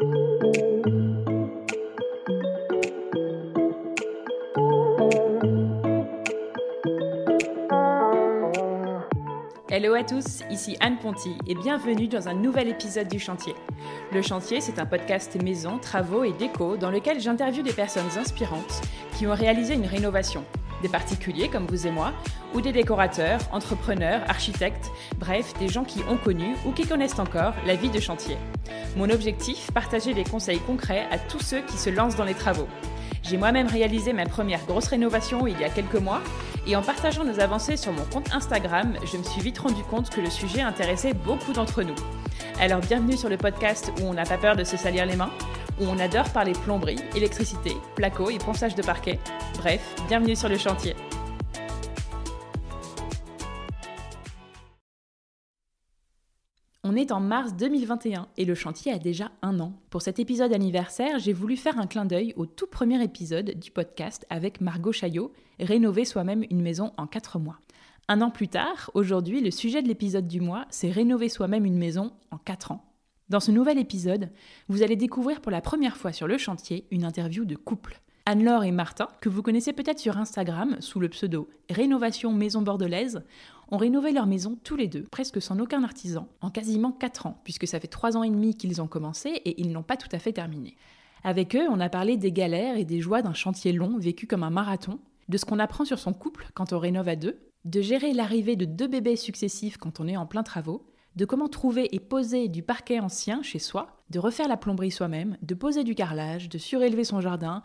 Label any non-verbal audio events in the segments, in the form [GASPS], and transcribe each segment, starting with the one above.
Hello à tous, ici Anne Ponty et bienvenue dans un nouvel épisode du Chantier. Le Chantier, c'est un podcast maison, travaux et déco dans lequel j'interviewe des personnes inspirantes qui ont réalisé une rénovation. Des particuliers comme vous et moi, ou des décorateurs, entrepreneurs, architectes, bref, des gens qui ont connu ou qui connaissent encore la vie de chantier. Mon objectif, partager des conseils concrets à tous ceux qui se lancent dans les travaux. J'ai moi-même réalisé ma première grosse rénovation il y a quelques mois et en partageant nos avancées sur mon compte Instagram, je me suis vite rendu compte que le sujet intéressait beaucoup d'entre nous. Alors bienvenue sur le podcast où on n'a pas peur de se salir les mains, où on adore parler plomberie, électricité, placo et ponçage de parquet. Bref, bienvenue sur le chantier. En mars 2021 et le chantier a déjà un an. Pour cet épisode anniversaire, j'ai voulu faire un clin d'œil au tout premier épisode du podcast avec Margot Chaillot, Rénover soi-même une maison en 4 mois. Un an plus tard, aujourd'hui, le sujet de l'épisode du mois, c'est Rénover soi-même une maison en 4 ans. Dans ce nouvel épisode, vous allez découvrir pour la première fois sur le chantier une interview de couple. Anne-Laure et Martin, que vous connaissez peut-être sur Instagram sous le pseudo Rénovation Maison Bordelaise, ont rénové leur maison tous les deux, presque sans aucun artisan, en quasiment 4 ans, puisque ça fait 3 ans et demi qu'ils ont commencé et ils n'ont pas tout à fait terminé. Avec eux, on a parlé des galères et des joies d'un chantier long vécu comme un marathon, de ce qu'on apprend sur son couple quand on rénove à deux, de gérer l'arrivée de deux bébés successifs quand on est en plein travaux, de comment trouver et poser du parquet ancien chez soi, de refaire la plomberie soi-même, de poser du carrelage, de surélever son jardin,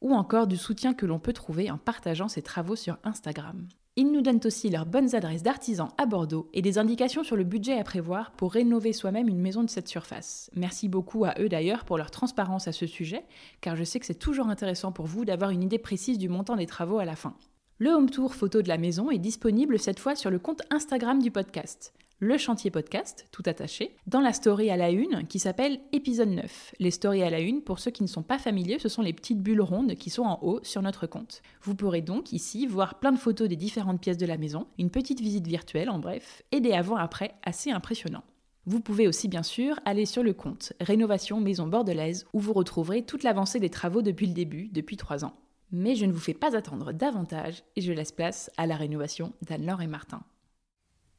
ou encore du soutien que l'on peut trouver en partageant ses travaux sur Instagram. Ils nous donnent aussi leurs bonnes adresses d'artisans à Bordeaux et des indications sur le budget à prévoir pour rénover soi-même une maison de cette surface. Merci beaucoup à eux d'ailleurs pour leur transparence à ce sujet, car je sais que c'est toujours intéressant pour vous d'avoir une idée précise du montant des travaux à la fin. Le home tour photo de la maison est disponible cette fois sur le compte Instagram du podcast le chantier podcast, tout attaché, dans la story à la une qui s'appelle épisode 9. Les stories à la une, pour ceux qui ne sont pas familiers, ce sont les petites bulles rondes qui sont en haut sur notre compte. Vous pourrez donc ici voir plein de photos des différentes pièces de la maison, une petite visite virtuelle en bref, et des avant-après assez impressionnants. Vous pouvez aussi bien sûr aller sur le compte Rénovation Maison Bordelaise où vous retrouverez toute l'avancée des travaux depuis le début, depuis 3 ans. Mais je ne vous fais pas attendre davantage et je laisse place à la rénovation d'Anne-Laure et Martin.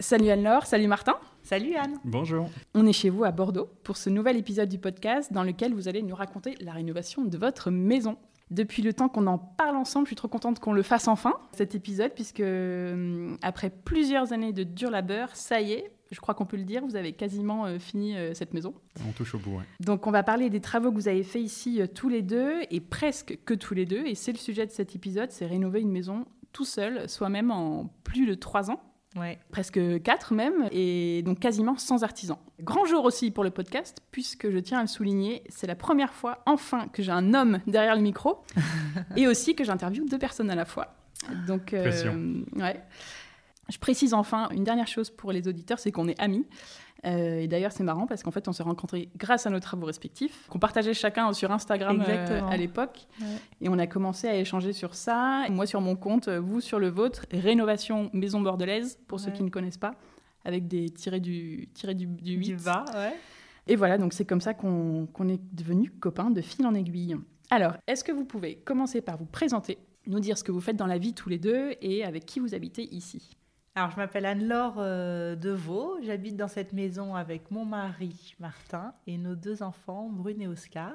Salut Anne-Laure, salut Martin. Salut Anne. Bonjour. On est chez vous à Bordeaux pour ce nouvel épisode du podcast dans lequel vous allez nous raconter la rénovation de votre maison. Depuis le temps qu'on en parle ensemble, je suis trop contente qu'on le fasse enfin, cet épisode, puisque hum, après plusieurs années de dur labeur, ça y est, je crois qu'on peut le dire, vous avez quasiment euh, fini euh, cette maison. On touche au bout, oui. Donc on va parler des travaux que vous avez faits ici euh, tous les deux, et presque que tous les deux, et c'est le sujet de cet épisode, c'est rénover une maison tout seul, soi-même en plus de trois ans. Ouais. presque quatre même, et donc quasiment sans artisan. Grand jour aussi pour le podcast, puisque je tiens à le souligner, c'est la première fois enfin que j'ai un homme derrière le micro, [LAUGHS] et aussi que j'interviewe deux personnes à la fois. Donc, euh, ouais. Je précise enfin une dernière chose pour les auditeurs, c'est qu'on est amis. Euh, et d'ailleurs, c'est marrant parce qu'en fait, on s'est rencontrés grâce à nos travaux respectifs, qu'on partageait chacun sur Instagram euh, à l'époque. Ouais. Et on a commencé à échanger sur ça. Moi sur mon compte, vous sur le vôtre. Rénovation Maison Bordelaise, pour ceux qui ne connaissent pas, avec des tirés du, tirés du, du 8. Du bas, ouais. Et voilà, donc c'est comme ça qu'on qu'on est devenus copains de fil en aiguille. Alors, est-ce que vous pouvez commencer par vous présenter, nous dire ce que vous faites dans la vie tous les deux et avec qui vous habitez ici? Alors, je m'appelle Anne-Laure euh, Deveau. J'habite dans cette maison avec mon mari Martin et nos deux enfants, Brune et Oscar.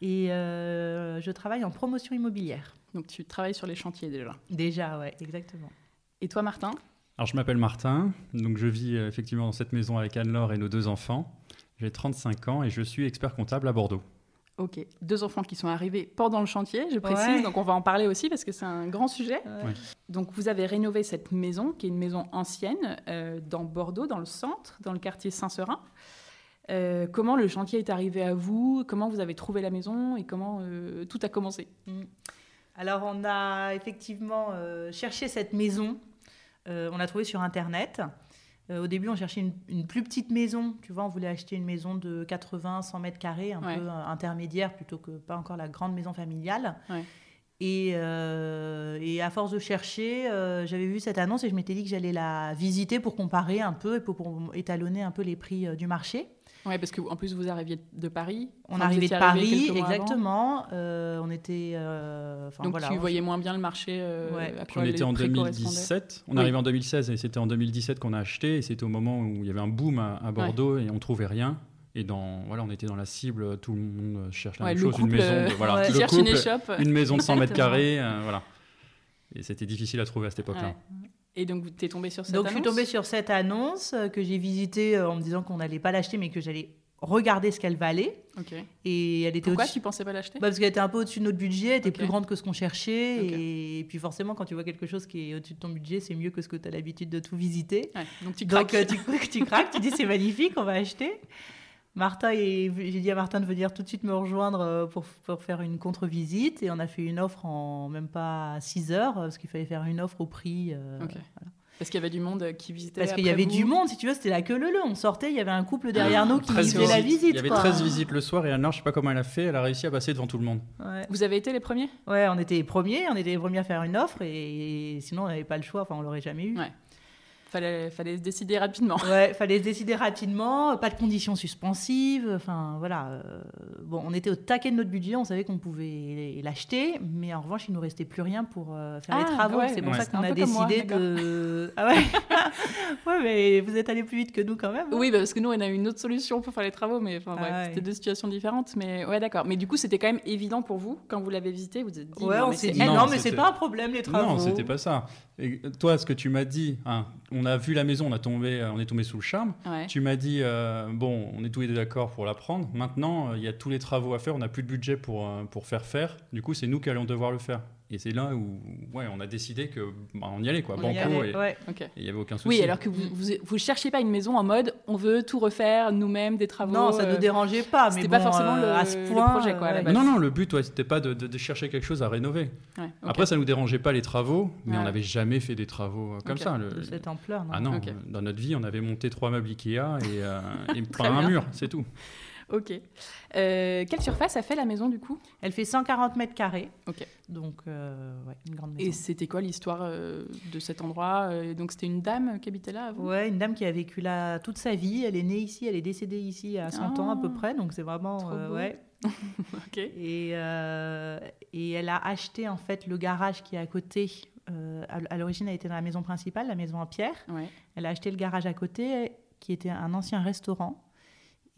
Et euh, je travaille en promotion immobilière. Donc tu travailles sur les chantiers déjà. Déjà, ouais, exactement. Et toi Martin? Alors, je m'appelle Martin, donc je vis euh, effectivement dans cette maison avec Anne-Laure et nos deux enfants. J'ai 35 ans et je suis expert comptable à Bordeaux. Ok, deux enfants qui sont arrivés pendant le chantier, je précise, Ouais. donc on va en parler aussi parce que c'est un grand sujet. Ouais. Donc vous avez rénové cette maison, qui est une maison ancienne, euh, dans Bordeaux, dans le centre, dans le quartier Saint-Seurin. Euh, comment le chantier est arrivé à vous? Comment vous avez trouvé la maison? Et comment euh, tout a commencé? Mm. Alors, on a effectivement euh, cherché cette maison. Euh, on l'a trouvée sur Internet. Euh, au début, on cherchait une, une plus petite maison. Tu vois, on voulait acheter une maison de 80, 100 mètres carrés, un Ouais. peu euh, intermédiaire, plutôt que pas encore la grande maison familiale. Ouais. Et, euh, et à force de chercher, euh, j'avais vu cette annonce et je m'étais dit que j'allais la visiter pour comparer un peu et pour, pour étalonner un peu les prix euh, du marché. Ouais, parce qu'en plus vous arriviez de Paris. On arrivait de Paris, exactement. Euh, on était. euh, Donc voilà, tu on- voyais moins bien le marché. euh, Ouais. à quoi on était en prix correspondaient. 2017. On Oui. arrivait en 2016 et c'était en 2017 qu'on a acheté. Et c'était au moment où il y avait un boom à, à Bordeaux et on trouvait rien. Et dans, voilà, on était dans la cible. Tout le monde cherche la Ouais, même chose, couple, une maison. euh, de- voilà, le cherche une couple, échoppe. une maison de 100 mètres carrés. euh, voilà. Et c'était difficile à trouver à cette époque-là. Et donc tu es tombé sur cette Donc je suis annonce tombée sur cette annonce euh, que j'ai visitée euh, en me disant qu'on n'allait pas l'acheter, mais que j'allais regarder ce qu'elle valait. Ok. Et elle était Pourquoi tu pensais pas l'acheter? Bah, parce qu'elle était un peu au-dessus de notre budget, elle était plus grande que ce qu'on cherchait. Et... puis forcément, quand tu vois quelque chose qui est au-dessus de ton budget, c'est mieux que ce que tu as l'habitude de tout visiter. Ouais, Donc tu Donc craques. euh, tu, [LAUGHS] tu craques, tu dis c'est magnifique, on va acheter. Martin et j'ai dit à Martin de venir tout de suite me rejoindre euh, pour, pour faire une contre-visite et on a fait une offre en même pas 6 heures parce qu'il fallait faire une offre au prix. euh. Parce qu'il y avait du monde qui visitait. Parce qu'il y avait vous. du monde, si tu veux, c'était la queue leu leu. On sortait, il y avait un couple derrière nous qui 13 faisait la visite. Il y avait quoi. 13 visites le soir et Anne-Laure, je sais pas comment elle a fait, elle a réussi à passer devant tout le monde. Ouais. Vous avez été les premiers? Ouais, on était les premiers, on était les premiers à faire une offre et sinon on n'avait pas le choix, enfin on l'aurait jamais eu. Ouais. Fallait, fallait se décider rapidement. Ouais, fallait se décider rapidement, pas de conditions suspensives, enfin voilà. euh, bon, on était au taquet de notre budget, on savait qu'on pouvait l'acheter, mais en revanche, il nous restait plus rien pour euh, faire Ah, les travaux. ouais. c'est pour Ouais. ça qu'on a moi, décidé de. [LAUGHS] Ah ouais [LAUGHS] Ouais, mais vous êtes allé plus vite que nous quand même. hein Oui, bah, parce que nous, on a eu une autre solution pour faire les travaux, mais enfin, Ah ouais. c'était deux situations différentes. Mais ouais, d'accord. Mais du coup, c'était quand même évident pour vous, quand vous l'avez visité, vous vous êtes dit. Ouais, non, on mais s'est c'est dit, elle. non, Non, mais c'est pas un problème les travaux. Non, c'était pas ça. Et toi, ce que tu m'as dit, hein, on a vu la maison, on, a tombé, on est tombé sous le charme. Ouais. Tu m'as dit, euh, bon, on est tous les deux d'accord pour la prendre. Maintenant, euh, il y a tous les travaux à faire, on n'a plus de budget pour, euh, pour faire faire. Du coup, c'est nous qui allons devoir le faire. Et c'est là où ouais, on a décidé que bah, on y allait, quoi. On y Banco, allait, et ouais. Il n'y avait aucun souci. Oui, alors que vous, vous, vous cherchiez pas une maison en mode on veut tout refaire nous-mêmes, des travaux. Non, ça euh, nous dérangeait pas, mais c'était bon, pas forcément euh, le- à ce le point. projet, quoi, ouais. base. Non, non, le but, ouais, c'était pas de, de- de chercher quelque chose à rénover. ouais. Après, ça nous dérangeait pas les travaux, mais Ouais. on n'avait jamais fait des travaux euh, comme ça. Le- De cette ampleur, non. Ah non, euh, dans notre vie, on avait monté trois meubles Ikea et, euh, [LAUGHS] et un mur, c'est tout. Ok. Euh, quelle surface a fait la maison du coup? Elle fait 140 mètres carrés. Ok. Donc, euh, ouais, une grande Et maison. c'était quoi l'histoire euh, de cet endroit Donc c'était une dame qui habitait là avant? Ouais, une dame qui a vécu là toute sa vie. Elle est née ici, elle est décédée ici à 100 ans à peu Ah. près. Donc, c'est vraiment. Trop beau. ouais. [LAUGHS] Ok. Et, et elle a acheté en fait le garage qui est à côté. Euh, à l'origine, elle était dans la maison principale, la maison en pierre. Ouais. Elle a acheté le garage à côté, qui était un ancien restaurant.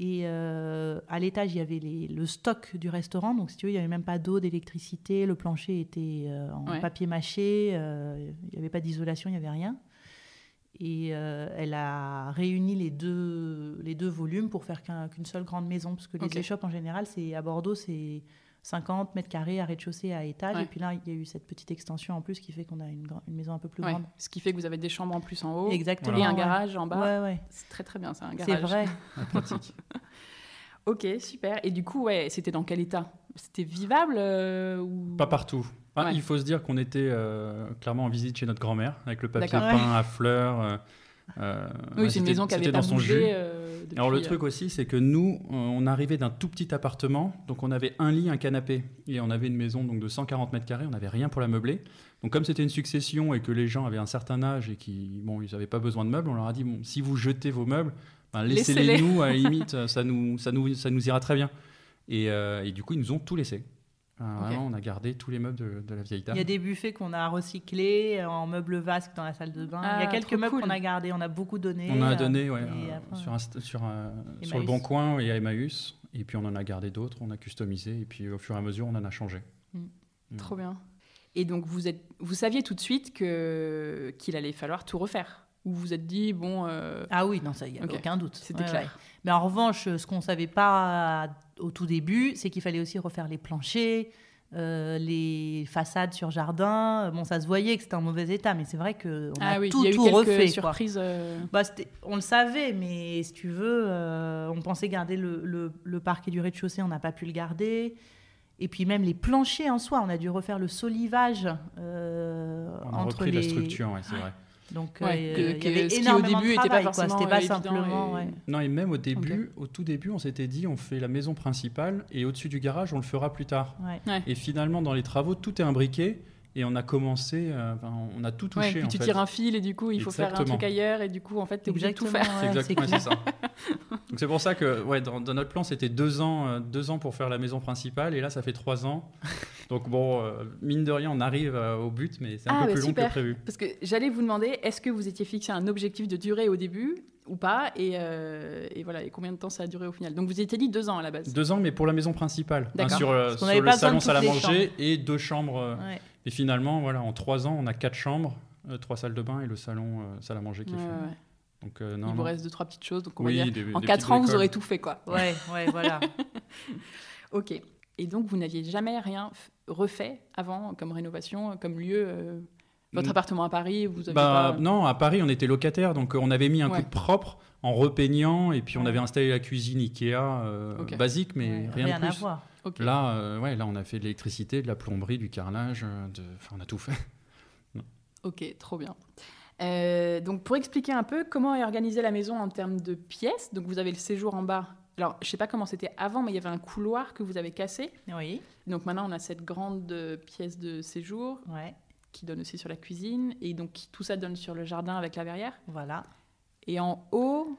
Et euh, à l'étage, il y avait les- le stock du restaurant. Donc, si tu veux, il n'y avait même pas d'eau, d'électricité. Le plancher était euh, en Ouais. papier mâché. euh, il n'y avait pas d'isolation, il n'y avait rien. Et elle a réuni les deux, les deux volumes pour faire qu'un- qu'une seule grande maison. Parce que les Ok. échoppes, en général, c'est à Bordeaux, c'est 50 mètres carrés à rez-de-chaussée à étage. Ouais. Et puis là, il y a eu cette petite extension en plus qui fait qu'on a une, maison un peu plus Ouais. grande. Ce qui fait que vous avez des chambres en plus en haut Exactement. et un ouais. garage en bas. Ouais, ouais. C'est très très bien, c'est un C'est garage. vrai. [LAUGHS] Ah, pratique. [LAUGHS] Ok, super. Et du coup, ouais, c'était dans quel état? C'était vivable euh, ou... Pas partout. Ah, Ouais. Il faut se dire qu'on était euh, clairement en visite chez notre grand-mère, avec le papier peint à fleurs. Euh, euh, Oui, ouais, c'est une maison qui avait pas bougé. euh, Alors le euh, truc aussi, c'est que nous, euh, on arrivait d'un tout petit appartement, donc on avait un lit, un canapé, et on avait une maison donc de 140 mètres carrés, on n'avait rien pour la meubler. Donc comme c'était une succession et que les gens avaient un certain âge et qui, bon, ils n'avaient pas besoin de meubles, on leur a dit bon, si vous jetez vos meubles, ben, laissez-les nous, à la limite, ça nous, ça nous, ça nous ira très bien. Et, euh, et du coup, ils nous ont tout laissé. Euh, Vraiment, on a gardé tous les meubles de, de la vieille Il dame. y a des buffets qu'on a recyclés en meubles vasques dans la salle de bain. Il y Ah, a quelques trop meubles cool. qu'on a gardés, on a beaucoup donné. On en a euh, donné ouais, euh, sur, Insta- sur, euh, sur le. Bon Coin et à Emmaüs. Et puis on en a gardé d'autres, on a customisé. Et puis au fur et à mesure, on en a changé. Mm. Mm. Trop bien. Et donc, vous, êtes, vous saviez tout de suite qu'il allait falloir tout refaire? Ou vous vous êtes dit, bon, euh, Ah oui, non, ça, il n'y a aucun doute. c'était Ouais, clair. ouais. Mais en revanche, ce qu'on ne savait pas au tout début, c'est qu'il fallait aussi refaire les planchers, euh, les façades sur jardin. Bon, ça se voyait que c'était en mauvais état, mais c'est vrai qu'on Ah a oui, tout, il y a eu tout quelques refait. quoi. surprises. euh, Bah, on le savait, mais si tu veux, euh, on pensait garder le, le, le parquet du rez-de-chaussée, on n'a pas pu le garder. Et puis même les planchers en soi, on a dû refaire le solivage euh, On a entre repris les. la structure, ouais, c'est vrai. Donc Ouais, euh, que- il y que- avait ce qui, au énormément début, de était pas quoi. évident simplement. et- ouais. Non, et même au début, au tout début, on s'était dit, on fait la maison principale et au-dessus du garage, on le fera plus tard. Ouais. Ouais. Et finalement, dans les travaux, tout est imbriqué. Et on a commencé, euh, on a tout touché. Ouais, puis en tu fait. tires un fil et du coup, il faut faire un truc ailleurs et du coup, en fait, t'es obligé de tout faire. C'est ouais, exactement c'est ça. Donc c'est pour ça que ouais, dans, dans notre plan, c'était deux ans, euh, deux ans pour faire la maison principale, et là, ça fait trois ans. Donc bon, euh, mine de rien, on arrive euh, au but, mais c'est un Ah, peu bah, plus long super. que prévu. Parce que j'allais vous demander, est-ce que vous étiez fixé un objectif de durée au début ou pas? Et, euh, et voilà, et combien de temps ça a duré au final? Donc vous étiez dit deux ans à la base. Deux ans, mais pour la maison principale, Hein, D'accord. sur, euh, sur le salon salle à manger et deux chambres. euh, Ouais. Et finalement, voilà, en trois ans, on a quatre chambres, euh, trois salles de bain et le salon euh, salle à manger qui Ouais, est fait. Donc euh, Il non, vous non. reste deux, trois petites choses. Donc on oui, va dire, des- en des quatre ans, vous aurez tout fait, quoi. Ouais, ouais, voilà. [LAUGHS] Ok. Et donc, vous n'aviez jamais rien refait avant comme rénovation, comme lieu euh, Votre appartement à Paris, vous avez Bah, pas... Non, à Paris, on était locataire, donc on avait mis un Ouais. coup de propre en repeignant, et puis on Ouais. avait installé la cuisine Ikea euh, basique, mais Ouais, rien, Rien de à plus. voir. Là, euh, ouais, là, on a fait de l'électricité, de la plomberie, du carrelage, euh, de... enfin, on a tout fait. [LAUGHS] Ok, trop bien. Euh, donc, pour expliquer un peu comment est organisée la maison en termes de pièces, donc vous avez le séjour en bas. Alors, je sais pas comment c'était avant, mais il y avait un couloir que vous avez cassé. Oui, Donc maintenant, on a cette grande euh, pièce de séjour ouais, qui donne aussi sur la cuisine, et donc tout ça donne sur le jardin avec la verrière. voilà. Et en haut,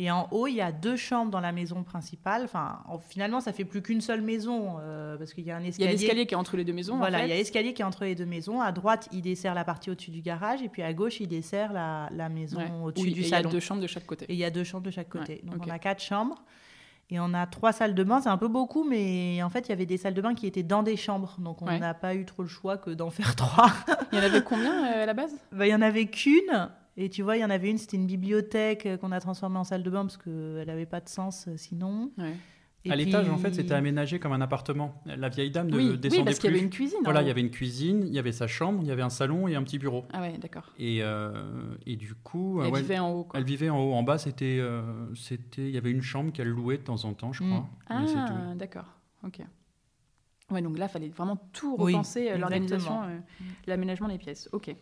Et en haut, il y a deux chambres dans la maison principale. Enfin, en- finalement, ça fait plus qu'une seule maison euh, parce qu'il y a un il y a escalier. l'escalier qui est entre les deux maisons. en Voilà, fait. il y a l'escalier qui est entre les deux maisons. À droite, il dessert la partie au-dessus du garage, et puis à gauche, il dessert la, la maison Ouais. au-dessus du et il y a salon. deux chambres de chaque côté. Et il y a deux chambres de chaque côté. Ouais, Donc on a quatre chambres. Et on a trois salles de bain, c'est un peu beaucoup, mais en fait, il y avait des salles de bain qui étaient dans des chambres. Donc on Ouais. n'a pas eu trop le choix que d'en [LAUGHS] faire trois. Il y en avait combien euh, à la base? Bah, Il y en avait qu'une. Et tu vois, il y en avait une, c'était une bibliothèque euh, qu'on a transformée en salle de bain parce qu'elle n'avait pas de sens euh, sinon. Ouais. Et à l'étage, en fait, c'était aménagé comme un appartement. La vieille dame ne Oui, oui, descendait parce qu'il y avait une cuisine. Voilà, en il y avait une cuisine, il y avait sa chambre, il y avait un salon et un petit bureau. Ah ouais, d'accord. Et, euh, et du coup, Elle ouais, vivait en haut. Quoi. elle vivait en haut. En bas, c'était, euh, c'était, il y avait une chambre qu'elle louait de temps en temps, je Mm. crois. Tout. Ah, d'accord. Ok. Ouais, donc là, il fallait vraiment tout Oui, repenser, l'organisation, euh, l'aménagement des pièces. Ok.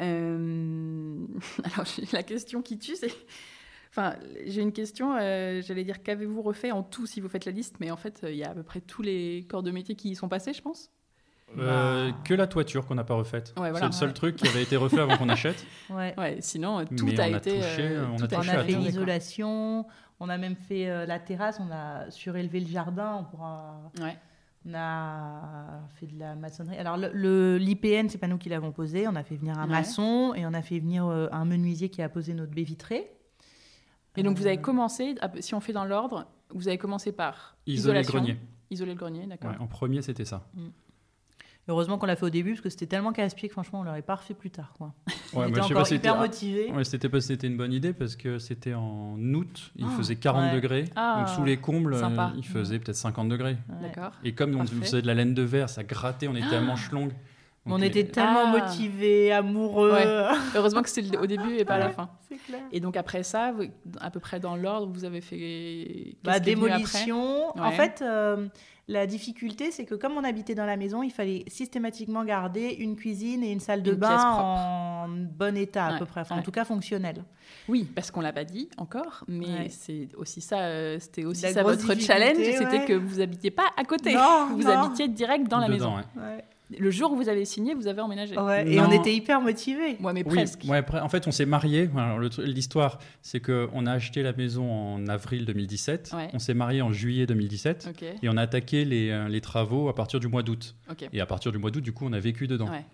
Euh, [LAUGHS] Alors, la question qui tue, c'est. Enfin, j'ai une question. euh, J'allais dire, qu'avez-vous refait en tout si vous faites la liste? Mais en fait, euh, il y a à peu près tous les corps de métier qui y sont passés, je pense. Euh, que la toiture qu'on n'a pas refaite. Ouais, voilà. c'est le seul Ouais. truc qui avait été refait avant qu'on [LAUGHS] achète. Ouais. Ouais, sinon, euh, tout Mais a on a été. touché, euh, on a touché On a fait tout. une d'accord. isolation, on a même fait euh, la terrasse, on a surélevé le jardin, on pourra... Ouais. On a fait de la maçonnerie. Alors, l'IPN, c'est pas nous qui l'avons posé. On a fait venir un Ouais. maçon et on a fait venir euh, un menuisier qui a posé notre baie vitrée. Et donc, vous avez Euh, commencé, à- si on fait dans l'ordre, vous avez commencé par Isoler le grenier. Isoler le grenier, d'accord. Ouais, en premier, c'était ça. Heureusement qu'on l'a fait au début parce que c'était tellement casse-pied que franchement, on l'aurait pas refait plus tard. Quoi. Ouais, [LAUGHS] on mais était encore pas si hyper c'était- motivés. Ouais, c'était pas c'était une bonne idée parce que c'était en août, il Oh, faisait 40 ouais. degrés. Ah, donc sous les combles, sympa. euh, il faisait peut-être 50 degrés. Ouais. D'accord. Et comme on Parfait. faisait de la laine de verre, ça grattait, on était à manches longues. On était tellement Ah. motivés, amoureux. Ouais. [LAUGHS] Heureusement que c'était le- au début et pas à la fin. Clair. Et donc après ça, vous- à peu près dans l'ordre, vous avez fait. qu'est-ce Bah, après démolition. En fait, euh, la difficulté, c'est que comme on habitait dans la maison, il fallait systématiquement garder une cuisine et une salle de Une bain en bon état à Ouais, peu près, enfin en tout cas fonctionnel. Oui, parce qu'on l'a pas dit encore, mais Ouais. c'est aussi ça, euh, c'était aussi La ça votre challenge, c'était que vous habitiez pas à côté, Non, vous non. habitiez direct dans la dedans, maison. Le jour où vous avez signé, vous avez emménagé. Ouais, Et Non. on était hyper motivés. Moi, mais Oui, presque. ouais, en fait, on s'est mariés. L'histoire, c'est qu'on a acheté la maison en avril 2017. Ouais. On s'est mariés en juillet 2017. Ok, Et on a attaqué les, euh, les travaux à partir du mois d'août. Et à partir du mois d'août, du coup, on a vécu dedans. Ouais.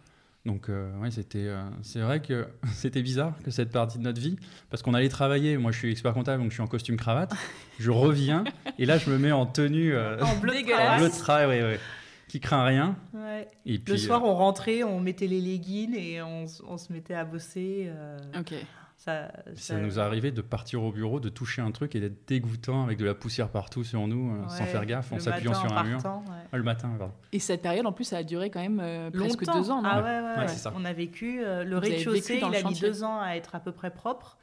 Donc, euh, ouais, c'était, euh, c'est vrai que [LAUGHS] c'était bizarre que cette partie de notre vie, parce qu'on allait travailler. Moi, je suis expert comptable, donc je suis en costume cravate. Je reviens [LAUGHS] et là, je me mets en tenue euh, En bleu de Dégueulasse. travail. bleu de travail, ouais, ouais, qui craint rien. Ouais. Et puis, Le soir, euh, on rentrait, on mettait les leggings et on, se mettait à bosser. euh, Ok. ça, ça nous est arrivé de partir au bureau, de toucher un truc et d'être dégoûtant avec de la poussière partout sur nous, euh, sans faire gaffe, en s'appuyant sur un mur. ouais. Ah, le matin, pardon. Et cette période, en plus, ça a duré quand même euh, presque deux ans, non Ah Ouais. ouais, ouais, Ouais, ouais. c'est ça. On a vécu euh, le rez-de-chaussée, il a mis deux ans à être à peu près propre.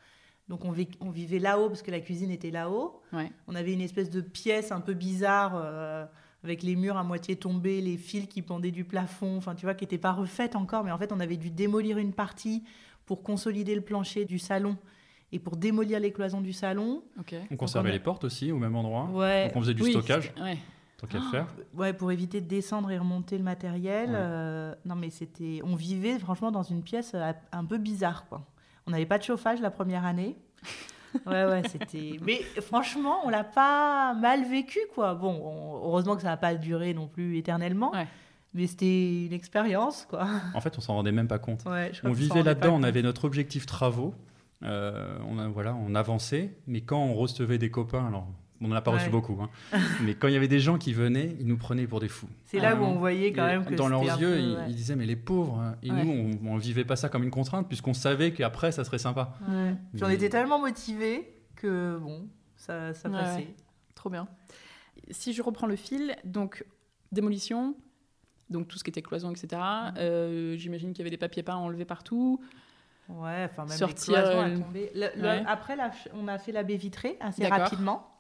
Donc on, vivait là-haut parce que la cuisine était là-haut. Ouais. On avait une espèce de pièce un peu bizarre euh, avec les murs à moitié tombés, les fils qui pendaient du plafond, enfin tu vois, qui n'étaient pas refaites encore. Mais en fait, on avait dû démolir une partie pour consolider le plancher du salon et pour démolir les cloisons du salon. On conservait on a- les portes aussi au même endroit. Ouais. Donc on faisait du Oui, stockage. Ouais. Tant qu'à faire. Ouais, pour éviter de descendre et remonter le matériel. Ouais. euh, non, mais c'était. On vivait franchement dans une pièce euh, un peu bizarre, quoi. On n'avait pas de chauffage la première année. Ouais, ouais, c'était. Mais franchement, on l'a pas mal vécu, quoi. Bon, on- heureusement que ça n'a pas duré non plus éternellement. Ouais. Mais c'était une expérience, quoi. En fait, on s'en rendait même pas compte. Ouais, je crois On vivait là-dedans, on avait notre objectif travaux. Euh, on, a- voilà, on avançait, mais quand on recevait des copains, alors on n'en a pas reçu beaucoup, hein, [LAUGHS] mais quand il y avait des gens qui venaient, ils nous prenaient pour des fous. C'est là Ah, où on voyait quand même que dans leurs yeux, peu, ils, ouais. ils disaient mais les pauvres. hein. Et Ouais. nous, on, on vivait pas ça comme une contrainte puisqu'on savait qu'après ça serait sympa. Ouais. Puis on était tellement motivés que bon, ça, ça passait. ouais. Trop bien. Si je reprends le fil, donc démolition, donc tout ce qui était cloison, etc. Euh, J'imagine qu'il y avait des papiers peints enlevés partout. Ouais, enfin même Sortir, les cloisons à euh, tomber. Le- le- ouais. Après, la on a fait la baie vitrée assez rapidement.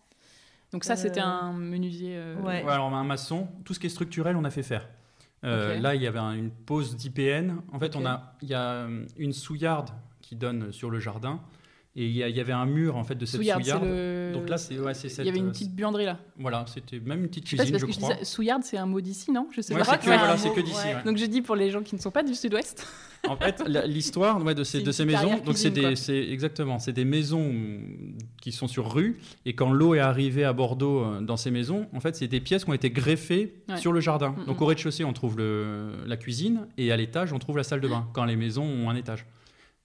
Donc ça, c'était Euh, un menuisier. euh, Ouais. Ouais, alors un maçon, tout ce qui est structurel, on a fait faire. Euh. Là, il y avait un- une pose d'IPN. En fait, on a, il y a une souillarde qui donne sur le jardin et il y, avait un mur en fait de cette Souillarde, c'est souillarde. le. Donc là, c'est ouais, il y avait une euh, petite buanderie là. Voilà, c'était même une petite Je sais pas, c'est cuisine, parce je que je crois. Souillarde, c'est un mot d'ici, non? Je sais Ouais, pas. que, voilà, c'est que d'ici. Donc je dis pour les gens qui ne sont pas du sud-ouest. En fait, [LAUGHS] l'histoire ouais, de ces, de ces maisons, donc c'est des, c'est exactement, c'est des maisons qui sont sur rue. Et quand l'eau est arrivée à Bordeaux euh, dans ces maisons, en fait, c'est des pièces qui ont été greffées sur le jardin. Mm, Donc mm. au rez-de-chaussée, on trouve le, la cuisine et à l'étage, on trouve la salle de bain. Quand les maisons ont un étage.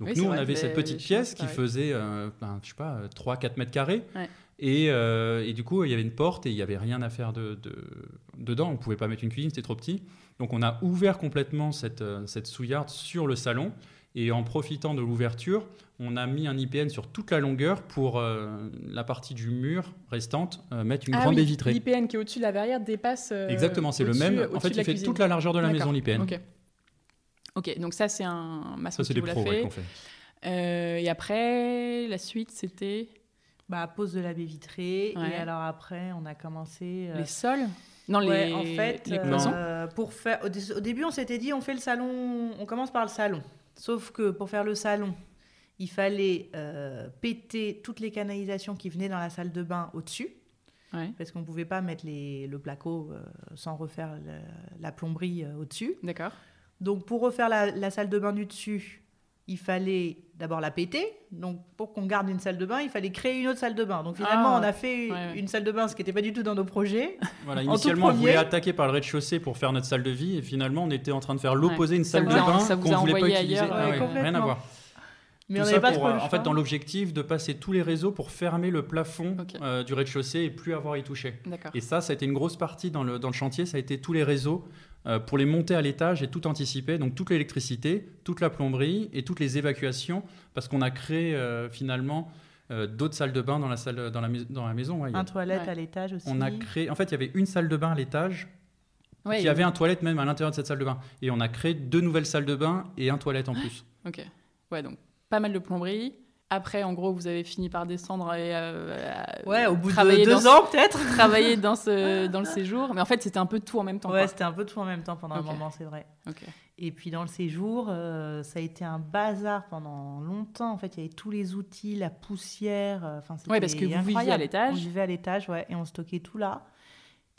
Donc Oui, nous, on avait cette petite pièce qui faisait, euh, ben, je sais pas, 3-4 mètres carrés. Ouais. Et, euh, et du coup, il y avait une porte et il n'y avait rien à faire de, de- dedans. On ne pouvait pas mettre une cuisine, c'était trop petit. Donc on a ouvert complètement cette, euh, cette souillarde sur le salon. Et en profitant de l'ouverture, on a mis un IPN sur toute la longueur pour euh, la partie du mur restante, euh, mettre une ah grande oui, baie vitrée. L'IPN qui est au-dessus de la verrière dépasse. euh, Exactement, c'est le même. En fait, il fait cuisine. toute la largeur de la maison, l'IPN. Ok, donc ça c'est un maçon Ça, c'est qui des vous l'a pros ouais, fait. qu'on fait. Euh, et après, la suite c'était Bah, pose de la baie vitrée. Ouais. Et alors après, on a commencé. euh, les sols? Non, ouais, les, en fait, les euh, cloisons. pour faire, au, dé- au début, on s'était dit, on fait le salon, on commence par le salon. Sauf que pour faire le salon, il fallait euh, péter toutes les canalisations qui venaient dans la salle de bain au-dessus, Ouais, parce qu'on ne pouvait pas mettre les, le placo euh, sans refaire le- la plomberie euh, au-dessus. d'accord. Donc pour refaire la, la salle de bain du dessus, il fallait d'abord la péter. Donc pour qu'on garde une salle de bain, il fallait créer une autre salle de bain. Donc finalement, Ah, on a fait ouais, ouais. une salle de bain, ce qui n'était pas du tout dans nos projets. [LAUGHS] Voilà, initialement, on voulait attaquer par le rez-de-chaussée pour faire notre salle de vie, et finalement, on était en train de faire l'opposé une salle de a- bain qu'on a voulait pas utiliser. ailleurs, Ah ouais, rien à voir. Mais Tout on ça n'avait pas pour, euh, en fait, dans l'objectif de passer tous les réseaux pour fermer le plafond euh, du rez-de-chaussée et plus avoir à y toucher. D'accord. Et ça, ça a été une grosse partie dans le, dans le chantier, ça a été tous les réseaux pour les monter à l'étage et tout anticiper, donc toute l'électricité, toute la plomberie et toutes les évacuations, parce qu'on a créé euh, finalement euh, d'autres salles de bain dans la, salle, dans la, mais- dans la maison. ouais, a- Un toilette Ouais. à l'étage aussi. on a créé, en fait, il y avait une salle de bain à l'étage Ouais, qui avait un toilette même à l'intérieur de cette salle de bain. Et on a créé deux nouvelles salles de bain et un toilette en plus. Ok. Ouais, donc pas mal de plomberie. Après, en gros, vous avez fini par descendre et euh, Ouais, au bout de deux ans peut-être. [LAUGHS] travailler dans ce [LAUGHS] dans le séjour. Mais en fait, c'était un peu tout en même temps. Ouais, c'était un peu tout en même temps pendant un moment, c'est vrai. Et puis dans le séjour, euh, ça a été un bazar pendant longtemps. En fait, il y avait tous les outils, la poussière. euh, Enfin, Ouais, parce que vous viviez à l'étage. On vivait à l'étage, ouais, et on stockait tout là.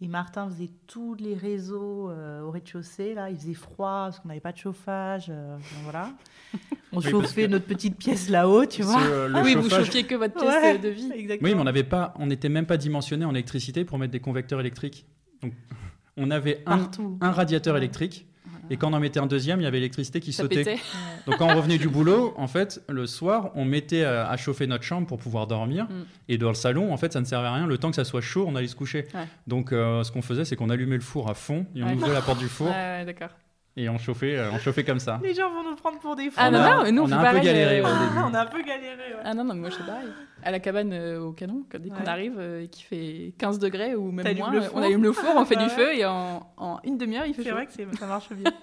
Et Martin faisait tous les réseaux euh, au rez-de-chaussée. Là, il faisait froid parce qu'on n'avait pas de chauffage. euh, voilà. [LAUGHS] On Oui, chauffait que- notre petite pièce là-haut, tu vois. Euh, le oui, vous chauffiez que votre pièce Ouais. de vie. Exactement. Oui, mais on n'avait pas, on n'était même pas dimensionné en électricité pour mettre des convecteurs électriques. Donc, [LAUGHS] on avait un, radiateur électrique. Et quand on en mettait un deuxième, il y avait l'électricité qui Ça sautait. pétait. [LAUGHS] Donc quand on revenait du boulot, en fait, le soir, on mettait à, à chauffer notre chambre pour pouvoir dormir. Mm. Et dans le salon, en fait, ça ne servait à rien. Le temps que ça soit chaud, on allait se coucher. Ouais. Donc euh, ce qu'on faisait, c'est qu'on allumait le four à fond et on Ouais. ouvrait la porte du [LAUGHS] four ouais, d'accord. Et on chauffait, euh, on chauffait comme ça. Les gens vont nous prendre pour des fous. Ah On non, a- non, mais nous, on, a un peu galéré euh, au début. [LAUGHS] on a un peu galéré. ouais. Ah non, non, mais moi je fais pareil. À la cabane euh, au canon, quand- dès qu'on Ouais. arrive et qu'il fait 15 degrés ou même moins, euh, on allume le four, on [LAUGHS] fait Bah du ouais. feu et en, en une demi-heure il fait C'est chaud. vrai que c'est- ça marche bien. [LAUGHS]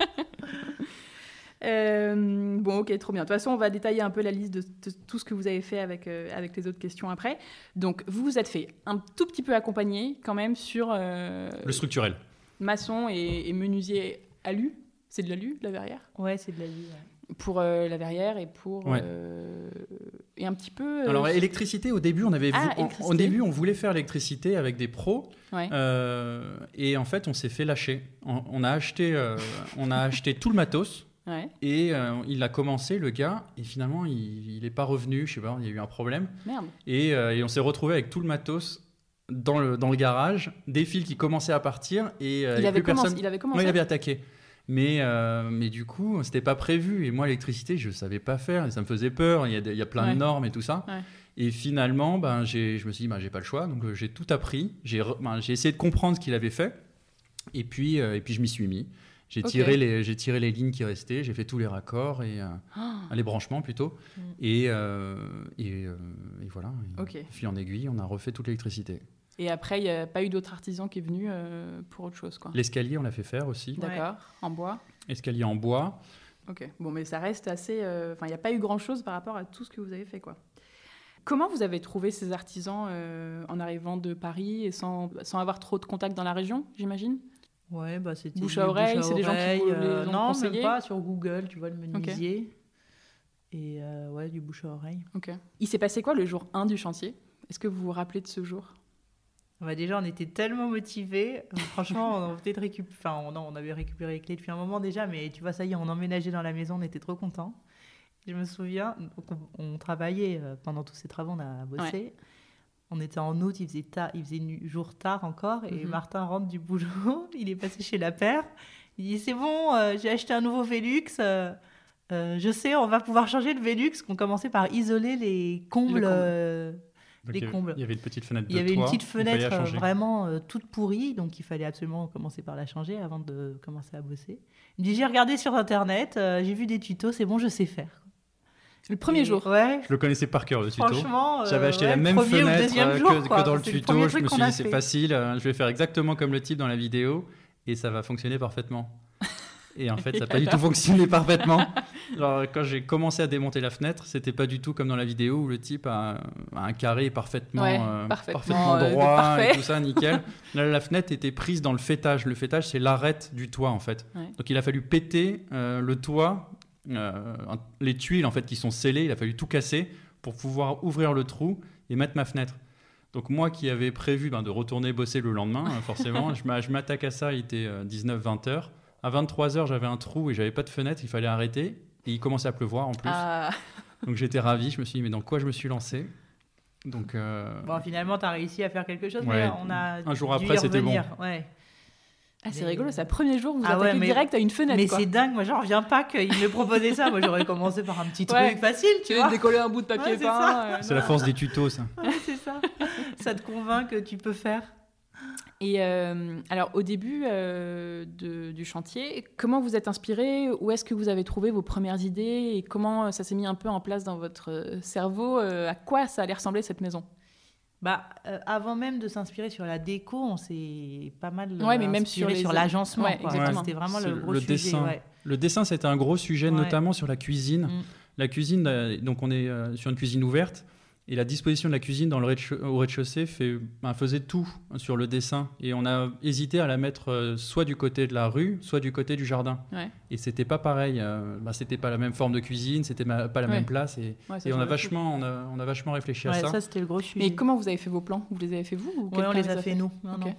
Euh, bon, ok, trop bien. De toute façon, on va détailler un peu la liste de, de tout ce que vous avez fait avec, euh, avec les autres questions après. Donc, vous vous êtes fait un tout petit peu accompagner quand même sur euh, Le structurel. maçon et, et menuisier alu. C'est de l'alu, la verrière? Ouais, c'est de la vie. ouais. Pour euh, la verrière et pour, Ouais. euh, et un petit peu. euh, Alors électricité, au début, on avait Ah, en- au début, on voulait faire l'électricité avec des pros, ouais. euh, et en fait, on s'est fait lâcher. On, on a acheté, euh, on a acheté tout le matos. ouais. Et euh, il a commencé, le gars, et finalement, il n'est pas revenu, je sais pas, il y a eu un problème. Merde. Et, euh, et on s'est retrouvé avec tout le matos dans le, dans le garage, des fils qui commençaient à partir, et, euh, il, avait plus commencé, personne. il avait Ouais, commencé. il avait attaqué. Mais, euh, mais du coup, c'était pas prévu. Et moi, l'électricité, je savais pas faire. Et ça me faisait peur. Il y a, il y a plein Ouais. de normes et tout ça. Ouais. Et finalement, ben, j'ai- je me suis dit, ben, j'ai pas le choix. Donc, euh, j'ai tout appris. J'ai ben, j'ai essayé de comprendre ce qu'il avait fait. Et puis, euh, et puis je m'y suis mis. J'ai Ok. tiré, les, j'ai tiré les lignes qui restaient. J'ai fait tous les raccords et Ah, les branchements plutôt. Mm. Et, et, et voilà. Et Ok. Fil en aiguille, on a refait toute l'électricité. Et après, il n'y a pas eu d'autre artisan qui est venu euh, pour autre chose, quoi. L'escalier, on l'a fait faire aussi. D'accord. En bois. Escalier en bois. Ok. Bon, mais ça reste assez. euh, Enfin, il n'y a pas eu grand-chose par rapport à tout ce que vous avez fait, quoi. Comment vous avez trouvé ces artisans euh, en arrivant de Paris et sans, sans avoir trop de contacts dans la région, j'imagine? Ouais, bah c'était Bouche à oreille, c'est des gens qui vous les ont Non, conseillés? même pas sur Google, tu vois le menuisier. Et euh, ouais, du bouche à oreille. Ok. Il s'est passé quoi le jour 1 du chantier? Est-ce que vous vous rappelez de ce jour? Bah, déjà, on était tellement motivés. Franchement, on, peut-être récup- enfin, on, avait récupéré les clés depuis un moment déjà, mais tu vois, ça y est, on emménageait dans la maison, on était trop contents. Je me souviens, on, on travaillait euh, pendant tous ces travaux, on a bossé. On était en août, il faisait, il faisait jour tard encore, et Mhm. Martin rentre du boulot, [LAUGHS] il est passé chez la paire. Il dit C'est bon, euh, j'ai acheté un nouveau Velux. euh, euh, je sais, on va pouvoir changer le Velux. On commençait par isoler les combles. Le comble. euh, Les il y avait- combles. Il y avait une petite fenêtre il y avait une petite fenêtre euh, vraiment euh, toute pourrie, donc il fallait absolument commencer par la changer avant de commencer à bosser. Il me dit J'ai regardé sur internet, euh, j'ai vu des tutos, c'est bon, je sais faire. Le premier Et- jour. Ouais, Je le connaissais par cœur, le tuto. franchement. euh, J'avais acheté ouais, la le même le fenêtre jour, que, dans le tuto. premier je me suis dit, c'est facile, je vais faire exactement comme le type dans la vidéo et ça va fonctionner parfaitement. Et en fait, ça n'a pas [LAUGHS] du tout fonctionné parfaitement. Alors, quand j'ai commencé à démonter la fenêtre, c'était pas du tout comme dans la vidéo où le type a, a un carré parfaitement, Ouais, euh, parfaitement, euh, droit parfait. et tout ça, nickel. [LAUGHS] Là, la fenêtre était prise dans le fêtage. Le fêtage, c'est l'arête du toit, en fait. Ouais. Donc, il a fallu péter euh, le toit, euh, les tuiles, en fait, qui sont scellées. Il a fallu tout casser pour pouvoir ouvrir le trou et mettre ma fenêtre. Donc moi qui avais prévu ben, de retourner bosser le lendemain, forcément, [LAUGHS] je m'attaque à ça, il était 19-20 heures. À 23 heures, j'avais un trou et j'avais pas de fenêtre, il fallait arrêter. Et il commençait à pleuvoir en plus. Ah, [LAUGHS] Donc j'étais ravi, je me suis dit mais dans quoi je me suis lancé? Donc euh, Bon, finalement, tu as réussi à faire quelque chose, Ouais. mais on a. Un jour après, c'était bon. Ouais. Ah, c'est rigolo, c'est le premier jour, vous Ah attaquez ouais, mais- direct à une fenêtre. Mais c'est dingue, moi j'en reviens pas qu'il me proposait ça. Moi j'aurais commencé par un petit truc Ouais. facile, tu vois. veux décoller un bout de papier c'est peint. euh, c'est la force des tutos ça. Ouais, c'est ça. ça te convainc que tu peux faire. Et euh, alors, au début euh, de- du chantier, comment vous êtes inspiré? Où est-ce que vous avez trouvé vos premières idées? Et comment ça s'est mis un peu en place dans votre euh, cerveau? Euh, À quoi ça allait ressembler cette maison? Bah, euh, avant même de s'inspirer sur la déco, on s'est pas mal euh, Ouais, mais même inspiré sur les- sur l'agencement. Ouais. C'était vraiment le gros le sujet. dessin. ouais. Le dessin c'était un gros sujet, Ouais. notamment sur la cuisine. Mm. La cuisine, euh, donc on est euh, sur une cuisine ouverte. Et la disposition de la cuisine dans le au rez-de-chaussée fait, ben, faisait tout sur le dessin. Et on a hésité à la mettre euh, soit du côté de la rue, soit du côté du jardin. Ouais. Et c'était pas pareil. euh, ben, c'était pas la même forme de cuisine, c'était ma- pas la Ouais. même place. Et, Ouais, ça et on, a vachement, on, a, on a vachement réfléchi à ça. ça, c'était le gros sujet. Mais comment vous avez fait vos plans? Vous les avez fait vous ou on les a fait, nous. Non, Ok. non.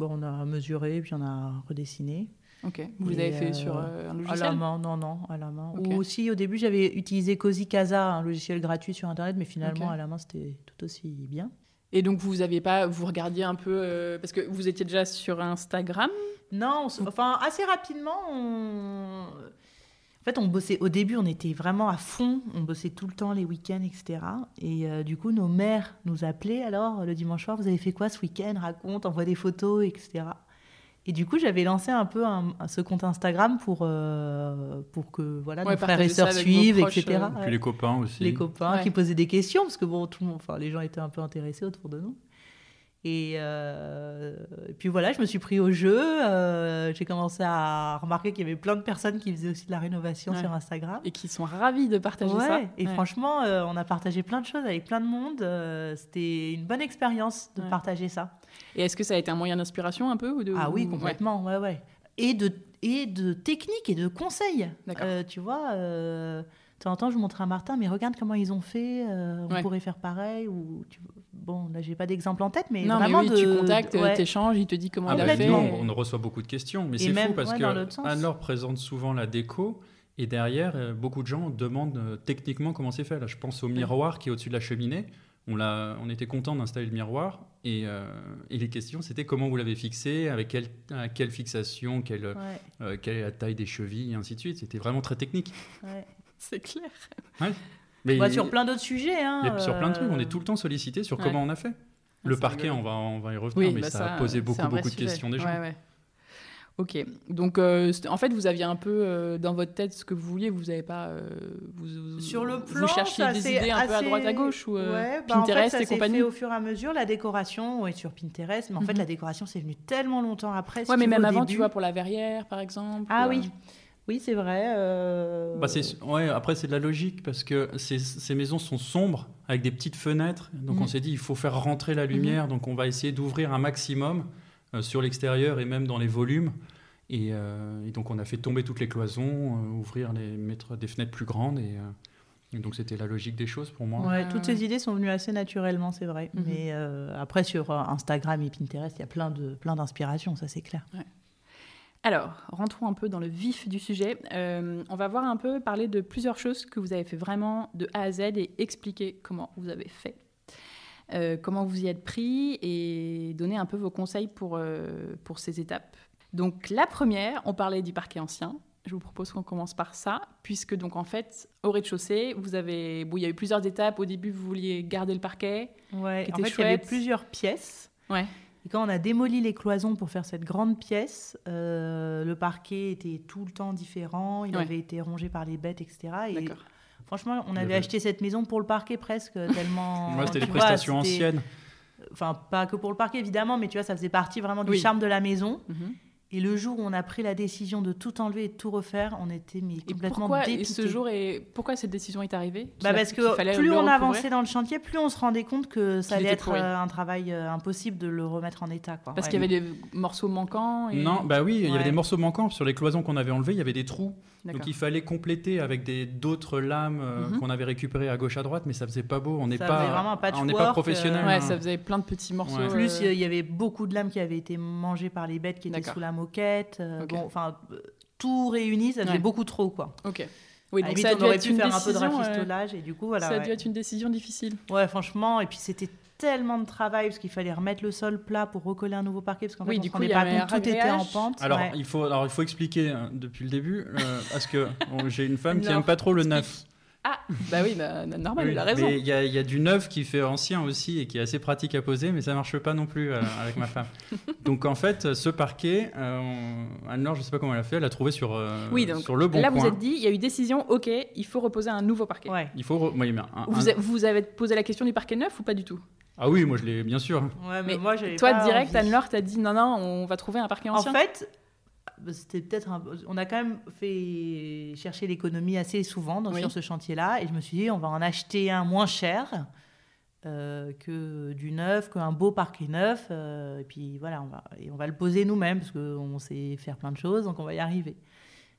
Bon, on a mesuré, puis on a redessiné. Ok. Vous les avez fait euh, sur euh, un À la logiciel main, non, non, à la main. Ou aussi, au début, j'avais utilisé Cozy Casa, un logiciel gratuit sur Internet, mais finalement, à la main, c'était tout aussi bien. Et donc vous aviez pas, vous regardiez un peu euh, parce que vous étiez déjà sur Instagram? Non, on enfin, assez rapidement, on... En fait, on bossait, au début, on était vraiment à fond, on bossait tout le temps, les week-ends, etc. Et euh, du coup, nos mères nous appelaient, alors, le dimanche soir, vous avez fait quoi ce week-end? Raconte, envoie des photos, etc. Et du coup, j'avais lancé un peu un- ce compte Instagram pour, euh, pour que voilà, Ouais, nos frères et sœurs suivent, proches, etc. euh, Et Ouais. puis les copains aussi. les copains Ouais. qui posaient des questions parce que bon tout le monde enfin les gens étaient un peu intéressés autour de nous et, euh, et puis voilà je me suis pris au jeu euh, j'ai commencé à remarquer qu'il y avait plein de personnes qui faisaient aussi de la rénovation Ouais. sur Instagram Et qui sont ravis de partager Ouais, ça. et Ouais. franchement euh, on a partagé plein de choses avec plein de monde c'était une bonne expérience de partager ça Et est-ce que ça a été un moyen d'inspiration un peu ou de... ah oui complètement ouais ouais et de et de techniques et de conseils tu vois temps en temps, je montrais à Martin, mais regarde comment ils ont fait, euh, on Ouais. pourrait faire pareil. Ou tu- Bon, là, j'ai pas d'exemple en tête, mais non, mais vraiment oui, de... tu contactes, ouais. t'échanges, il te dit comment il a fait. Complètement. on, reçoit beaucoup de questions, mais c'est fou parce ouais, que. Anne-Laure présente souvent la déco et derrière, euh, beaucoup de gens demandent euh, techniquement comment c'est fait. Là, je pense au miroir qui est au-dessus de la cheminée. On, l'a- on était content d'installer le miroir et, euh, et les questions c'était comment vous l'avez fixé, avec quelle, à quelle fixation, quelle, Ouais, euh, quelle est la taille des chevilles et ainsi de suite. C'était vraiment très technique. ouais. [LAUGHS] C'est clair. Mais Bah, sur plein d'autres sujets. Hein, sur plein de trucs, on euh, est tout le temps sollicité sur Ouais. comment on a fait. Le c'est parquet, rigolo. on va, on va y revenir, mais bah ça, a posé beaucoup, beaucoup de questions des gens. Ouais, ouais. Ok, donc euh, en fait vous aviez un peu euh, dans votre tête ce que vous vouliez, vous n'avez pas, euh, vous, vous- Sur le vous plan, cherchiez ça des idées un peu à droite à gauche ou euh, Ouais, bah, en fait, Pinterest ça et compagnie. fait au fur et à mesure. La décoration, ouais, sur Pinterest, mais en fait, Mhm. la décoration, c'est venu tellement longtemps après. Ouais, mais même avant, tu vois, pour la verrière par exemple. Ah ou, oui, euh, oui, c'est vrai. euh, Bah, c'est- ouais, après, c'est de la logique parce que ces, ces maisons sont sombres avec des petites fenêtres. Donc, on s'est dit, il faut faire rentrer la lumière. Donc, on va essayer d'ouvrir un maximum euh, sur l'extérieur et même dans les volumes. Et, euh, et donc, on a fait tomber toutes les cloisons, euh, ouvrir les, mettre des fenêtres plus grandes. Et, euh, et donc, c'était la logique des choses pour moi. Ouais, Ouais, toutes ouais. ces idées sont venues assez naturellement, c'est vrai. Mhm. Mais euh, après, sur Instagram et Pinterest, il y a plein de plein d'inspirations, ça c'est clair. Alors, rentrons un peu dans le vif du sujet. Euh, on va voir un peu parler de plusieurs choses que vous avez fait vraiment de A à Z et expliquer comment vous avez fait, Euh, comment vous y êtes pris et donner un peu vos conseils pour, euh, pour ces étapes. Donc la première, on parlait du parquet ancien. Je vous propose qu'on commence par ça, puisque donc en fait, au rez-de-chaussée, vous avez, bon, il y a eu plusieurs étapes. Au début, vous vouliez garder le parquet. Ouais, en fait, il y avait plusieurs pièces. Ouais. Et quand on a démoli les cloisons pour faire cette grande pièce, euh, le parquet était tout le temps différent. Il Ouais. avait été rongé par les bêtes, etc. Et D'accord. franchement, on avait avait- acheté cette maison pour le parquet presque, [LAUGHS] tellement. Moi, c'était vois, prestations anciennes. Enfin, pas que pour le parquet, évidemment, mais tu vois, ça faisait partie vraiment du Oui. charme de la maison. Mhm. Et le jour où on a pris la décision de tout enlever et de tout refaire, on était mais Et complètement pourquoi et ce jour est pourquoi cette décision est arrivée? Bah parce que plus on avançait dans le chantier, plus on se rendait compte que ça allait être pourri. euh, un travail euh, impossible de le remettre en état. Quoi. Parce Ouais. qu'il y avait des morceaux manquants. Et... Non, bah oui, il y avait des morceaux manquants. Sur les cloisons qu'on avait enlevées, il y avait des trous. Donc il fallait compléter avec des d'autres lames euh, Mhm. qu'on avait récupérées à gauche à droite, mais ça faisait pas beau. On n'est Ça pas, faisait vraiment un on n'est pas professionnel. euh, Ouais, hein. ça faisait plein de petits morceaux. Ouais. Plus, euh, il y avait beaucoup de lames qui avaient été mangées par les bêtes qui étaient sous la moquette. euh, Ok. Bon, enfin, euh, tout réuni, ça faisait Ouais. beaucoup trop, quoi. Ok. Oui, donc limite, ça a on dû aurait être pu une faire un peu de décision, euh, rafistolage, et du coup, voilà. ça a ouais. dû être une décision difficile. Ouais, franchement, et puis c'était tellement de travail parce qu'il fallait remettre le sol plat pour recoller un nouveau parquet parce qu'en Oui, fait, du coup, rendait il y pas avait compte, tout un était en pente. Alors, ouais. il faut, alors, il faut expliquer euh, depuis le début, euh, parce que [LAUGHS] bon, j'ai une femme qui aime pas trop le [LAUGHS] neuf. Ah, bah oui, bah, normal, Oui, il a raison. Mais il y, a- il y a du neuf qui fait ancien aussi et qui est assez pratique à poser, mais ça marche pas non plus euh, avec ma femme. [LAUGHS] Donc en fait, ce parquet, euh, on- Anne-Laure, je sais pas comment elle a fait, elle a trouvé sur, euh, Oui, donc sur le bon Là, coin. vous êtes dit, il y a eu décision, ok, il faut reposer un nouveau parquet. Ouais. Il faut, re- oui, mais un- Vous, un- a- vous avez posé la question du parquet neuf ou pas du tout? Ah oui, moi je l'ai bien sûr. Ouais, mais, Mais moi, Toi, pas direct. Anne-Laure t'a dit, non, non, on va trouver un parquet En ancien? fait, c'était peut-être un- on a quand même fait chercher l'économie assez souvent dans, Oui. sur ce chantier-là et je me suis dit on va en acheter un moins cher euh, que du neuf, qu'un beau parquet neuf euh, et puis voilà on va et on va le poser nous-mêmes parce qu'on sait faire plein de choses donc on va y arriver.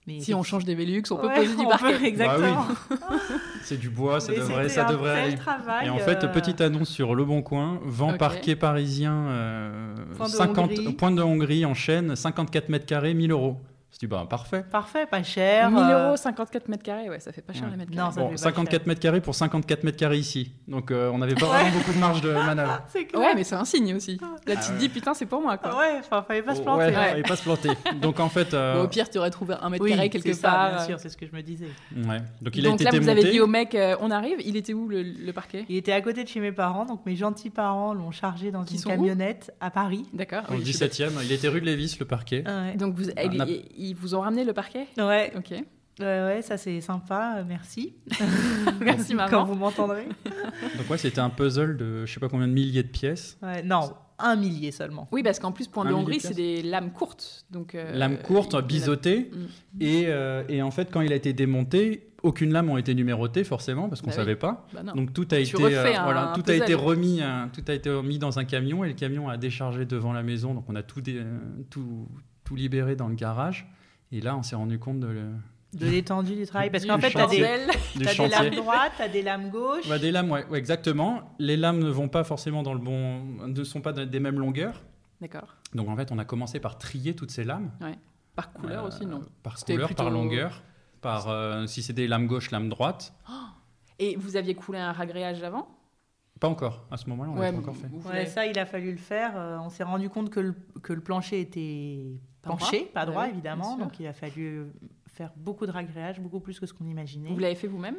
Mais si on change des Velux, on peut Ouais, poser du parquet. peut, exactement. [LAUGHS] C'est du bois, ça Mais devrait, ça un devrait tel aller. travail, Et en fait, euh, petite annonce sur Le Bon Coin, vent Ok. parquet parisien, euh, Point de 50, Hongrie. point de Hongrie en chaîne, 54 mètres carrés, 1000 euros. Je dis, bah parfait. Parfait, pas cher. 1000 euh, euros, 54 mètres carrés, ouais, ça fait pas cher Ouais. les mètres Non, carrés. ça Bon, fait pas 54 cher. mètres carrés pour 54 mètres carrés ici. Donc euh, on n'avait pas vraiment beaucoup de marge de [LAUGHS] manœuvre. C'est clair. Ouais, mais c'est un signe aussi. Là, tu Ah te ouais. dis, putain, c'est pour moi, quoi. Ouais, enfin, fallait pas se Oh, planter. ouais, ouais. fallait pas se planter. Donc en fait, euh, Bon, au pire, tu aurais trouvé un mètre Oui, carré quelque c'est ça, part. bien sûr, c'est ce que je me disais. ouais. donc il a Donc été là, vous avez dit au mec, euh, on arrive. Il était où le, le parquet? Il était à côté de chez mes parents, donc mes gentils parents l'ont chargé dans une camionnette à Paris. D'accord. Je suis 17e, il était rue de Lévis, le parquet. Donc, vous, ils, vous ont ramené le parquet? Ouais, Ok. ouais, ouais, ça c'est sympa, euh, merci. [LAUGHS] Merci, [LAUGHS] Quand maman. vous m'entendrez. Donc ouais, c'était un puzzle de je sais pas combien de milliers de pièces. Ouais, non, un millier seulement. Oui, parce qu'en plus, Point de Hongrie, c'est des lames courtes. Donc, euh, Lame courte, il- biseautée. Mm. Et, euh, et en fait, quand il a été démonté, aucune lame n'a été numérotée forcément parce qu'on Bah oui. savait pas. Bah non. Donc tout a Tu été refais un- voilà, un tout a été remis euh, tout a été remis dans un camion et le camion a déchargé devant la maison. Donc on a tout dé- tout tout libéré dans le garage. Et là, on s'est rendu compte de le- De l'étendue du travail. Parce qu'en fait, tu as [LAUGHS] des, lames droites, tu as des lames gauches. Bah, des lames, ouais, ouais, exactement. Les lames ne vont pas forcément dans le bon, ne sont pas des mêmes longueurs. D'accord. Donc en fait, on a commencé par trier toutes ces lames. Par couleur Euh, aussi, non Par C'était couleur, plutôt- par longueur, par euh, si c'est des lames gauche, lames droite. Et vous aviez coulé un ragréage avant? Pas encore. À ce moment-là, on l'a pas encore fait. Ouais, ça, il a fallu le faire. Euh, on s'est rendu compte que le, que le plancher était Pas penché, droit. pas droit, Ouais, évidemment. Donc, il a fallu faire beaucoup de ragréage, beaucoup plus que ce qu'on imaginait. Vous l'avez fait vous-même?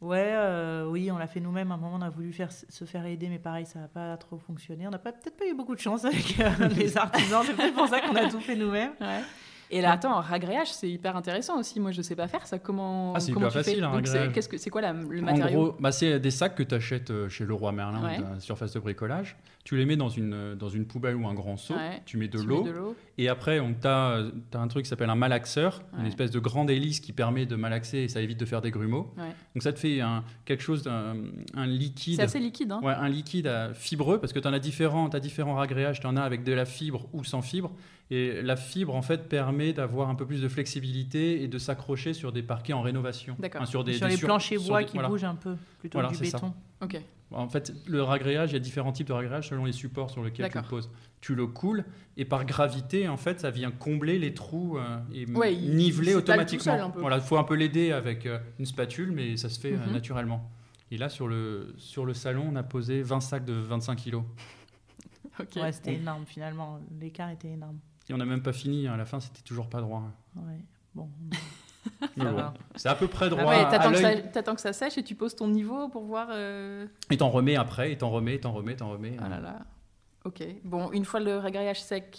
Ouais, euh, oui, on l'a fait nous-mêmes. À un moment, on a voulu faire, se faire aider, mais pareil, ça n'a pas trop fonctionné. On n'a peut-être pas eu beaucoup de chance avec euh, [LAUGHS] les artisans. C'est peut-être pour ça qu'on a tout fait nous-mêmes. Ouais. Et là, attends, un ragréage, c'est hyper intéressant aussi. Moi, je sais pas faire ça. Comment Ah, c'est hyper tu fais facile, un c'est- ragréage. c'est quoi la- le En matériau gros, bah, c'est des sacs que tu achètes euh, chez Leroy Merlin Ouais. ou la surface de bricolage. Tu les mets dans une, euh, dans une poubelle ou un grand seau. Ouais. Tu mets de Tu l'eau. Et après, tu as, un truc qui s'appelle un malaxeur, une espèce de grande hélice qui permet de malaxer et ça évite de faire des grumeaux. Donc ça te fait un, quelque chose, d'un un liquide. C'est assez liquide. Hein Ouais, un liquide euh, fibreux parce que tu en as différents, as différents ragréages, tu en as avec de la fibre ou sans fibre. Et la fibre, en fait, permet d'avoir un peu plus de flexibilité et de s'accrocher sur des parquets en rénovation. D'accord. Enfin, sur des, sur des les planchers bois des- qui voilà. bougent un peu, plutôt Voilà, que du ça. béton. Ok. En fait, le ragréage, il y a différents types de ragréage selon les supports sur lesquels tu le poses. Tu le coules et par gravité, en fait, ça vient combler les trous euh, et Ouais, il- niveler il automatiquement. seul un peu. Voilà, il faut un peu l'aider avec euh, une spatule, mais ça se fait euh, Mhm. naturellement. Et là, sur le, sur le salon, on a posé 20 sacs de 25 kilos. [LAUGHS] Ok. Ouais, c'était énorme finalement. L'écart était énorme. Et on n'a même pas fini. hein. À la fin, c'était toujours pas droit. Ouais. [LAUGHS] Bon, c'est à peu près droit. Ah ouais, t'attends que, ça, t'attends que ça sèche et tu poses ton niveau pour voir. euh, Et t'en remets après, et t'en remets, t'en remets, t'en remets. Ah là là. Ok. Bon, une fois le ragréage sec,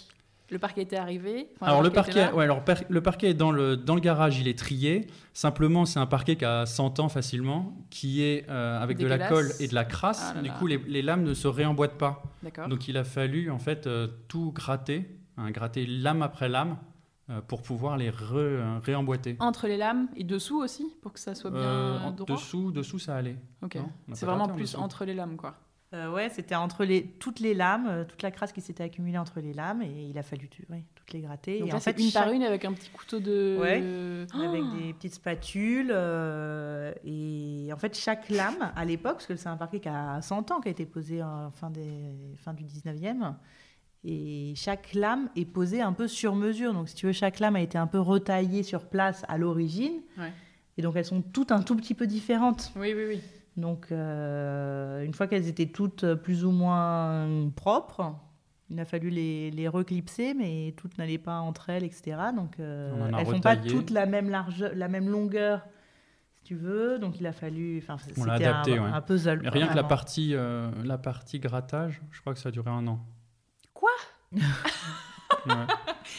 le parquet était arrivé. Enfin, Alors le parquet, ouais, alors le parquet est dans le, dans le garage, il est trié. Simplement, c'est un parquet qui a 100 ans facilement, qui est euh, avec de la colle et de la crasse. Ah là du là. coup, les, les lames ne se réemboîtent pas. D'accord. Donc il a fallu en fait euh, tout gratter, hein, gratter lame après lame, euh, pour pouvoir les re- euh, réemboîter. Entre les lames et dessous aussi, pour que ça soit bien Euh, en droit. dessous, dessous, ça allait. Ok. C'est vraiment plus entre les lames, quoi. Euh, ouais, c'était entre les, toutes les lames, toute la crasse qui s'était accumulée entre les lames, et il a fallu ouais, toutes les gratter. Donc et là, en fait, une par chaque- une avec un petit couteau de. Ouais. Oh avec des petites spatules. euh, et en fait, chaque lame, à l'époque, parce que c'est un parquet qui a 100 ans, qui a été posé en fin, des, fin du 19e, et chaque lame est posée un peu sur mesure. Donc, si tu veux, chaque lame a été un peu retaillée sur place à l'origine. Ouais. Et donc, elles sont toutes un tout petit peu différentes. Oui, oui, oui. Donc, euh, une fois qu'elles étaient toutes plus ou moins propres, il a fallu les, les reclipser, mais toutes n'allaient pas entre elles, etc. Donc, euh, elles font pas toutes la même largeur, la même longueur, si tu veux. Donc, il a fallu. Enfin, On l'a c'était adapté, un, ouais. un puzzle. Mais rien que la partie, euh, la partie grattage, je crois que ça a duré un an. Quoi?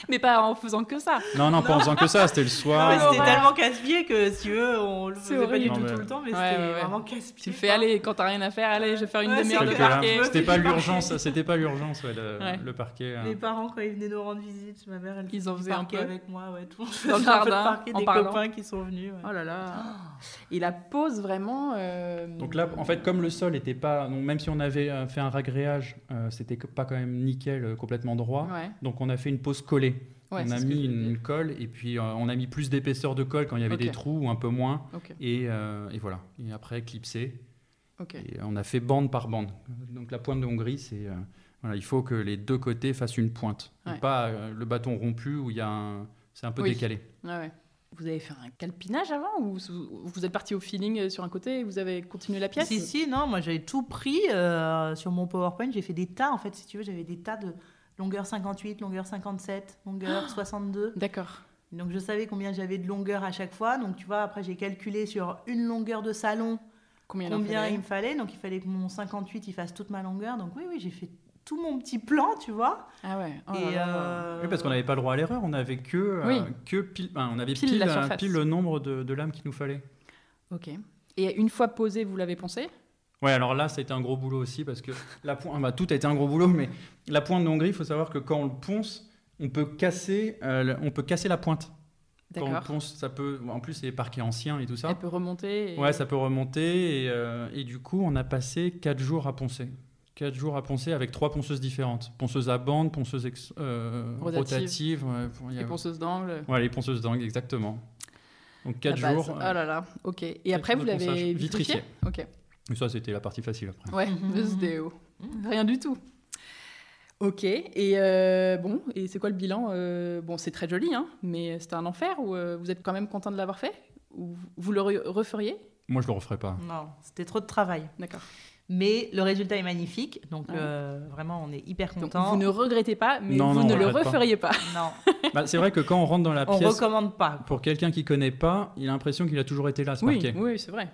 Mais pas en faisant que ça. Non, non, pas en faisant que ça, c'était le [LAUGHS] soir. mais c'était tellement casse-pied que, si tu veux, on le faisait pas du horrible. tout Non, tout le temps, mais Ouais, c'était vraiment casse-pied. Tu le fais aller quand t'as rien à faire. Allez, je vais faire une Ouais, demi-heure de parquet. C'était pas l'urgence, c'était pas l'urgence, ouais, le, Ouais. le parquet. hein. Mes parents, quand ils venaient nous rendre visite, ma mère, elle Ils faisait en faisaient un parquet peu. avec moi. Ouais, tout le monde Dans le faisait un peu de jardin, des parlant. copains qui sont venus. Oh là là. Et la pose vraiment. euh, Donc là, en fait, comme le sol était pas, donc même si on avait euh, fait un ragréage, euh, c'était pas quand même nickel, complètement droit. Ouais. Donc on a fait une pose collée. Ouais, on a mis une, colle et puis euh, on a mis plus d'épaisseur de colle quand il y avait des trous ou un peu moins. Et, euh, et voilà. Et après clipsé. Ok. Et on a fait bande par bande. Donc la pointe de Hongrie, c'est euh, voilà, il faut que les deux côtés fassent une pointe, Et pas euh, le bâton rompu où il y a un, c'est un peu Oui. décalé. Ouais. Vous avez fait un calpinage avant ou vous êtes parti au feeling euh, sur un côté et vous avez continué la pièce? Si, si, non, moi j'avais tout pris euh, sur mon PowerPoint. J'ai fait des tas, en fait, si tu veux, j'avais des tas de longueur 58, longueur 57, longueur 62. D'accord. Donc je savais combien j'avais de longueur à chaque fois. Donc tu vois, après j'ai calculé sur une longueur de salon Combien, il combien me fallait. Donc il fallait que mon 58 il fasse toute ma longueur. Donc oui, oui, j'ai fait tout mon petit plan, tu vois. Ah ouais. Oh Et euh, Oui, parce qu'on n'avait pas le droit à l'erreur, on avait que, euh, que pile, enfin, on avait Pile pile, la euh, pile le nombre de, de lames qu'il nous fallait. Ok. Et une fois posé, vous l'avez poncé? Ouais, alors là, ça a été un gros boulot aussi parce que la pointe, bah, tout a été un gros boulot, mais la pointe de Hongrie, il faut savoir que quand on le ponce, on peut casser, euh, on peut casser la pointe. Quand on ponce, ça peut. En plus, c'est parquet ancien et tout ça. Elle peut remonter. et- Ouais, ça peut remonter et, euh, et du coup, on a passé 4 jours à poncer. 4 jours à poncer avec trois ponceuses différentes. Ponceuse à bande, ponceuse ex- euh, Rotative. rotative. ouais, Et ponceuse d'angle. Ouais, les ponceuses d'angle, exactement. Donc 4 La base. jours. Oh euh, là là, ok. Et après, vous l'avez Vitrifié. vitrifié Ok. Mais ça, c'était la partie facile après. Ouais, Mhm. c'était oh, rien du tout. Ok, et euh, bon, et c'est quoi le bilan Euh, Bon, c'est très joli, hein, mais c'était un enfer ou euh, vous êtes quand même content de l'avoir fait Ou vous le re- referiez? Moi, je le referai pas. Non, c'était trop de travail. D'accord. Mais le résultat est magnifique, donc euh, vraiment on est hyper Donc content. vous ne regrettez pas, mais Non, vous non, ne on le pas. referiez pas. [LAUGHS] Non, [LAUGHS] Bah, c'est vrai que quand on rentre dans la on pièce, recommande pas. pour quelqu'un qui connaît pas, il a l'impression qu'il a toujours été là, ce Oui, parquet. oui, c'est vrai.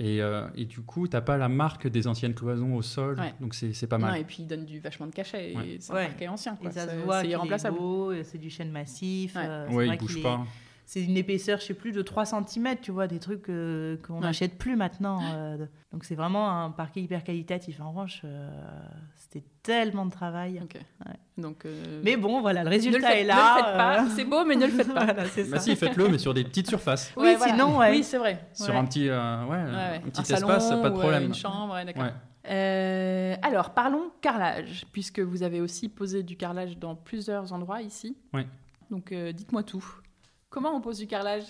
Et, euh, et du coup, t'as pas la marque des anciennes cloisons au sol, Ouais. donc c'est c'est pas Non, mal. et puis il donne du vachement de cachet, et Ouais. c'est un Ouais. parquet ancien, quoi. Et ça se C'est- voit irremplaçable. et c'est du chêne massif. Ouais. euh, ouais, il bouge est- pas. C'est une épaisseur, je sais plus, de 3 cm, tu vois, des trucs euh, qu'on Ouais. n'achète plus maintenant. euh, donc c'est vraiment un parquet hyper qualitatif. En revanche, euh, c'était tellement de travail. Ouais. Donc, euh, Mais bon, voilà, le ne le résultat faites, est ne là. le faites pas. euh, C'est beau, mais ne le faites pas. [LAUGHS] voilà, Bah si, faites-le, mais sur des petites surfaces. Oui, sinon, ouais. Oui, c'est vrai. Sur Ouais. un petit, euh, ouais, Ouais, ouais. un petit Un salon espace, pas de ou, euh, problème. Une chambre, ouais, d'accord. Ouais. Euh, alors, parlons carrelage, puisque vous avez aussi posé du carrelage dans plusieurs endroits ici. Ouais. Donc, euh, dites-moi tout. Comment on pose du carrelage?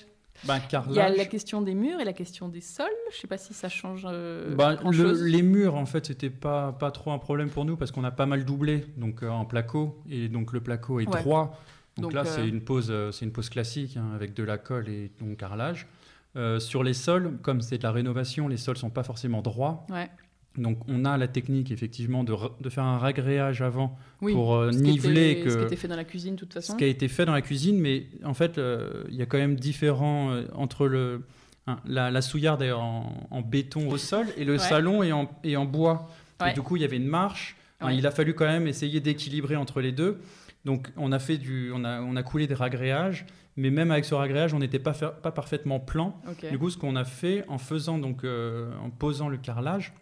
Bah, Il y a la question des murs et la question des sols. Je sais pas si ça change euh, le- grand-chose. les murs, en fait, c'était pas, pas trop un problème pour nous parce qu'on a pas mal doublé donc euh, en placo et donc le placo est Ouais. droit. Donc, Donc, là, euh, c'est une pose, c'est une pose classique hein, avec de la colle et donc carrelage. Sur les sols, comme c'est de la rénovation, les sols sont pas forcément droits. Ouais. Donc on a la technique effectivement de, de faire un ragréage avant Oui, pour euh, ce qui niveler était- que Ce qui était fait dans la cuisine, de toute ce façon. qui a été fait dans la cuisine, mais en fait, euh, il y a quand même différents euh, entre le, hein, la, la souillarde est en, en béton au sol et le Ouais. salon est en, est en bois. Ouais. Et du coup, il y avait une marche. Hein, Ouais. il a fallu quand même essayer d'équilibrer entre les deux. Donc, on a fait du, on a, on a coulé des ragréages, mais même avec ce ragréage, on n'était pas, pas parfaitement plan. Du coup, ce qu'on a fait en faisant donc, euh, en posant le carrelage,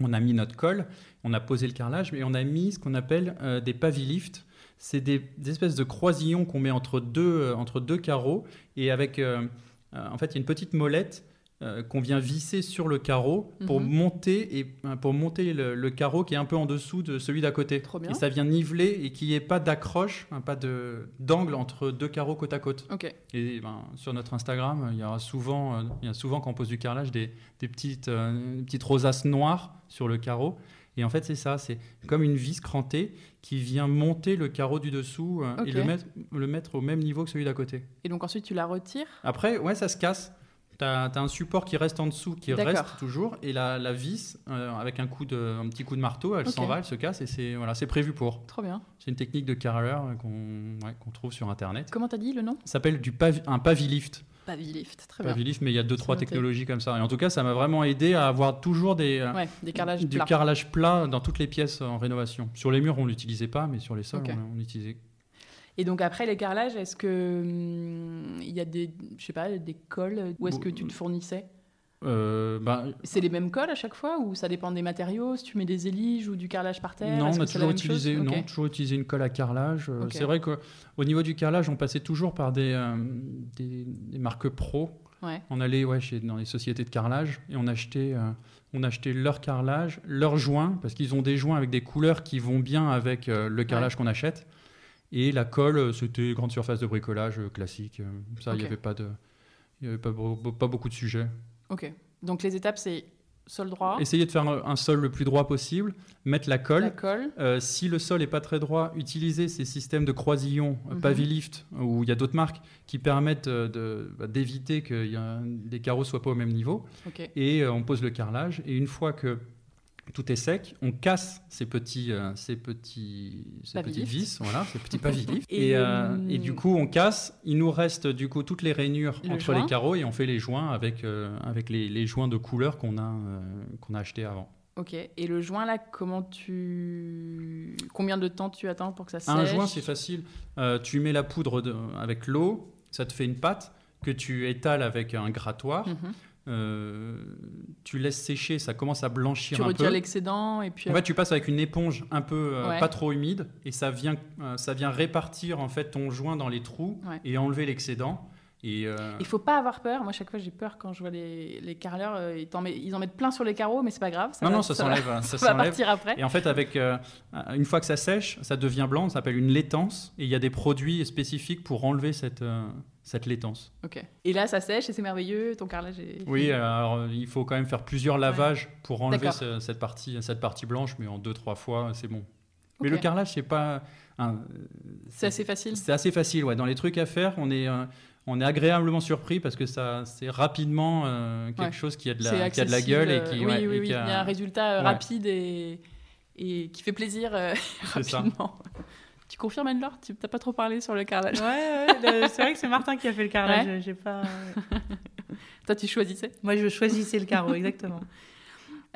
on a mis notre colle, on a posé le carrelage, mais on a mis ce qu'on appelle euh, des pavilifts. C'est des, espèces de croisillons qu'on met entre deux, euh, entre deux carreaux et avec, euh, en fait, il y a une petite molette euh, qu'on vient visser sur le carreau pour Mhm. monter et euh, pour monter le, le carreau qui est un peu en dessous de celui d'à côté. Trop bien. Et ça vient niveler et qu'il n'y ait pas d'accroche, hein, pas de d'angle entre deux carreaux côte à côte. Et ben, sur notre Instagram, il y aura souvent, euh, il y a souvent quand on pose du carrelage des, des petites, euh, petites rosaces noires sur le carreau. Et en fait, c'est ça, c'est comme une vis crantée qui vient monter le carreau du dessous euh, et le mettre, le mettre au même niveau que celui d'à côté. Et donc ensuite, tu la retires? Après, ouais, ça se casse. Tu as, un support qui reste en dessous, qui reste toujours, et la, la vis, euh, avec un, coup de, un petit coup de marteau, elle s'en va, elle se casse, et c'est voilà, prévu pour. Trop bien. C'est une technique de carreleur euh, qu'on ouais, trouve sur Internet. Comment t'as dit le nom? Ça s'appelle un pavilift. Pavilift. Très bien. Pavilift, mais il y a deux, trois noté. technologies comme ça. Et en tout cas, ça m'a vraiment aidé à avoir toujours des, euh, Ouais, des carrelages du plats. carrelage plat dans toutes les pièces en rénovation. Sur les murs, on l'utilisait pas, mais sur les sols, on, on l'utilisait. Et donc après les carrelages, est-ce que hum, il y a des, je sais pas, des cols Où est-ce que tu te fournissais? Euh, bah, C'est les mêmes cols à chaque fois ou ça dépend des matériaux? Si tu mets des éliges ou du carrelage par terre non, on a toujours utilisé, non, toujours utilisé une colle à carrelage. Euh. C'est vrai qu'au niveau du carrelage, on passait toujours par des, euh, des, des marques pro. Ouais. On allait ouais, chez, dans les sociétés de carrelage et on achetait, euh, on achetait leur carrelage, leurs joints, parce qu'ils ont des joints avec des couleurs qui vont bien avec le carrelage qu'on achète. Et la colle, euh, c'était grande surface de bricolage euh, classique. euh, Ça, il n'y avait pas de, y avait pas, pas beaucoup de sujets. Ok. Donc les étapes, c'est sol droit, Essayer de faire un, sol le plus droit possible, mettre la colle. la colle. Euh, si le sol n'est pas très droit, utiliser ces systèmes de croisillons, euh, Mhm. Pavilift, où il y a d'autres marques qui permettent bah, d'éviter que y a- les carreaux soient pas au même niveau. Ok. Et euh, on pose le carrelage. Et une fois que tout est sec, on casse ces petits, euh, ces petits, ces petites vis, voilà, ces petits [LAUGHS] pavilifts. Et, et, euh, et du coup, on casse. Il nous reste du coup toutes les rainures Le entre joint. les carreaux et on fait les joints avec, euh, avec les, les joints de couleur qu'on a, qu'on a acheté avant. Ok. Et le joint là, comment tu, combien de temps tu attends pour que ça sèche Un joint, c'est facile. Tu mets la poudre de- avec l'eau, ça te fait une pâte que tu étales avec un grattoir. Mhm. Euh, tu laisses sécher, ça commence à blanchir Tu un retires peu. l'excédent et puis. En fait, tu passes avec une éponge un peu euh, Ouais. pas trop humide et ça vient, euh, ça vient répartir en fait ton joint dans les trous Ouais. et enlever l'excédent. Et, euh, Il faut pas avoir peur. Moi, chaque fois, j'ai peur quand je vois les, les carreleurs. euh, ils, t'en met- ils en mettent plein sur les carreaux, mais c'est pas grave. non, va- non, ça s'enlève. hein, Ça [LAUGHS] Ça va s'enlève. partir après. Et en fait, avec euh, une fois que ça sèche, ça devient blanc. Ça s'appelle une laitance. Et il y a des produits spécifiques pour enlever cette, euh, cette laitance. Ok. Et là, ça sèche et c'est merveilleux. Ton carrelage est. Oui, alors il faut quand même faire plusieurs lavages pour enlever ce- cette, partie, cette partie blanche, mais en deux, trois fois, c'est bon. Mais le carrelage, c'est pas. un- C'est assez facile. C'est assez facile, ouais. Dans les trucs à faire, on est, on est agréablement surpris parce que ça, c'est rapidement euh, quelque Ouais. chose qui a de C'est la, qui a de la gueule et qui, oui, ouais, oui, et oui. qui Il y a un résultat euh, Ouais. rapide et, et qui fait plaisir euh, [LAUGHS] ça. rapidement. Tu confirmes, Anne-Laure? Tu n'as pas trop parlé sur le carrelage? Ouais, c'est vrai que c'est Martin qui a fait le carrelage. Ouais. J'ai pas. [LAUGHS] Toi, tu choisissais? Moi, je choisissais le carreau, exactement.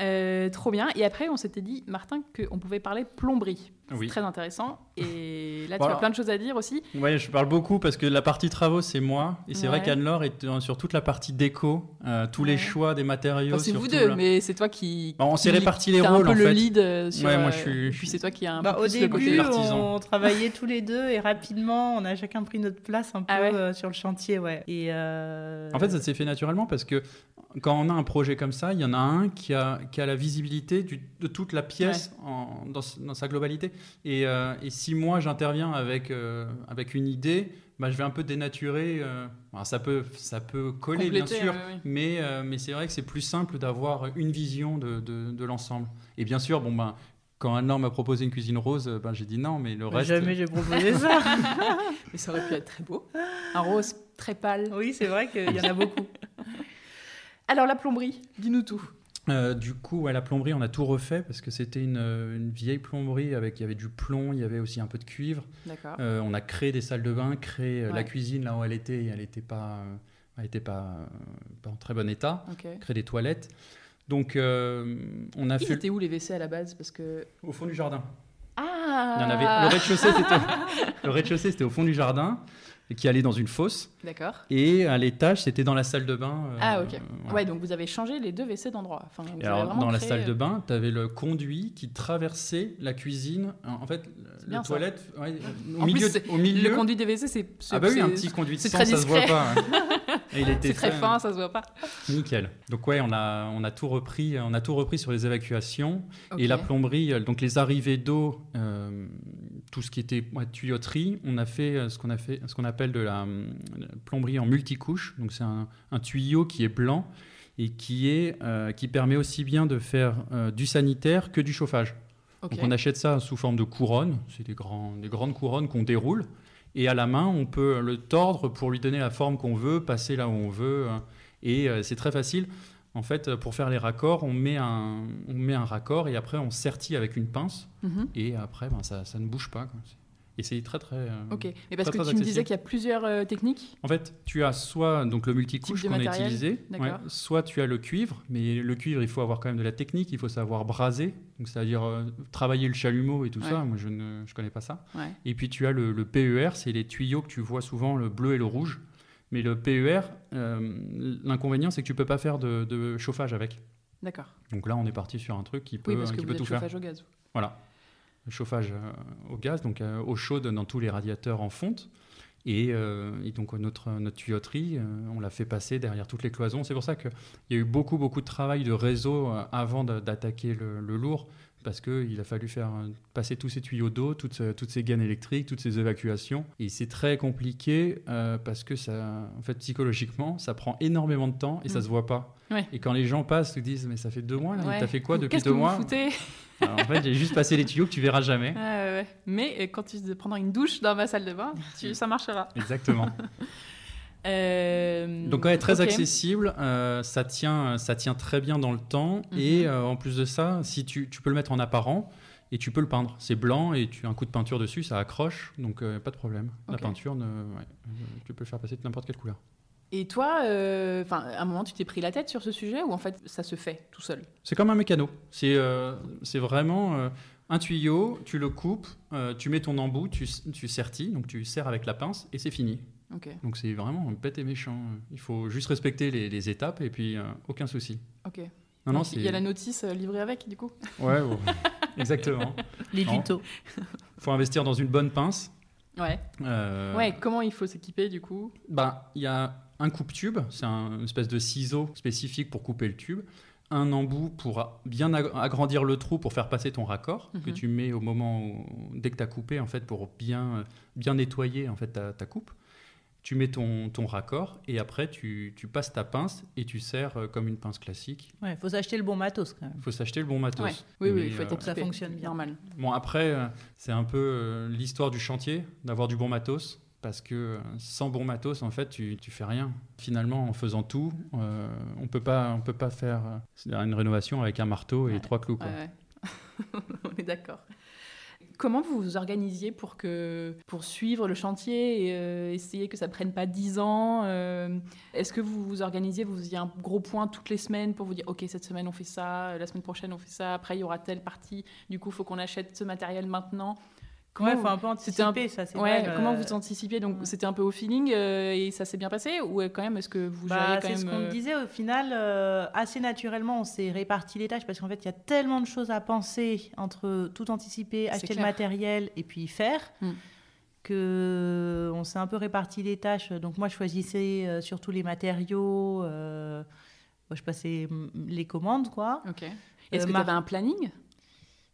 Euh, Trop bien. Et après, on s'était dit, Martin, qu'on pouvait parler plomberie. Oui. Très intéressant. Et là, tu Voilà. as plein de choses à dire aussi. Ouais, je parle beaucoup parce que la partie travaux, c'est moi. Et c'est Ouais. vrai qu'Anne-Laure est euh, sur toute la partie déco, euh, tous les choix des matériaux. Enfin, c'est vous deux, mais c'est toi qui. Bon, on s'est réparti les rôles, un peu en le fait. lead euh, sur. Ouais, moi, je suis- Et puis c'est toi qui a un Bah, peu au plus le côté. début, l'artisan. on travaillait tous les deux et rapidement, on a chacun pris notre place un peu Ah ouais euh, sur le chantier, ouais. Et euh, En fait, ça s'est fait naturellement parce que quand on a un projet comme ça, il y en a un qui a, qui a la visibilité du- de toute la pièce en- dans, dans sa globalité. Et, euh, et si moi j'interviens avec, euh, avec une idée, bah, je vais un peu dénaturer. euh, ça, peut, ça peut coller, bien sûr, mais, euh, mais c'est vrai que c'est plus simple d'avoir une vision de, de- de l'ensemble. Et bien sûr, bon, ben, quand Anne-Laure m'a proposé une cuisine rose, ben, j'ai dit non, mais le bah, reste. jamais j'ai proposé ça. [LAUGHS] Mais ça aurait pu être très beau. Un rose très pâle. oui, c'est vrai qu'il y en a beaucoup. Alors, la plomberie, dis-nous tout. Euh, du coup, à la plomberie, on a tout refait parce que c'était une, euh, une vieille plomberie avec il y avait du plomb, il y avait aussi un peu de cuivre. Euh, on a créé des salles de bain, créé Ouais. la cuisine là où elle était, elle n'était pas, elle était pas, pas en très bon état. Créé des toilettes. Donc, euh, on a Ils fait étaient où les WC à la base? Parce que. au fond du jardin. Ah Il y en avait. Le rez-de-chaussée, c'était [LAUGHS] le rez-de-chaussée, c'était au fond du jardin, qui allait dans une fosse. D'accord. Et à l'étage, c'était dans la salle de bain. euh, Ah, ok. voilà. Ouais, donc vous avez changé les deux WC d'endroit. Enfin, vous Et avez alors, dans la salle de euh, bain, tu avais le conduit qui traversait la cuisine. En fait, le toilette, ouais, au, En plus, milieu, c'est- au milieu. Le conduit des WC, c'est. ah bah oui, un petit conduit de c'est sang, ça se voit pas. [LAUGHS] Et il était C'est très fin, ça se voit pas. Nickel. Donc ouais, on a, on a tout repris, on a tout repris sur les évacuations et la plomberie, euh, donc les arrivées d'eau, euh, tout ce qui était ouais, tuyauterie, on a fait euh, ce qu'on a fait, ce qu'on appelle de la, la plomberie en multicouche. Donc c'est un, un tuyau qui est blanc et qui est, euh, qui permet aussi bien de faire euh, du sanitaire que du chauffage. Donc on achète ça sous forme de couronne, c'est des, grands, des grandes couronnes qu'on déroule, et à la main on peut le tordre pour lui donner la forme qu'on veut, passer là où on veut, euh, et euh, c'est très facile. En fait, euh, pour faire les raccords, on met un, on met un raccord et après on sertit avec une pince, Mhm. et après ben, ça, ça ne bouge pas. quoi. Et c'est très très. euh, Ok. Mais parce Très, que très tu me disais qu'il y a plusieurs euh, techniques. En fait, tu as soit donc le multicouche qu'on a utilisé, ouais, soit tu as le cuivre, mais le cuivre, il faut avoir quand même de la technique, il faut savoir braser, donc c'est-à-dire euh, travailler le chalumeau et tout Ouais. ça. Moi, je ne je connais pas ça. Ouais. Et puis tu as le, le PER, c'est les tuyaux que tu vois souvent, le bleu et le rouge. Mais le PER, euh, l'inconvénient, c'est que tu peux pas faire de, de chauffage avec. D'accord. Donc là, on est parti sur un truc qui peut, Oui, parce que qui vous peut êtes tout faire. chauffage au gaz. Voilà. Le chauffage euh, au gaz, donc euh, eau chaude dans tous les radiateurs en fonte. Et, euh, et donc notre, notre tuyauterie, on l'a fait passer derrière toutes les cloisons. C'est pour ça qu'il y a eu beaucoup, beaucoup de travail de réseau avant d'attaquer le, le lourd, parce qu'il a fallu faire passer tous ces tuyaux d'eau, toutes, ces- toutes ces gaines électriques, toutes ces évacuations. Et c'est très compliqué euh, parce que ça, en fait, psychologiquement, ça prend énormément de temps et ça Mm. se voit pas. Ouais. Et quand les gens passent, ils disent Mais ça fait deux mois, là, Ouais. t'as fait quoi depuis Qu'est-ce deux que vous mois foutez? Alors, en fait, j'ai juste passé les tuyaux que tu verras jamais. [LAUGHS] Ouais, ouais. Mais euh, quand tu prendras une douche dans ma salle de bain, tu- ça marchera. Exactement. [LAUGHS] Euh, Donc, ouais, très accessible, euh, ça, tient, ça tient très bien dans le temps. Mhm. Et euh, en plus de ça, si tu, tu peux le mettre en apparent et tu peux le peindre. C'est blanc et tu as un coup de peinture dessus, ça accroche, donc euh, pas de problème. La peinture, ne, ouais, tu peux le faire passer de n'importe quelle couleur. Et toi, enfin, à un moment, tu t'es pris la tête sur ce sujet ou en fait, ça se fait tout seul? C'est comme un mécano. C'est c'est vraiment un tuyau, tu le coupes, tu mets ton embout, tu, tu sertis, donc tu serres avec la pince et c'est fini. Donc c'est vraiment bête et méchant. Il faut juste respecter les, les étapes et puis euh, aucun souci. ok. Non, non, il y a la notice euh, livrée avec, du coup Ouais, ouais. [LAUGHS] exactement. Les tutos. faut investir dans une bonne pince Ouais. Euh, Ouais, comment il faut s'équiper du coup Ben, il y a un coupe-tube, c'est un- une espèce de ciseau spécifique pour couper le tube, un embout pour bien ag- agrandir le trou pour faire passer ton raccord que Mhm. tu mets au moment où, dès que tu as coupé en fait pour bien bien nettoyer en fait ta, ta coupe. Tu mets ton, ton raccord et après tu, tu passes ta pince et tu serres euh, comme une pince classique. Ouais, faut s'acheter le bon matos quand même. Il faut s'acheter le bon matos. Ouais. Oui, oui, Mais, il faut être euh, que ça fonctionne bien. Normal. Bon, après, euh, c'est un peu l'histoire du chantier, d'avoir du bon matos. Parce que sans bon matos, en fait, tu, tu fais rien. Finalement, en faisant tout, euh, on peut pas, on peut pas faire une rénovation avec un marteau et Ouais. trois clous. Quoi. Ouais, ouais. [LAUGHS] On est d'accord. Comment vous vous organisiez pour, suivre le chantier et euh, essayer que ça prenne pas 10 ans euh, Est-ce que vous vous organisiez, vous faisiez un gros point toutes les semaines pour vous dire ok cette semaine on fait ça, la semaine prochaine on fait ça, après il y aura telle partie, du coup faut qu'on achète ce matériel maintenant? Ouais, faut un peu un- anticiper ça. c'est Ouais, comment vous anticipiez Donc ouais. c'était un peu au feeling euh, et ça s'est bien passé ou euh, quand même est-ce que vous Bah, c'est même ce qu'on euh, me disait au final, euh, assez naturellement, on s'est réparti les tâches parce qu'en fait, il y a tellement de choses à penser entre tout anticiper, C'est acheter clair. le matériel et puis faire, Mm. que on s'est un peu réparti les tâches. Donc moi, je choisissais euh, surtout les matériaux, moi, je passais mm, les commandes, quoi. Ok. Est-ce que tu avais un planning?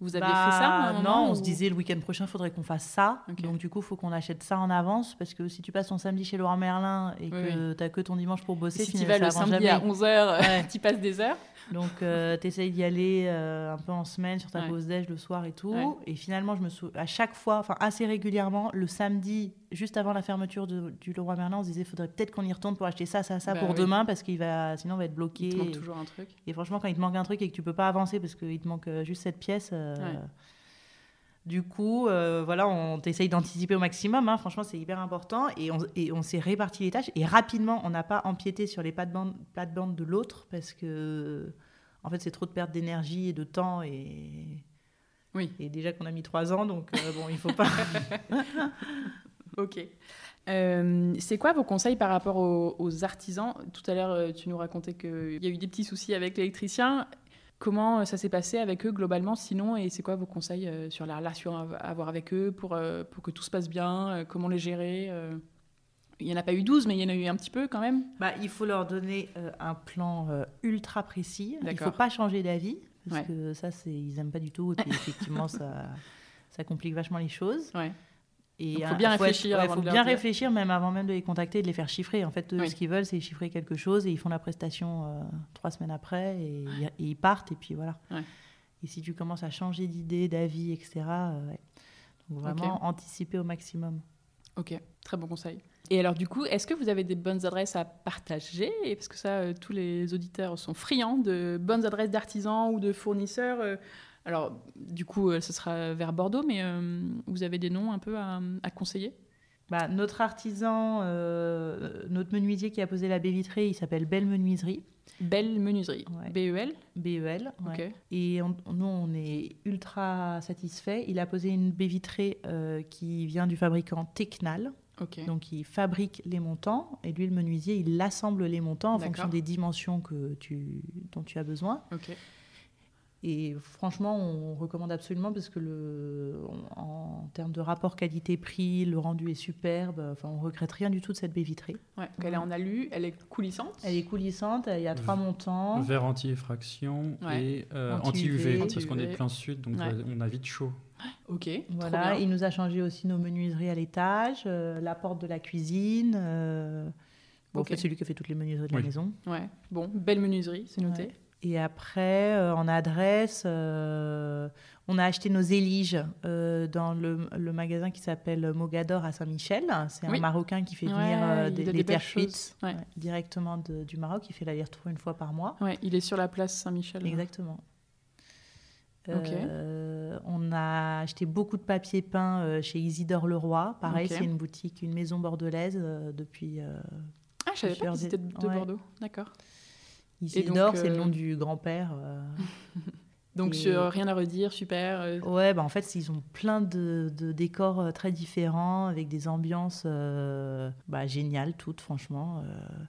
Vous aviez Bah, fait ça à un moment, Non, on ou- se disait le week-end prochain, il faudrait qu'on fasse ça. Donc du coup, il faut qu'on achète ça en avance parce que si tu passes ton samedi chez Laurent Merlin et Oui, que tu n'as que ton dimanche pour bosser, si tu vas le samedi à jamais. 11h, Ouais. [LAUGHS] tu passes des heures. Donc, tu essayes d'y aller euh, un peu en semaine sur ta Ouais. pause déj le soir et tout. Ouais. Et finalement, je me sou... à chaque fois, enfin assez régulièrement, le samedi, juste avant la fermeture de- du Leroy Merlin, on se disait faudrait peut-être qu'on y retourne pour acheter ça, ça, ça Bah pour oui. demain parce qu'il va, sinon on va être bloqué. Il te manque Et- toujours un truc. Et franchement, quand il te manque un truc et que tu peux pas avancer parce qu'il te manque euh, juste cette pièce. euh, Ouais. Du coup, euh, voilà, on essaye d'anticiper au maximum. hein. Franchement, c'est hyper important. Et on, et on s'est réparti les tâches. Et rapidement, on n'a pas empiété sur les plates-bandes plates-bandes de l'autre parce que, en fait, c'est trop de perte d'énergie et de temps. Et, Oui. et déjà qu'on a mis trois ans, donc euh, bon, il faut pas. [LAUGHS] [LAUGHS] Ok. Euh, c'est quoi vos conseils par rapport aux, aux artisans? Tout à l'heure, euh, tu nous racontais qu'il y a eu des petits soucis avec l'électricien. Comment euh, ça s'est passé avec eux globalement? Sinon Et c'est quoi vos conseils sur la relation à avoir avec eux pour, pour que tout se passe bien? Comment les gérer? Il n'y en a pas eu 12, mais il y en a eu un petit peu quand même. Bah, il faut leur donner euh, un plan euh, ultra précis. Il ne faut pas changer d'avis, parce Ouais. que ça, ils n'aiment pas du tout. Et puis, effectivement, [LAUGHS] ça, ça complique vachement les choses. Ouais. Et Donc, faut bien être- réfléchir ouais, avant faut de bien réfléchir, même avant même de les contacter, de les faire chiffrer. En fait, eux, Oui. ce qu'ils veulent, c'est chiffrer quelque chose et ils font la prestation euh, trois semaines après et, et ils partent. Et puis voilà. Ouais. Et si tu commences à changer d'idée, d'avis, etc., euh. Donc, vraiment anticiper au maximum. Ok, très bon conseil. Et alors du coup, est-ce que vous avez des bonnes adresses à partager? Et Parce que ça, euh, tous les auditeurs sont friands de bonnes adresses d'artisans ou de fournisseurs. Alors du coup, euh, ce sera vers Bordeaux, mais euh, vous avez des noms un peu à, à conseiller? Bah, notre artisan, euh, notre menuisier qui a posé la baie vitrée, il s'appelle Belle Menuiserie, Belle Menuiserie, Ouais. BEL. BEL. ouais. Ok. Et on- nous, on est ultra satisfaits. Il a posé une baie vitrée euh, qui vient du fabricant Tecnal. Ok. Donc, il fabrique les montants et lui, le menuisier, il assemble les montants en fonction des dimensions que tu, dont tu as besoin. Ok. Et franchement, on recommande absolument parce que le, en, en termes de rapport qualité-prix, le rendu est superbe. Enfin, on regrette rien du tout de cette baie vitrée. Ouais. Donc, elle est en alu, elle est coulissante. Elle est coulissante, il y a trois V- montants. Verre anti-effraction Ouais. et euh, Anti-UV. anti-UV, parce qu'on est plein sud, donc Ouais. on a vite chaud. [GASPS] Ok. Voilà, Trop bien. il nous a changé aussi nos menuiseries à l'étage, euh, la porte de la cuisine. euh, bon. En fait, c'est lui qui a fait toutes les menuiseries de Oui. la maison. Ouais. Bon, belle menuiserie, c'est noté. Et après, euh, en adresse, euh, on a acheté nos éliges euh, dans le, le magasin qui s'appelle Mogador à Saint-Michel. C'est Oui. un Marocain qui fait venir des, des terres. Ouais. ouais, directement de- du Maroc. Il fait l'aller-retour une fois par mois. Il est sur la place Saint-Michel. Exactement. On a acheté beaucoup de papier peint chez Isidore Leroy. Pareil, Ok. c'est une boutique, une maison bordelaise depuis. Ah, je savais pas c'était de. Bordeaux. D'accord. Isidore, c'est le euh, nom du grand-père. euh. [LAUGHS] Donc Et- sur rien à redire, super. euh, Ouais, bah en fait, ils ont plein de, de décors euh, très différents, avec des ambiances euh, bah, géniales, toutes, franchement. euh.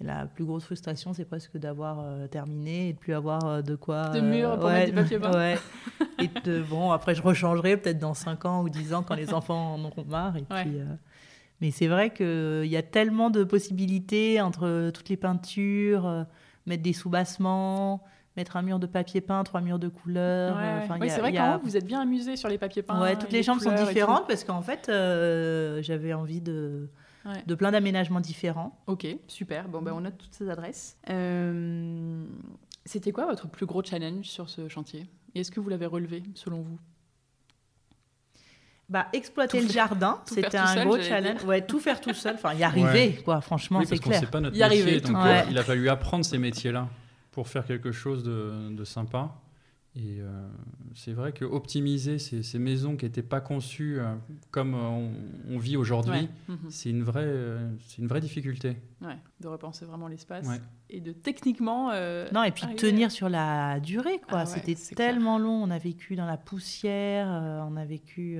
Et la plus grosse frustration, c'est presque d'avoir euh, terminé et de plus avoir euh, de quoi. De murs pour ouais, mettre du papier peint. Ouais. [LAUGHS] et de, bon, après, je rechangerai peut-être dans 5 ans ou 10 ans quand les enfants en auront marre. Et Ouais. puis, euh, mais c'est vrai qu'il y a tellement de possibilités entre toutes les peintures, euh, mettre des sous-bassements, mettre un mur de papier peint, trois murs de couleurs. Ouais, euh, ouais. enfin, a- c'est vrai a- vous êtes bien amusés sur les papiers peints. Ouais, toutes les les chambres sont différentes parce qu'en fait, euh, j'avais envie de, Ouais. de plein d'aménagements différents. Ok, super. Bon, ben, on note toutes ces adresses. Euh, C'était quoi votre plus gros challenge sur ce chantier? Et est-ce que vous l'avez relevé, selon vous? Bah, exploiter Tout le faire- jardin, c'était un seul, gros challenge. Ouais, tout faire tout seul, enfin y arriver, quoi. Franchement, Oui, c'est clair. sait pas notre Y métier, arriver, donc euh, il a fallu apprendre ces métiers-là pour faire quelque chose de, de sympa. Et euh, c'est vrai que optimiser ces, ces maisons qui n'étaient pas conçues euh, comme euh, on, on vit aujourd'hui, Ouais. Mhm. c'est une vraie, euh, c'est une vraie difficulté. Ouais, de repenser vraiment l'espace Ouais. et de techniquement. euh, Non, et puis arriver tenir sur la durée, quoi. Ah ouais, C'était clair. tellement long. On a vécu dans la poussière, euh, on a vécu.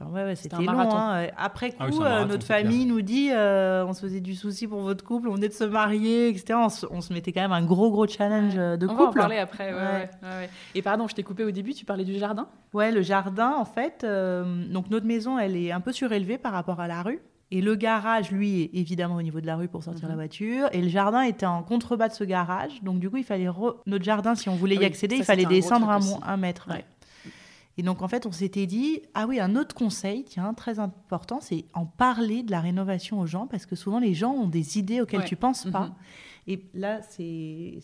Euh, Enfin, ouais, ouais, C'était long. hein. Après coup, Ah oui, un euh, marathon, notre famille nous dit euh, on se faisait du souci pour votre couple, on venait de se marier, etc. On se, on se mettait quand même un gros, gros challenge Ouais. euh, de on va en couple. parler après. ouais, Ouais. ouais, ouais, ouais. Et pardon, je t'ai coupé au début, tu parlais du jardin? Ouais, le jardin, en fait, euh, donc notre maison, elle est un peu surélevée par rapport à la rue. Et le garage, lui, est évidemment au niveau de la rue pour sortir Mhm. la voiture. Et le jardin était en contrebas de ce garage. Donc, du coup, il fallait. re- Notre jardin, si on voulait Ah y oui, accéder, ça, il fallait descendre un, mètre. Ouais. Et donc, en fait, on s'était dit ah oui, un autre conseil, tiens, très important, c'est en parler de la rénovation aux gens. Parce que souvent, les gens ont des idées auxquelles Ouais. tu penses pas. Mhm. Et là, c'est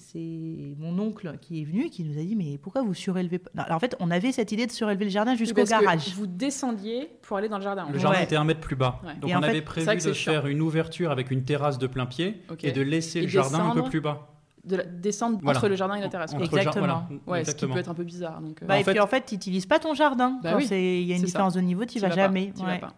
mon oncle qui est venu et qui nous a dit Mais pourquoi vous surélevez pas? Non, alors, En fait, on avait cette idée de surélever le jardin jusqu'au Parce que garage. Vous descendiez pour aller dans le jardin. Le jardin Ouais. était un mètre plus bas. Ouais. Donc Et on fait, avait prévu de chiant. faire une ouverture avec une terrasse de plein pied et de laisser Et le jardin un peu plus bas. De la- descendre Voilà. entre le jardin et la terrasse. Quoi. Exactement. voilà, Ouais, ce qui peut être un peu bizarre. Donc, euh, Bah, En et fait- puis en fait, tu n'utilises pas ton jardin. Bah oui, Il y a une ça. différence de niveau, tu vas vas jamais. Pas, t'y vas ouais. pas.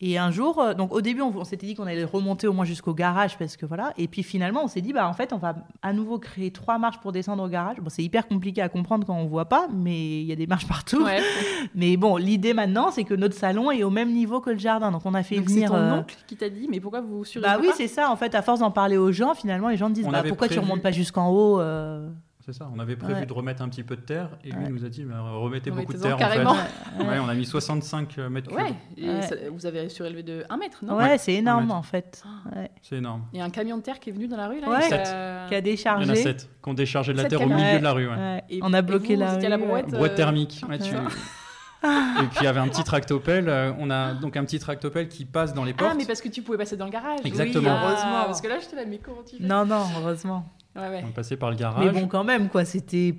Et un jour, euh, donc au début, on, on s'était dit qu'on allait remonter au moins jusqu'au garage parce que voilà. Et puis finalement, on s'est dit, bah en fait, on va à nouveau créer trois marches pour descendre au garage. Bon, c'est hyper compliqué à comprendre quand on voit pas, mais il y a des marches partout. Ouais. [LAUGHS] Mais bon, l'idée maintenant, c'est que notre salon est au même niveau que le jardin. Donc on a fait Donc c'est venir. ton euh, oncle qui t'a dit, mais pourquoi vous surélevez Bah oui, c'est ça. En fait, à force d'en parler aux gens, finalement, les gens disent, On bah, pourquoi tu prévu- remontes pas jusqu'en haut euh, C'est ça, on avait prévu Ouais. de remettre un petit peu de terre et lui Ouais. nous a dit bah, remettez beaucoup de terre en carrément. fait. Ouais, on a mis 65 mètres cubes. Ouais, et Ouais. ça- vous avez surélevé de 1 mètre, non? Ouais, c'est énorme en fait. Ouais. C'est énorme. Il y a un camion de terre qui est venu dans la rue là Ouais. et ça- Qui a Il y en a déchargé. 7 qui ont déchargé de la terre au milieu Ouais. de la rue. ouais. Ouais. Et- on a bloqué vous, la vous étiez à la rue, brouette, ouais. Boîte euh, thermique. tu-. Et puis il y avait un petit tractopelle. euh, On a donc un petit tractopelle qui passe dans les portes. Ah, mais parce que tu pouvais passer dans le garage. Exactement. Oui, Ah. heureusement. Parce que là, j'étais là, mais comment tu fais? Non, non, heureusement. Ouais, ouais. On est passé par le Mais garage. bon, quand même, quoi. C'était.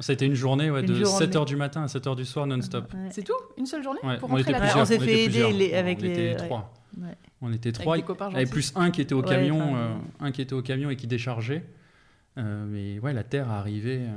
C'était une journée ouais, Une de journée. 7h du matin à 7h du soir non-stop. ouais. C'est tout? Une seule journée? Ouais, pour on rentrer était la plusieurs. terre on s'est était fait aider plusieurs. les- avec on les- était ouais. trois. Ouais. On était trois. y avait gentils. plus un qui était au Ouais, camion, enfin, euh, un qui était au camion et qui déchargeait. Euh, mais ouais, la terre arrivait. euh,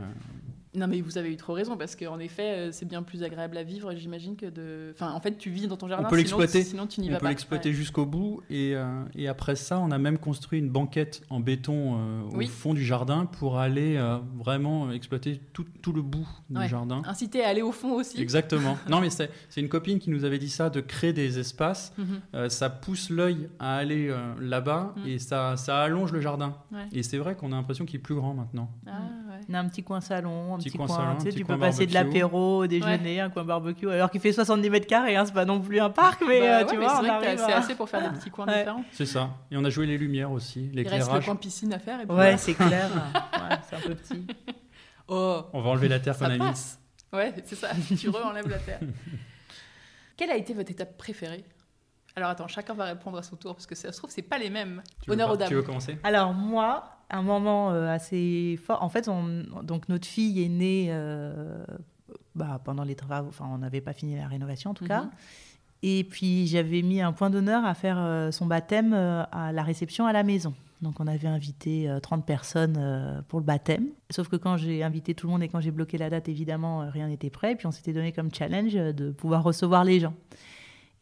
Non, mais vous avez eu trop raison parce qu'en effet, euh, c'est bien plus agréable à vivre, j'imagine, que de. Enfin, en fait, tu vis dans ton jardin. peut sinon- l'exploiter. Sinon, tu n'y on vas peut pas. l'exploiter Ouais. jusqu'au bout. Et, euh, et après ça, on a même construit une banquette en béton euh, au Oui. fond du jardin pour aller euh, vraiment exploiter tout, tout le bout du jardin. Inciter à aller au fond aussi. Exactement. [LAUGHS] Non, mais c'est une copine qui nous avait dit ça, de créer des espaces. Mhm. Ça pousse l'œil à aller là-bas Mm. et ça, ça allonge le jardin. Ouais. Et c'est vrai qu'on a l'impression qu'il est plus grand maintenant. Ah, ouais. On a un petit coin salon, un Petit petit, coin coin. salon, tu sais, petit tu coin peux passer de l'apéro au déjeuner, un coin barbecue, alors qu'il fait 70 mètres carrés, hein, c'est pas non plus un parc, mais Bah euh, ouais, tu mais vois, c'est à- assez pour faire des petits coins [LAUGHS] Ouais. différents. C'est ça. Et on a joué les lumières aussi, Il reste le l'éclairage. coin piscine à faire. Et puis Ouais, voilà. c'est clair. [LAUGHS] ouais, c'est un peu petit. [LAUGHS] Oh, On va enlever la terre qu'on ça a mise. passe. Ouais, c'est ça. tu re-enlèves la terre. Quelle a été votre étape préférée? Alors attends, chacun va répondre à son tour parce que ça se trouve, c'est pas les mêmes. Tu Honneur pas- aux dames. Tu veux commencer? Alors moi, un moment euh, assez fort. En fait, on- donc notre fille est née euh, bah, pendant les travaux. Enfin, on n'avait pas fini la rénovation en tout cas. Mhm. Et puis j'avais mis un point d'honneur à faire euh, son baptême à la réception à la maison. Donc on avait invité euh, 30 personnes pour le baptême. Sauf que quand j'ai invité tout le monde et quand j'ai bloqué la date, évidemment, rien n'était prêt. Puis on s'était donné comme challenge de pouvoir recevoir les gens.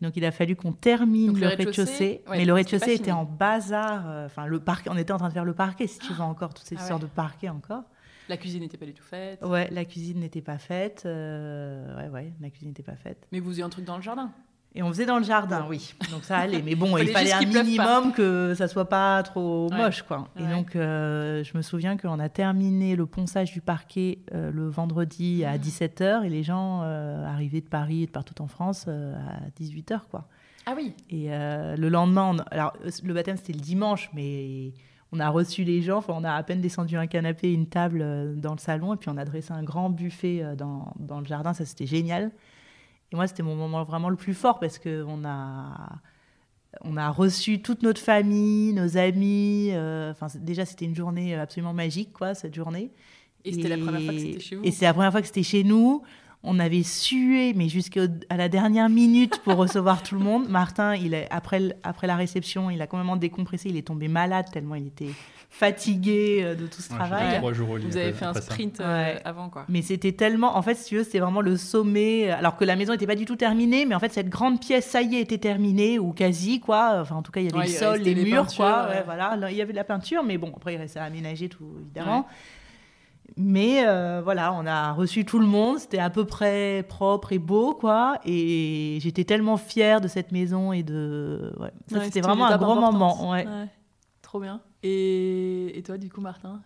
Donc il a fallu qu'on termine Donc, le rez-de-chaussée, ouais, mais le rez-de-chaussée était en bazar. euh, Enfin, le parquet, on était en train de faire le parquet, si tu veux encore, toutes ces Ah ouais. sortes de parquets encore. La cuisine n'était pas du tout faite. Ouais, la cuisine n'était pas faite. euh, ouais, ouais, la cuisine n'était pas faite. Mais vous avez un truc dans le jardin. Et on faisait dans le jardin, oui. Donc ça allait. Mais bon, [LAUGHS] Il il fallait un minimum que ça soit pas trop Ouais. moche, quoi. Et donc, euh, je me souviens qu'on a terminé le ponçage du parquet euh, le vendredi Ah. à 17h et les gens euh, arrivaient de Paris et de partout en France euh, à 18h, quoi. Ah oui. Et le lendemain, on- alors le baptême c'était le dimanche, mais on a reçu les gens. Enfin, on a à peine descendu un canapé et une table dans le salon, et puis on a dressé un grand buffet dans, dans le jardin. Ça c'était génial. Et moi, c'était mon moment vraiment le plus fort parce que on a on a reçu toute notre famille, nos amis. euh, Enfin, déjà c'était une journée absolument magique, quoi, cette journée. Et c'était la première fois que c'était chez vous. Et c'est la première fois que c'était chez nous. On avait sué, mais jusqu'à la dernière minute pour recevoir tout le monde. Martin, il est, après, après la réception, il a complètement décompressé. Il est tombé malade tellement il était fatigué euh, de tout ce Ouais, travail. j'ai fait trois jours au lit Vous avez fait un sprint euh, Ouais. avant, quoi. Mais c'était tellement. En fait, si tu veux, c'était vraiment le sommet. Alors que la maison n'était pas du tout terminée, mais en fait, cette grande pièce, ça y est, était terminée, ou quasi, quoi. Enfin, en tout cas, il y avait Ouais, le sol, les, les murs, quoi. ouais. Ouais, voilà. Là, Il y avait de la peinture, mais bon, après, il restait à aménager tout, évidemment. Mais euh, voilà, on a reçu tout le monde. C'était à peu près propre et beau, quoi. Et j'étais tellement fière de cette maison et de. Ouais. Ça, Ouais, c'était vraiment un grand moment. Ouais. Trop bien. Et... et toi, du coup, Martin?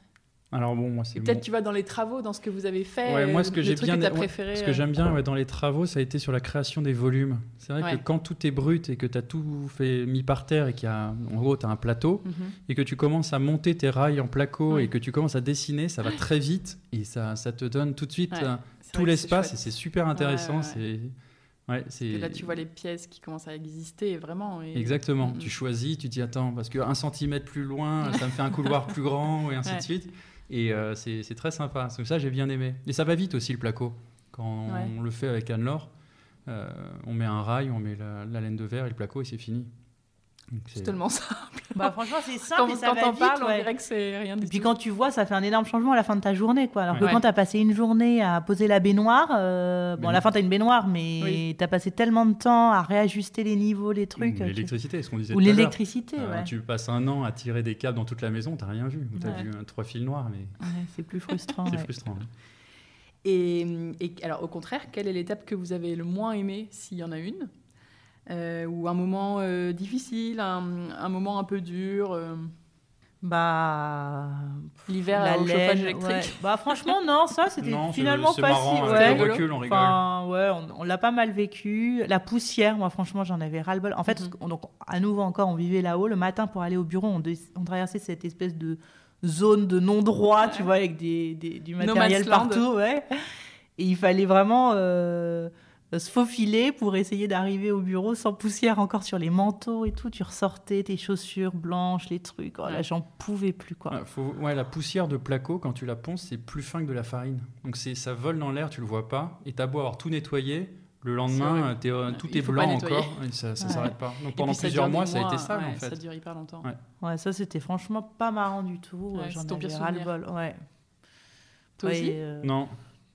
Alors bon, moi c'est peut-être tu vas dans les travaux, dans ce que vous avez fait. Ouais, moi, ce que j'ai bien- que t'as ouais, préféré. Ce que euh, j'aime bien ouais, dans les travaux, ça a été sur la création des volumes. C'est vrai que quand tout est brut et que tu as tout fait mis par terre et qu'il y a, en gros, tu as un plateau mhm. et que tu commences à monter tes rails en placo et que tu commences à dessiner, ça va très vite et ça, ça te donne tout de suite euh, tout l'espace et c'est super intéressant. Ouais, c'est là, tu vois les pièces qui commencent à exister vraiment. et- Exactement. Mhm. Tu choisis, tu dis attends, parce qu'un centimètre plus loin, [LAUGHS] ça me fait un couloir plus grand, et ainsi Ouais. de suite. Et euh, c'est c'est très sympa. C'est ça, j'ai bien aimé. Et ça va vite aussi le placo. Quand Ouais. on le fait avec Anne-Laure, euh, on met un rail, on met la, la laine de verre et le placo, et c'est fini. C'est tellement ça. Bah, franchement, c'est Quand, simple et ça quand va t'en vite. parles, on dirait que c'est rien du Et puis tout. quand tu vois, ça fait un énorme changement à la fin de ta journée. Quoi. Alors que Ouais. quand tu as passé une journée à poser la baignoire, euh, bon, à la fin, tu as une baignoire, mais Oui. tu as passé tellement de temps à réajuster les niveaux, les trucs. L'électricité, ce qu'on disait Ou tout à l'heure. l'électricité, Euh. Tu passes un an à tirer des câbles dans toute la maison, t'as rien vu. T'as Ouais. vu trois fils noirs, mais Ouais, c'est plus frustrant. [LAUGHS] c'est ouais. frustrant. hein. Et, et alors, au contraire, quelle est l'étape que vous avez le moins aimée, s'il y en a une? Ou un moment euh, difficile, un, un moment un peu dur euh, Bah. L'hiver la au chauffage laine, électrique ouais. Bah franchement, non, ça c'était Non, finalement c'est pas marrant, si. avec ouais. le recul, on rigole. Enfin, ouais, on, on l'a pas mal vécu. La poussière, moi, franchement, j'en avais ras-le-bol. En fait, Mhm. on- donc, à nouveau encore, on vivait là-haut. Le matin, pour aller au bureau, on, traversait cette espèce de zone de non-droit, tu Ouais. vois, avec des, des- du matériel partout. Ouais. Et il fallait vraiment euh, se faufiler pour essayer d'arriver au bureau sans poussière encore sur les manteaux et tout. Tu ressortais tes chaussures blanches, les trucs. Oh, là, j'en pouvais plus, quoi. Ouais, faut- ouais, la poussière de placo, quand tu la ponces, c'est plus fin que de la farine. Donc c'est, ça vole dans l'air, tu le vois pas. Et t'as beau avoir tout nettoyé, le lendemain, euh, euh, tout il est blanc encore. Et ça, ça Ouais. s'arrête pas. Donc pendant ça plusieurs mois, ça a été sale ouais, en fait. Ça dure hyper longtemps. Ouais. Ouais, ça, c'était franchement pas marrant du tout. Ouais, J'en avais ras-le-bol. Ouais. Toi Ouais, aussi euh, Non,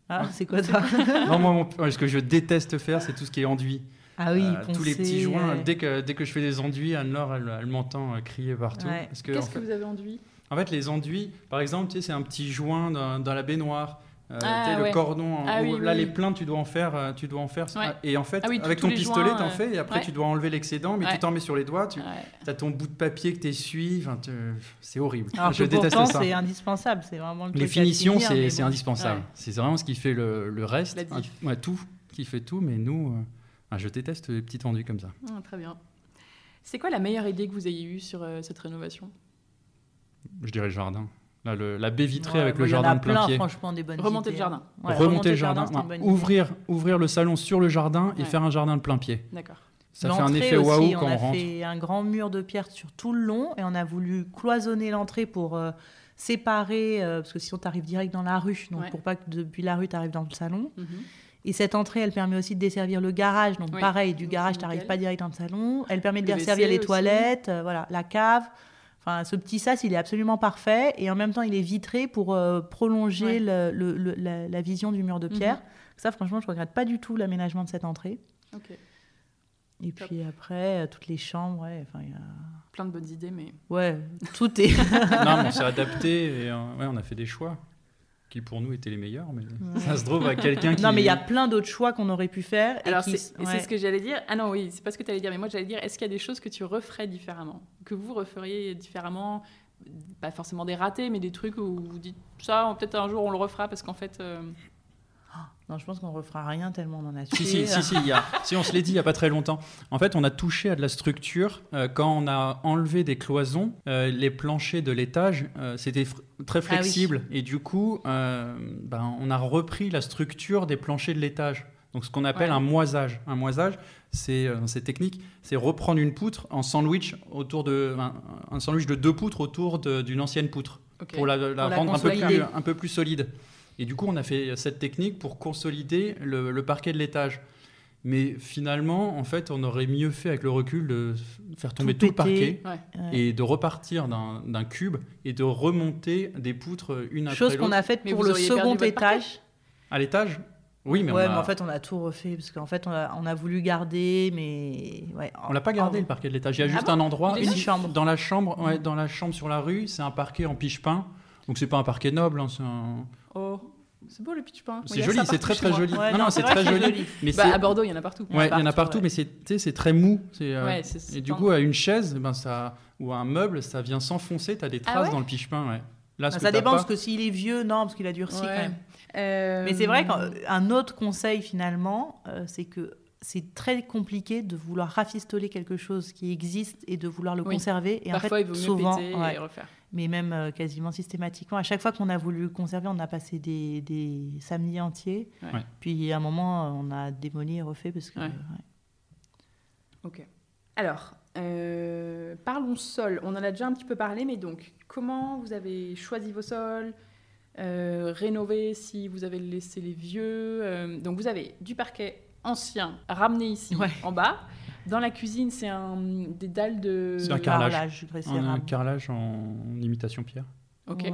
Ah, c'est quoi ça [LAUGHS] non moi, mon- ce que je déteste faire, c'est tout ce qui est enduit. Ah oui, Euh, tous les petits joints. ouais. Dès que, dès que je fais des enduits, Anne-Laure, elle, elle m'entend euh, crier partout. Ouais. Que, Qu'est-ce que fait, vous avez enduit? En fait, les enduits, par exemple, tu sais, c'est un petit joint dans, dans la baignoire. Euh, Ah, ouais. le cordon, en Ah haut. oui, là oui, les pleins, tu dois en faire, euh, tu dois en faire. Ouais. Et en fait, Ah oui, avec ton pistolet, joints, t'en euh, fais, et après ouais. tu dois enlever l'excédent, mais Ouais. tu t'en mets sur les doigts, tu Ouais. as ton bout de papier que t'essuies, enfin, tu- c'est horrible. Alors je déteste pourtant, ça. c'est indispensable. C'est vraiment le Les finitions, c'est bon. indispensable. Ouais. C'est vraiment ce qui fait le, le reste. Ah, tout, qui fait tout, mais nous, euh, ah, je déteste les petits enduits comme ça. Ah, très bien. C'est quoi la meilleure idée que vous ayez eue sur euh, cette rénovation? Je dirais le jardin. Là, le- la baie vitrée Ouais, avec le jardin a de plein plein, pied. franchement, des bonnes Remonter idées, le jardin. hein. Ouais, remonter le jardin, ouais, ouvrir, ouvrir le salon sur le jardin et faire un jardin de plein pied. D'accord. Ça fait un L'entrée effet aussi, waouh on quand a on rentre. fait un grand mur de pierre sur tout le long et on a voulu cloisonner l'entrée pour euh, séparer, euh, parce que sinon tu arrives direct dans la rue, donc Ouais. pour pas que depuis la rue tu arrives dans le salon. Mhm. Et cette entrée, elle permet aussi de desservir le garage. Donc Oui. pareil, du Donc, garage, tu n'arrives pas direct dans le salon. Elle permet de Le desservir les aussi. toilettes, euh, voilà, la cave. Enfin, ce petit sas, il est absolument parfait. Et en même temps, il est vitré pour euh, prolonger Ouais. le- le- le- la, la vision du mur de Mhm. pierre. Ça, franchement, je regrette pas du tout l'aménagement de cette entrée. Et Top. puis après, euh, toutes les chambres, ouais, enfin, il y a- Plein de bonnes idées, mais ouais, tout est. [LAUGHS] non, mais on s'est adapté et euh, ouais, on a fait des choix. Qui pour nous étaient les meilleurs, mais ça se trouve à quelqu'un qui. Non, mais il y a plein d'autres choix qu'on aurait pu faire. et Alors, qui- c'est ouais. ce que j'allais dire. Ah non, oui, c'est pas ce que tu allais dire, mais moi j'allais dire est-ce qu'il y a des choses que tu referais différemment Que vous referiez différemment Pas forcément des ratés, mais des trucs où vous dites ça, peut-être un jour on le refera parce qu'en fait. euh, Non, je pense qu'on refera rien tellement on en a tué. si, si, si, il y a- si, on se l'est dit il n'y a pas très longtemps. En fait, on a touché à de la structure. euh, quand on a enlevé des cloisons, euh, les planchers de l'étage, euh, c'était fr- très oui. flexible. Et du coup, euh, ben, on a repris la structure des planchers de l'étage. Donc, ce qu'on appelle Ouais. un moisage. Un moisage, c'est euh, technique, c'est reprendre une poutre en sandwich autour de un, un sandwich de deux poutres autour d'une ancienne poutre pour la, la Pour la rendre un peu, plus, consolider. un peu plus solide. Et du coup, on a fait cette technique pour consolider le, le parquet de l'étage. Mais finalement, en fait, on aurait mieux fait avec le recul de faire tomber tout, Tout le parquet. Ouais. Et de repartir d'un cube et de remonter des poutres une après Chose qu'on l'autre. a faite Mais pour le second étage. À l'étage? Oui, mais ouais, on mais a- en fait, on a tout refait parce qu'en fait, on a, on a voulu garder, mais ouais. on l'a pas gardé le parquet de l'étage. Il y a Ah juste bon un endroit, Une chambre. dans la chambre, ouais, dans la chambre sur la rue, c'est un parquet en piche-pain. Donc c'est pas un parquet noble, hein, c'est un- Oh, c'est beau le pitch pain. c'est joli, c'est très très joli. Ouais, non, non, c'est très joli. Mais Bah, à Bordeaux, il y en a partout. Ouais, il y en a partout, ouais. mais c'est très mou. euh, Ouais, et du coup, à une chaise, eh ben, ça, ou à un meuble, ça vient s'enfoncer, tu as des Ah traces ouais dans le piche-pain. Ouais. Là, ce Ah, que ça t'as dépend, pas- parce que s'il est vieux, non, parce qu'il a durci Ouais. quand même. Euh, Mais c'est vrai qu'un autre conseil finalement, euh, c'est que c'est très compliqué de vouloir rafistoler quelque chose qui existe et de vouloir le Oui. conserver. Et Parfois, en il fait, vaut mieux souvent, péter ouais, et refaire. Mais même euh, quasiment systématiquement, à chaque fois qu'on a voulu conserver, on a passé des, des samedis entiers. Ouais. Puis à un moment, on a démoli et refait parce que. Ouais. ouais. Ok. Alors, euh, parlons sol. On en a déjà un petit peu parlé, mais donc, comment vous avez choisi vos sols euh, Rénové si vous avez laissé les vieux euh, Donc, vous avez du parquet ancien ramené ici Ouais. en bas. Dans la cuisine, c'est un, des dalles de. C'est un carrelage. Un carrelage en imitation pierre. Ok. Ouais.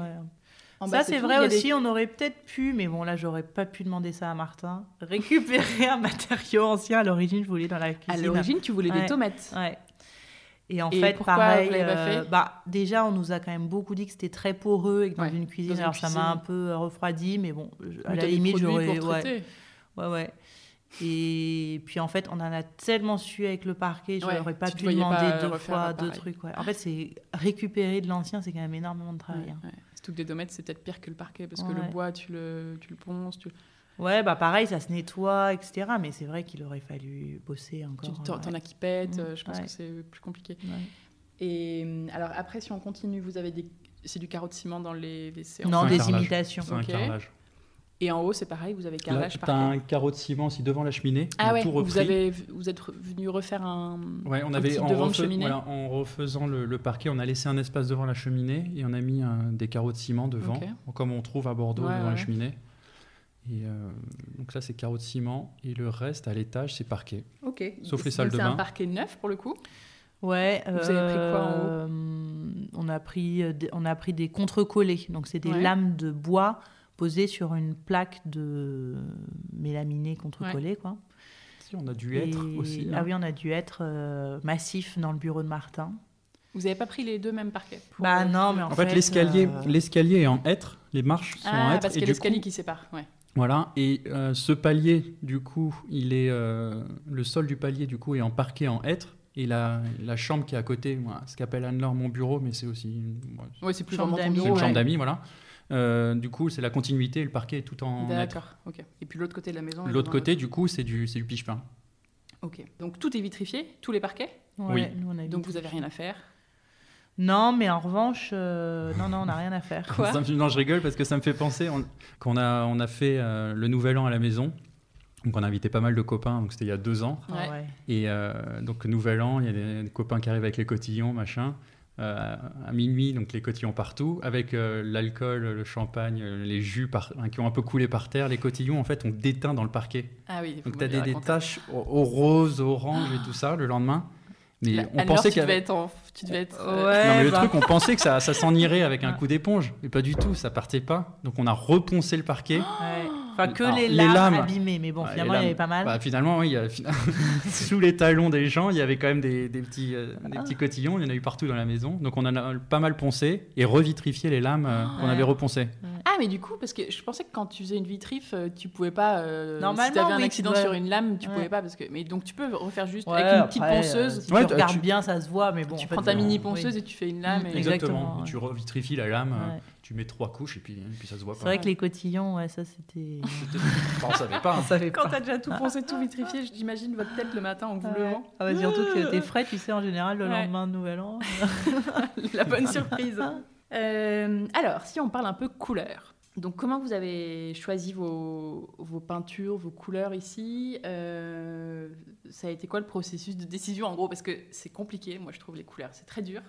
En bas, Ça, c'est tout. vrai des- aussi, on aurait peut-être pu, mais bon, là, j'aurais pas pu demander ça à Martin. Récupérer un matériau ancien. À l'origine, je voulais dans la À cuisine. l'origine, tu voulais des tomates. Ouais. Et en Et fait, pourquoi pareil, euh, bah, déjà, on nous a quand même beaucoup dit que c'était très poreux et que dans Ouais, une cuisine, dans une alors ça m'a un peu refroidi, mais bon, je- à Mais la t'as des limite, j'aurais. Ouais, ouais, ouais. Et puis en fait, on en a tellement su avec le parquet, je Ouais, n'aurais pas pu demander pas deux fois deux pareil. trucs. ouais. En fait, c'est récupérer de l'ancien, c'est quand même énormément de travail. Ouais, hein. ouais. Surtout que des domates, c'est peut-être pire que le parquet parce que le bois, tu le, tu le ponces, tu, Ouais, bah pareil, ça se nettoie, etc. Mais c'est vrai qu'il aurait fallu bosser encore. t'en t'en as qui pètent. Je pense ouais. que c'est plus compliqué. Ouais. Et euh, alors après, si on continue, vous avez des, c'est du carreau de ciment dans les WC. Non, des imitations. C'est un Ok. carrelage. Et en haut, c'est pareil, vous avez Là, carrelage tu as parquet. un carreau de ciment aussi devant la cheminée. on Ah a ouais, tout repris. vous, avez, vous êtes venu refaire un. Ouais, on un avait petit en, devant de refa- cheminée. voilà, en refaisant le, le parquet, on a laissé un espace devant la cheminée et on a mis un- des carreaux de ciment devant, comme on trouve à Bordeaux Ouais, devant ouais. la cheminée. Et euh, donc ça, c'est carreaux de ciment et le reste à l'étage, c'est parquet. Ok. Sauf les salles de C'est un bain. parquet neuf pour le coup. Ouais. Vous avez pris quoi en haut euh, on a pris, euh, des- on a pris des contre-collés. Donc c'est des Ouais. lames de bois posées sur une plaque de mélaminé contre-collé, quoi. Si, on a dû être Et- aussi. Ah hein. oui, on a dû être euh, massif dans le bureau de Martin. Vous n'avez pas pris les deux mêmes parquets pour, Bah euh, non, mais en, En fait, l'escalier, euh, l'escalier est en hêtre, les marches sont en Ah, hêtre. parce qu'il y a coup- l'escalier qui sépare. Ouais. Voilà, et euh, ce palier, du coup, il est euh, le sol du palier, du coup, est en parquet en hêtre, et la, la chambre qui est à côté, moi, ce qu'appelle Anne-Laure mon bureau, mais c'est aussi une, ouais, Ouais, c'est plus Chambre vraiment ton d'amis, c'est une chambre ouais. d'amis, voilà. Euh, du coup, c'est la continuité, le parquet est tout en. D'accord. Ok. Et puis l'autre côté de la maison. L'autre côté, du coup, c'est du, c'est du piche-pain. Ok. Donc tout est vitrifié, tous les parquets. ouais, Oui. nous, on a Donc vous avez rien à faire. Non, mais en revanche, euh, non, non, on n'a rien à faire. [LAUGHS] Quoi non, je rigole parce que ça me fait penser on- qu'on a, on a fait euh, le Nouvel An à la maison. Donc, on a invité pas mal de copains, donc c'était il y a deux ans. Ah Ouais. ouais. Et euh, donc, Nouvel An, il y a des, des copains qui arrivent avec les cotillons, machin. Euh, à minuit, donc les cotillons partout, avec euh, l'alcool, le champagne, les jus par- hein, qui ont un peu coulé par terre. Les cotillons, en fait, ont déteint dans le parquet. Ah oui. Donc, tu as des, taches au, au rose, au orange et tout ça le lendemain. Mais on pensait tu qu'il y devais avait. être en... tu devais être. Ouais. euh, Non, mais le bah. truc, on pensait que ça, ça s'en irait avec un Ouais. coup d'éponge. Mais pas du tout, ça partait pas. Donc, on a reponcé le parquet. [GASPS] Ouais. Enfin, que Alors, les les lames, lames. abîmées, mais bon, Ouais, finalement, les il y avait pas mal. Bah, finalement, oui, il y a- [LAUGHS] sous les talons des gens, il y avait quand même des, des petits, euh, des Ah. petits cotillons. Il y en a eu partout dans la maison. Donc on en a pas mal poncé et revitrifié les lames euh, qu'on Ouais. avait reponcées. Ah mais du coup, parce que je pensais que quand tu faisais une vitrif, tu pouvais pas. euh, Normalement, si tu avais un oui, accident sur une lame, tu Ouais. pouvais pas. Parce que... Mais donc, tu peux refaire juste Ouais, avec une petite euh, ponceuse. si Ouais, tu regardes tu- bien, ça se voit, mais bon. tu prends ta mini oui. ponceuse et tu fais une lame. Mm, et- exactement. Tu revitrifies la lame, euh, Ouais. tu mets trois couches et puis, et puis ça se voit C'est pas. vrai que les cotillons, ouais, ça c'était. [LAUGHS] Enfin, on savait pas. hein. On savait Quand t'as déjà tout poncé, tout [LAUGHS] vitrifié, j'imagine votre tête le matin en vous Ouais. levant. Ah bah, surtout que t'es frais, tu sais, en général, le Ouais. lendemain de Nouvel An. [LAUGHS] La bonne surprise. Euh, alors, si on parle un peu couleur. Donc, comment vous avez choisi vos, vos peintures, vos couleurs ici Euh, Ça a été quoi le processus de décision en gros? Parce que c'est compliqué, moi je trouve les couleurs, c'est très dur.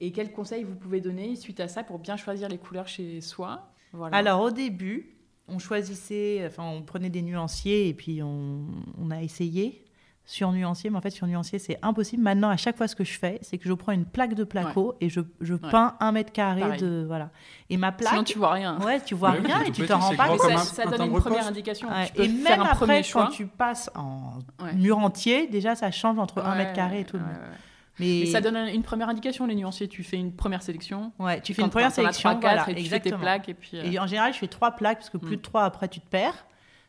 Et quels conseils vous pouvez donner suite à ça pour bien choisir les couleurs chez soi? Voilà. Alors au début, on choisissait, enfin on prenait des nuanciers et puis on, on a essayé sur nuancier, mais en fait sur nuancier c'est impossible. Maintenant à chaque fois ce que je fais, c'est que je prends une plaque de placo et je, je peins un mètre carré Pareil. de voilà. Et ma plaque, Sinon, tu vois rien. ouais, tu vois Ouais, oui, rien et tu t'en rends pas compte. ça, un- ça un donne une première poste. indication. Ouais, Tu peux et faire même un après, premier quand tu passes en Ouais. mur entier, déjà ça change entre un mètre carré et tout. ouais, le ouais, monde. Mais, Mais ça donne une première indication, les nuanciers. Tu fais une première sélection. ouais, tu fais une première sélection, trois, quatre, voilà, et tu fais tes plaques. Et puis, euh, Et en général, je fais trois plaques, parce que plus Mm. de trois, après, tu te perds.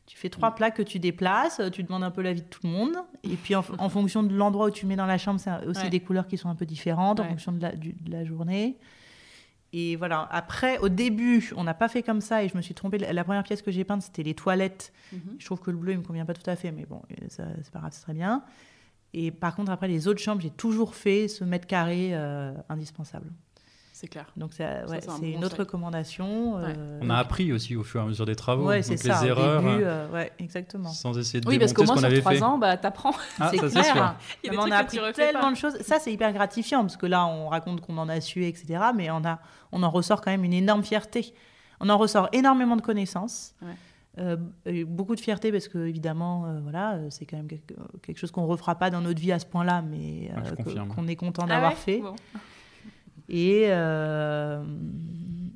Tu fais trois Mm. plaques que tu déplaces, euh, tu demandes un peu l'avis de tout le monde. Et puis, en, en fonction de l'endroit où tu mets dans la chambre, c'est aussi Ouais. des couleurs qui sont un peu différentes, en fonction de la, du- de la journée. Et voilà. Après, au début, on n'a pas fait comme ça, et je me suis trompée. La première pièce que j'ai peinte, c'était les toilettes. mhm. Je trouve que le bleu, il me convient pas tout à fait, mais bon, euh, c'est pas grave, c'est très bien. Et par contre, après, les autres chambres, j'ai toujours fait ce mètre carré euh, indispensable. C'est clair. Donc, ça, ouais, c'est un c'est bon une autre recommandation. euh, On a appris aussi au fur et à mesure des travaux. Ouais, donc c'est les ça. erreurs, Au début, euh, euh, ouais, exactement. sans essayer de Oui, parce qu'au moins sur trois ans, bah, t'apprends. Ah, [LAUGHS] c'est ça, clair. c'est sûr. Il y a des on trucs a appris tellement pas. de choses. Ça, c'est hyper gratifiant parce que là, on raconte qu'on en a su, etc. Mais on, a, on en ressort quand même une énorme fierté. On en ressort énormément de connaissances. Ouais. Euh, beaucoup de fierté parce que évidemment euh, voilà c'est quand même quelque, chose qu'on refera pas dans notre vie à ce point-là mais euh, confirme. qu'on est content Ah d'avoir ouais? fait Bon. Et, euh,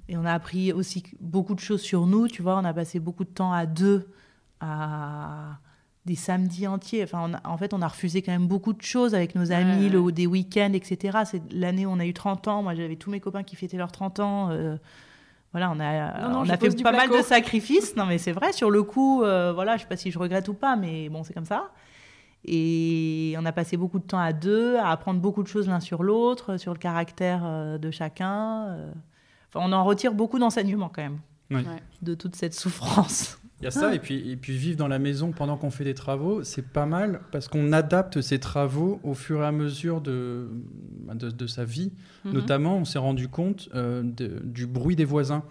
et on a appris aussi beaucoup de choses sur nous, tu vois. On a passé beaucoup de temps à deux, à des samedis entiers. Enfin, on a- en fait, on a refusé quand même beaucoup de choses avec nos amis, Ouais, le- des week-ends, etc. C'est l'année où on a eu 30 ans. Moi, j'avais tous mes copains qui fêtaient leurs 30 ans. euh, voilà, on a, Non, non, on a fait pas mal de sacrifices. Non, mais c'est vrai, sur le coup, euh, voilà, je sais pas si je regrette ou pas, mais bon, c'est comme ça. Et on a passé beaucoup de temps à deux, à apprendre beaucoup de choses l'un sur l'autre, sur le caractère euh, de chacun. euh. Enfin, on en retire beaucoup d'enseignements quand même, Oui. De toute cette souffrance. Il y a ça, Ah. et, puis, et puis vivre dans la maison pendant qu'on fait des travaux, c'est pas mal parce qu'on adapte ces travaux au fur et à mesure de, de, de sa vie. Mhm. Notamment, on s'est rendu compte euh, de- du bruit des voisins.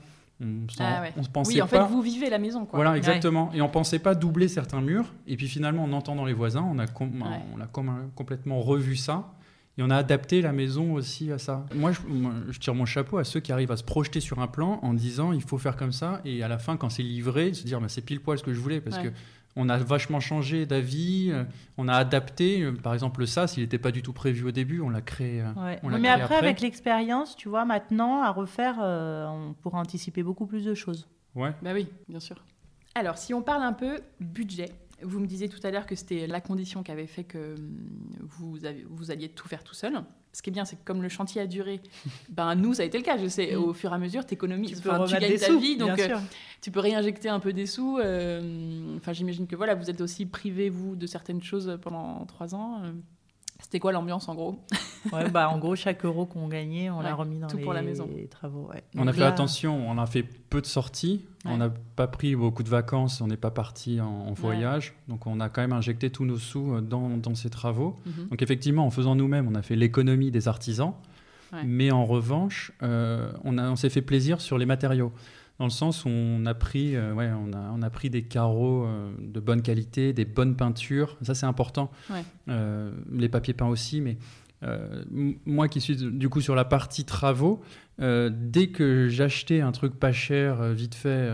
On Ah ouais. on se pensait Oui, en fait, pas. vous vivez la maison, quoi. Voilà, exactement. Et on pensait pas doubler certains murs. Et puis finalement, en entendant les voisins, on a, com- Ouais. on a com- complètement revu ça. Et on a adapté la maison aussi à ça. Moi je, moi, je tire mon chapeau à ceux qui arrivent à se projeter sur un plan en disant il faut faire comme ça. Et à la fin, quand c'est livré, se dire bah, c'est pile poil ce que je voulais. Parce que on a vachement changé d'avis, euh, on a adapté. Par exemple, le SAS, il n'était pas du tout prévu au début, on l'a créé. euh, Ouais. On l'a Mais créé après, après. avec l'expérience, tu vois, maintenant, à refaire, euh, on pourra anticiper beaucoup plus de choses. Ouais. Bah oui, bien sûr. Alors, si on parle un peu budget, vous me disiez tout à l'heure que c'était la condition qui avait fait que hum, vous, avez- vous alliez tout faire tout seul. Ce qui est bien, c'est que comme le chantier a duré, [LAUGHS] ben nous, ça a été le cas. Je sais, Mm. au fur et à mesure, tu économises, Tu tu gagnes ta sous, vie, donc euh, tu peux réinjecter un peu des sous. euh, Enfin, j'imagine que voilà, vous êtes aussi privé, vous, de certaines choses pendant trois ans. euh. C'était quoi l'ambiance, en gros [LAUGHS] Ouais, bah, en gros, chaque euro qu'on gagnait, on Ouais, l'a remis dans tout les pour la maison. travaux. ouais. On a fait là- attention, on a fait peu de sorties, Ouais. on n'a pas pris beaucoup de vacances, on n'est pas parti en, en voyage, donc on a quand même injecté tous nos sous euh, dans, dans ces travaux. Mhm. Donc effectivement, en faisant nous-mêmes, on a fait l'économie des artisans, Ouais. mais en revanche, euh, on, a- on s'est fait plaisir sur les matériaux. Dans le sens où on a pris, euh, ouais, on a, on a pris des carreaux euh, de bonne qualité, des bonnes peintures. Ça, c'est important. Ouais. Euh, les papiers peints aussi, mais moi qui suis du coup sur la partie travaux, dès que j'achetais un truc pas cher, vite fait,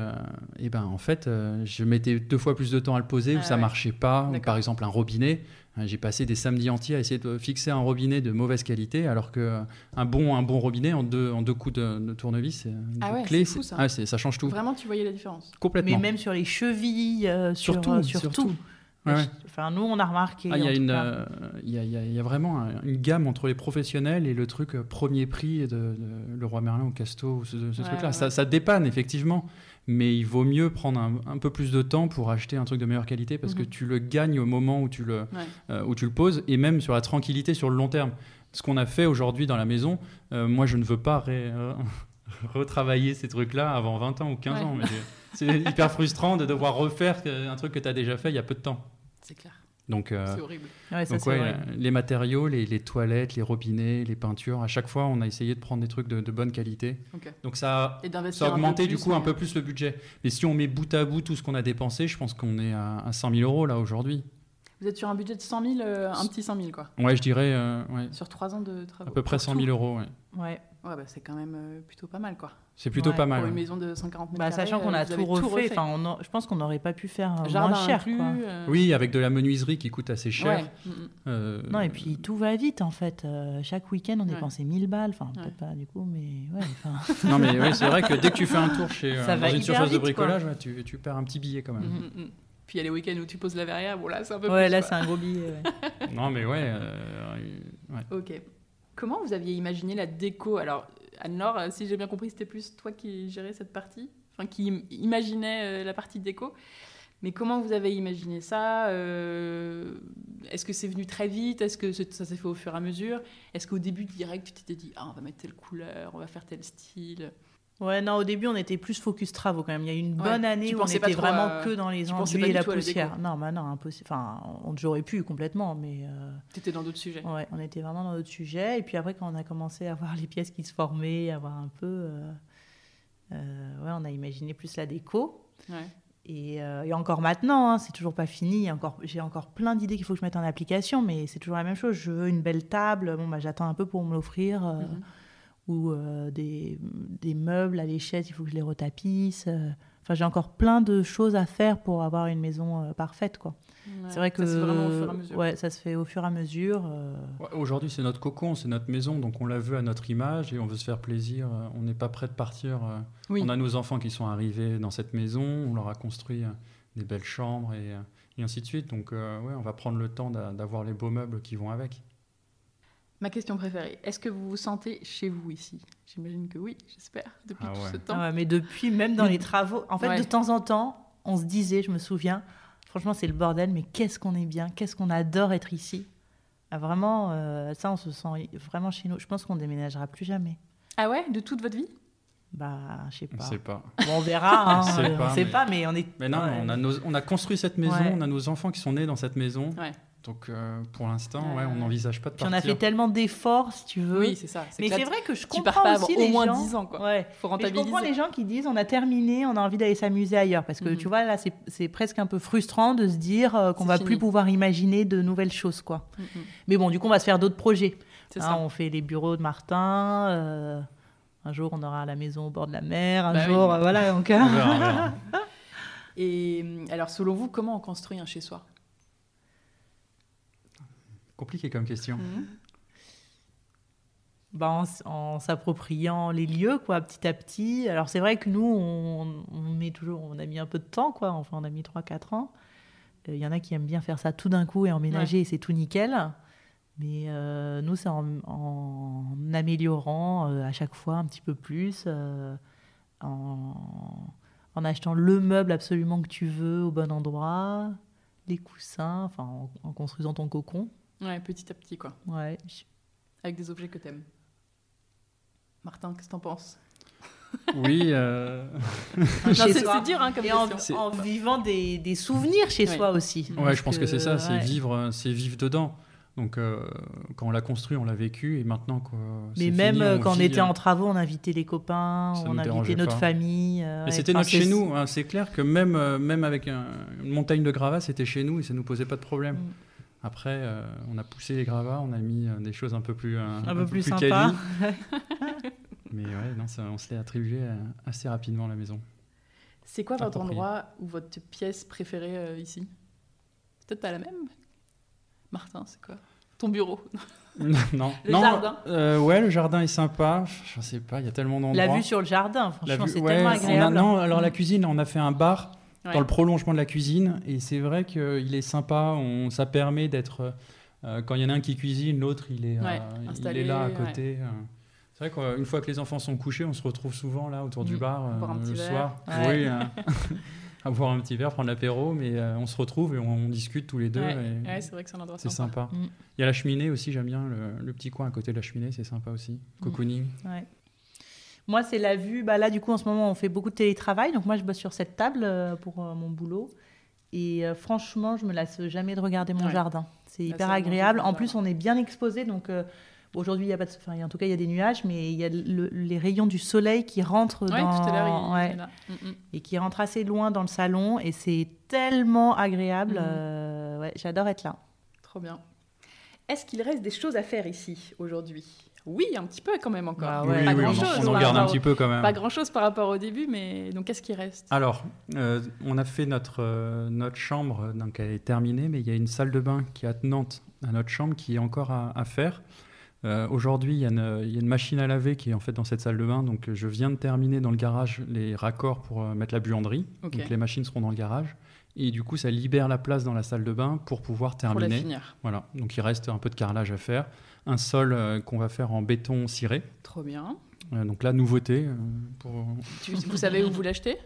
et ben en fait, je mettais deux fois plus de temps à le poser, ou Ah ça ouais. marchait pas. Ou par exemple, un robinet. Hein, J'ai passé des samedis entiers à essayer de fixer un robinet de mauvaise qualité, alors que euh, un bon, un bon robinet en deux, en deux coups de, de tournevis, c'est- Ah ouais, clé, fou, ça. ah, change tout. Vraiment, tu voyais la différence. Complètement. Mais même sur les chevilles, euh, sur, Surtout, euh, sur tout. Ouais, ouais. Enfin, nous, on a remarqué. Ah, Il y, euh, il y, a, il y a- y a vraiment un- une gamme entre les professionnels et le truc euh, premier prix de, de Le Roi Merlin ou Casto, ou ce, ce Ouais, truc-là. ouais. Ça, ça dépanne, effectivement, mais il vaut mieux prendre un, un peu plus de temps pour acheter un truc de meilleure qualité parce que Mhm. tu le gagnes au moment où tu le, Ouais. euh, où tu le poses et même sur la tranquillité sur le long terme. Ce qu'on a fait aujourd'hui dans la maison, euh, moi je ne veux pas ré- euh, [LAUGHS] retravailler ces trucs-là avant 20 ans ou 15 Ouais. ans. C'est hyper frustrant de devoir refaire un truc que tu as déjà fait il y a peu de temps. C'est clair. Donc, euh, C'est horrible. Ouais, ça, donc c'est ouais, vrai. euh, les matériaux, les, les toilettes, les robinets, les peintures, à chaque fois on a essayé de prendre des trucs de, de bonne qualité. Donc ça, Et ça a augmenté du coup un peu plus le budget. Mais si on met bout à bout tout ce qu'on a dépensé, je pense qu'on est à, à 100 000 euros là aujourd'hui. Vous êtes sur un budget de 100 000, euh, un petit 100 000 quoi. Ouais, je dirais euh, ouais, Sur 3 ans de travaux. à peu près Pour 100 tout. 000 euros. ouais. Ouais. Ouais, bah, c'est quand même euh, plutôt pas mal quoi. C'est plutôt Ouais, pas Pour mal. une ouais. maison de 140 mètres Bah, carrés, sachant qu'on euh, a tout refait. Enfin, on a- je pense qu'on n'aurait pas pu faire euh, Jardin moins cher. inclus. quoi. euh, Oui, avec de la menuiserie qui coûte assez cher. Ouais. Mm, mm. Euh, Non, et puis tout va vite en fait. Euh, chaque week-end, on Ouais. dépensait 1000 balles. Enfin, Ouais. peut-être pas du coup, mais ouais. Non, mais oui, c'est vrai que dès que tu fais un tour chez, euh, dans une surface de vite, bricolage, ouais, tu, tu perds un petit billet quand même. Mm. Puis il y a les week-ends où tu poses la verrière, bon là c'est un peu ouais, plus. là, c'est un gros billet. [LAUGHS] Non, mais ouais. Ok. Comment vous aviez imaginé la déco? Alors, Anne-Laure, euh, si j'ai bien compris, c'était plus toi qui gérais cette partie, enfin qui im- imaginait euh, la partie déco. Mais comment vous avez imaginé ça Euh, Est-ce que c'est venu très vite? Est-ce que ça s'est fait au fur et à mesure? Est-ce qu'au début direct, tu t'étais dit, ah, on va mettre telle couleur, on va faire tel style? Ouais, non, au début, on était plus focus travaux quand même. Il y a eu une Ouais. bonne année où on était vraiment à- que dans les enduits et la poussière. Non, bah non, impossible. Enfin, on j'aurais pu complètement, mais euh, T'étais dans d'autres sujets. ouais, on était vraiment dans notre sujet. Et puis après, quand on a commencé à voir les pièces qui se formaient, à voir un peu, euh, euh, ouais, on a imaginé plus la déco. Ouais. Et, euh, et encore maintenant, hein, c'est toujours pas fini. Encore- J'ai encore plein d'idées qu'il faut que je mette en application, mais c'est toujours la même chose. Je veux une belle table. Bon, bah, j'attends un peu pour me l'offrir. euh, Mhm. Ou euh, des, des meubles à l'échelle, il faut que je les retapisse. euh. Enfin, j'ai encore plein de choses à faire pour avoir une maison euh, parfaite, quoi. Ouais. C'est vrai que Ça se fait vraiment au fur et à mesure. ouais, ça se fait au fur et à mesure. euh. Ouais, Aujourd'hui, c'est notre cocon, c'est notre maison, donc on l'a vu à notre image et on veut se faire plaisir. On n'est pas prêt de partir. Oui. On a nos enfants qui sont arrivés dans cette maison, on leur a construit des belles chambres et, et ainsi de suite. Donc, euh, ouais, on va prendre le temps d'a- d'avoir les beaux meubles qui vont avec. Ma question préférée, est-ce que vous vous sentez chez vous ici? J'imagine que oui, j'espère, depuis Ah tout ouais. ce temps. Ah ouais, mais depuis, même dans les travaux, en fait, Ouais. de temps en temps, on se disait, je me souviens, franchement, c'est le bordel, mais qu'est-ce qu'on est bien, qu'est-ce qu'on adore être ici? Ah, vraiment, euh, ça, on se sent vraiment chez nous. Je pense qu'on déménagera plus jamais. Ah ouais, de toute votre vie? Bah, je sais On pas. ne sait pas. Bon, on verra. [LAUGHS] hein, On sait pas, on sait mais- pas, mais on est. Mais non, ouais. on, a nos- on a construit cette maison, Ouais. on a nos enfants qui sont nés dans cette maison. Ouais. Donc, euh, pour l'instant, Ouais, on ouais. n'envisage pas de Puis partir. on a fait tellement d'efforts, si tu veux. Oui, c'est ça. mais c'est vrai que je tu comprends pars pas avant aussi au les moins gens. 10 ans, quoi. Ouais. Faut Mais je rentabiliser. comprends les gens qui disent on a terminé, on a envie d'aller s'amuser ailleurs. Parce que Mhm. tu vois, là, c'est- presque un peu frustrant de se dire euh, qu'on va fini. plus pouvoir imaginer de nouvelles choses. quoi. Mm, mm. Mais bon, du coup, on va se faire d'autres projets. C'est Hein, ça. on fait les bureaux de Martin. euh, un jour, on aura la maison au bord de la mer. Un Bah oui. jour, euh, voilà. Donc. [LAUGHS] Et euh, alors, selon vous, comment on construit un chez-soi Compliqué comme question. Bah, en, s'appropriant les lieux, quoi, petit à petit. Alors, c'est vrai que nous, on, on met toujours, on a mis un peu de temps, quoi. Enfin, on a mis 3-4 ans. Euh, Il y en a qui aiment bien faire ça tout d'un coup et emménager, et c'est tout nickel. Mais euh, nous, c'est en, en améliorant euh, à chaque fois un petit peu plus, euh, en, en achetant le meuble absolument que tu veux au bon endroit, les coussins, enfin, en, en construisant ton cocon. Ouais, petit à petit, quoi. Ouais. Avec des objets que t'aimes. Martin, qu'est-ce que t'en penses? Oui, euh, [LAUGHS] C'est dur, hein, comme Et en, vivant des, des souvenirs chez Ouais. soi aussi. ouais, je pense que c'est ça, c'est ouais. vivre, c'est vivre dedans. Donc, euh, quand on l'a construit, on l'a vécu, et maintenant quoi. Mais même fini, euh, on quand on était euh, en travaux, on invitait les copains, on invitait notre pas. famille. euh, c'était notre chez nous. hein. C'est clair que même, même avec un- une montagne de gravats, c'était chez nous et ça nous posait pas de problème. Mm. Après, euh, on a poussé les gravats, on a mis euh, des choses un peu plus, euh, Un peu plus sympa. [LAUGHS] Mais ouais, non, ça, on se l'est attribué euh, assez rapidement la maison. C'est quoi votre Approprié. endroit ou votre pièce préférée euh, ici? Peut-être pas la même Martin, c'est quoi? Ton bureau? [LAUGHS] Non, Le non, jardin. euh, ouais, le jardin est sympa. Je sais pas, il y a tellement d'endroits. La vue sur le jardin, franchement, c'est ouais, tellement a- agréable. non, alors la cuisine, on a fait un bar. Ouais. dans le prolongement de la cuisine. Et c'est vrai qu'il est sympa. On, ça permet d'être. euh, quand il y en a un qui cuisine, l'autre, il, est, euh, il est là à côté. euh. C'est vrai qu'une fois que les enfants sont couchés, on se retrouve souvent là autour du Mm. bar euh, le soir. Oui, euh, [LAUGHS] à boire un petit verre, prendre l'apéro, mais euh, on se retrouve et on, on discute tous les deux. Ouais, et Ouais, c'est vrai que c'est un endroit c'est sympa. Mm. Il y a la cheminée aussi, j'aime bien le, le petit coin à côté de la cheminée, c'est sympa aussi. Cocooning. Ouais. Moi, c'est la vue. Bah, là, du coup, en ce moment, on fait beaucoup de télétravail. Donc, moi, je bosse sur cette table euh, pour euh, mon boulot. Et euh, franchement, je me lasse jamais de regarder mon Ouais. jardin. C'est Bah, hyper agréable. En plus, on est bien exposé. Donc, aujourd'hui, il y a pas de. Enfin, en tout cas, il y a des nuages, mais il y a le- les rayons du soleil qui rentrent Ouais, dans. tout à l'heure, ouais. Mm, mm. et qui rentrent assez loin dans le salon. Et c'est tellement agréable. Ouais, j'adore être là. Trop bien. Est-ce qu'il reste des choses à faire ici aujourd'hui? Oui, un petit peu quand même encore. Bah Oui. Pas oui, on, en- grand-chose, on en par garde un rapport petit peu quand même. Pas grand chose par rapport au début, mais donc qu'est-ce qui reste? Alors, euh, on a fait notre, euh, notre chambre, donc elle est terminée, mais il y a une salle de bain qui est attenante à notre chambre qui est encore à, à faire. Euh, Aujourd'hui, il y, a une- il y a une machine à laver qui est en fait dans cette salle de bain. Donc, je viens de terminer dans le garage les raccords pour euh, mettre la buanderie. Donc, les machines seront dans le garage. Et du coup, ça libère la place dans la salle de bain pour pouvoir Pour la terminer. finir. Voilà. Donc, il reste un peu de carrelage à faire. Un sol euh, qu'on va faire en béton ciré. Trop bien. Euh, donc, la nouveauté. euh, pour... Tu- vous savez où vous l'achetez?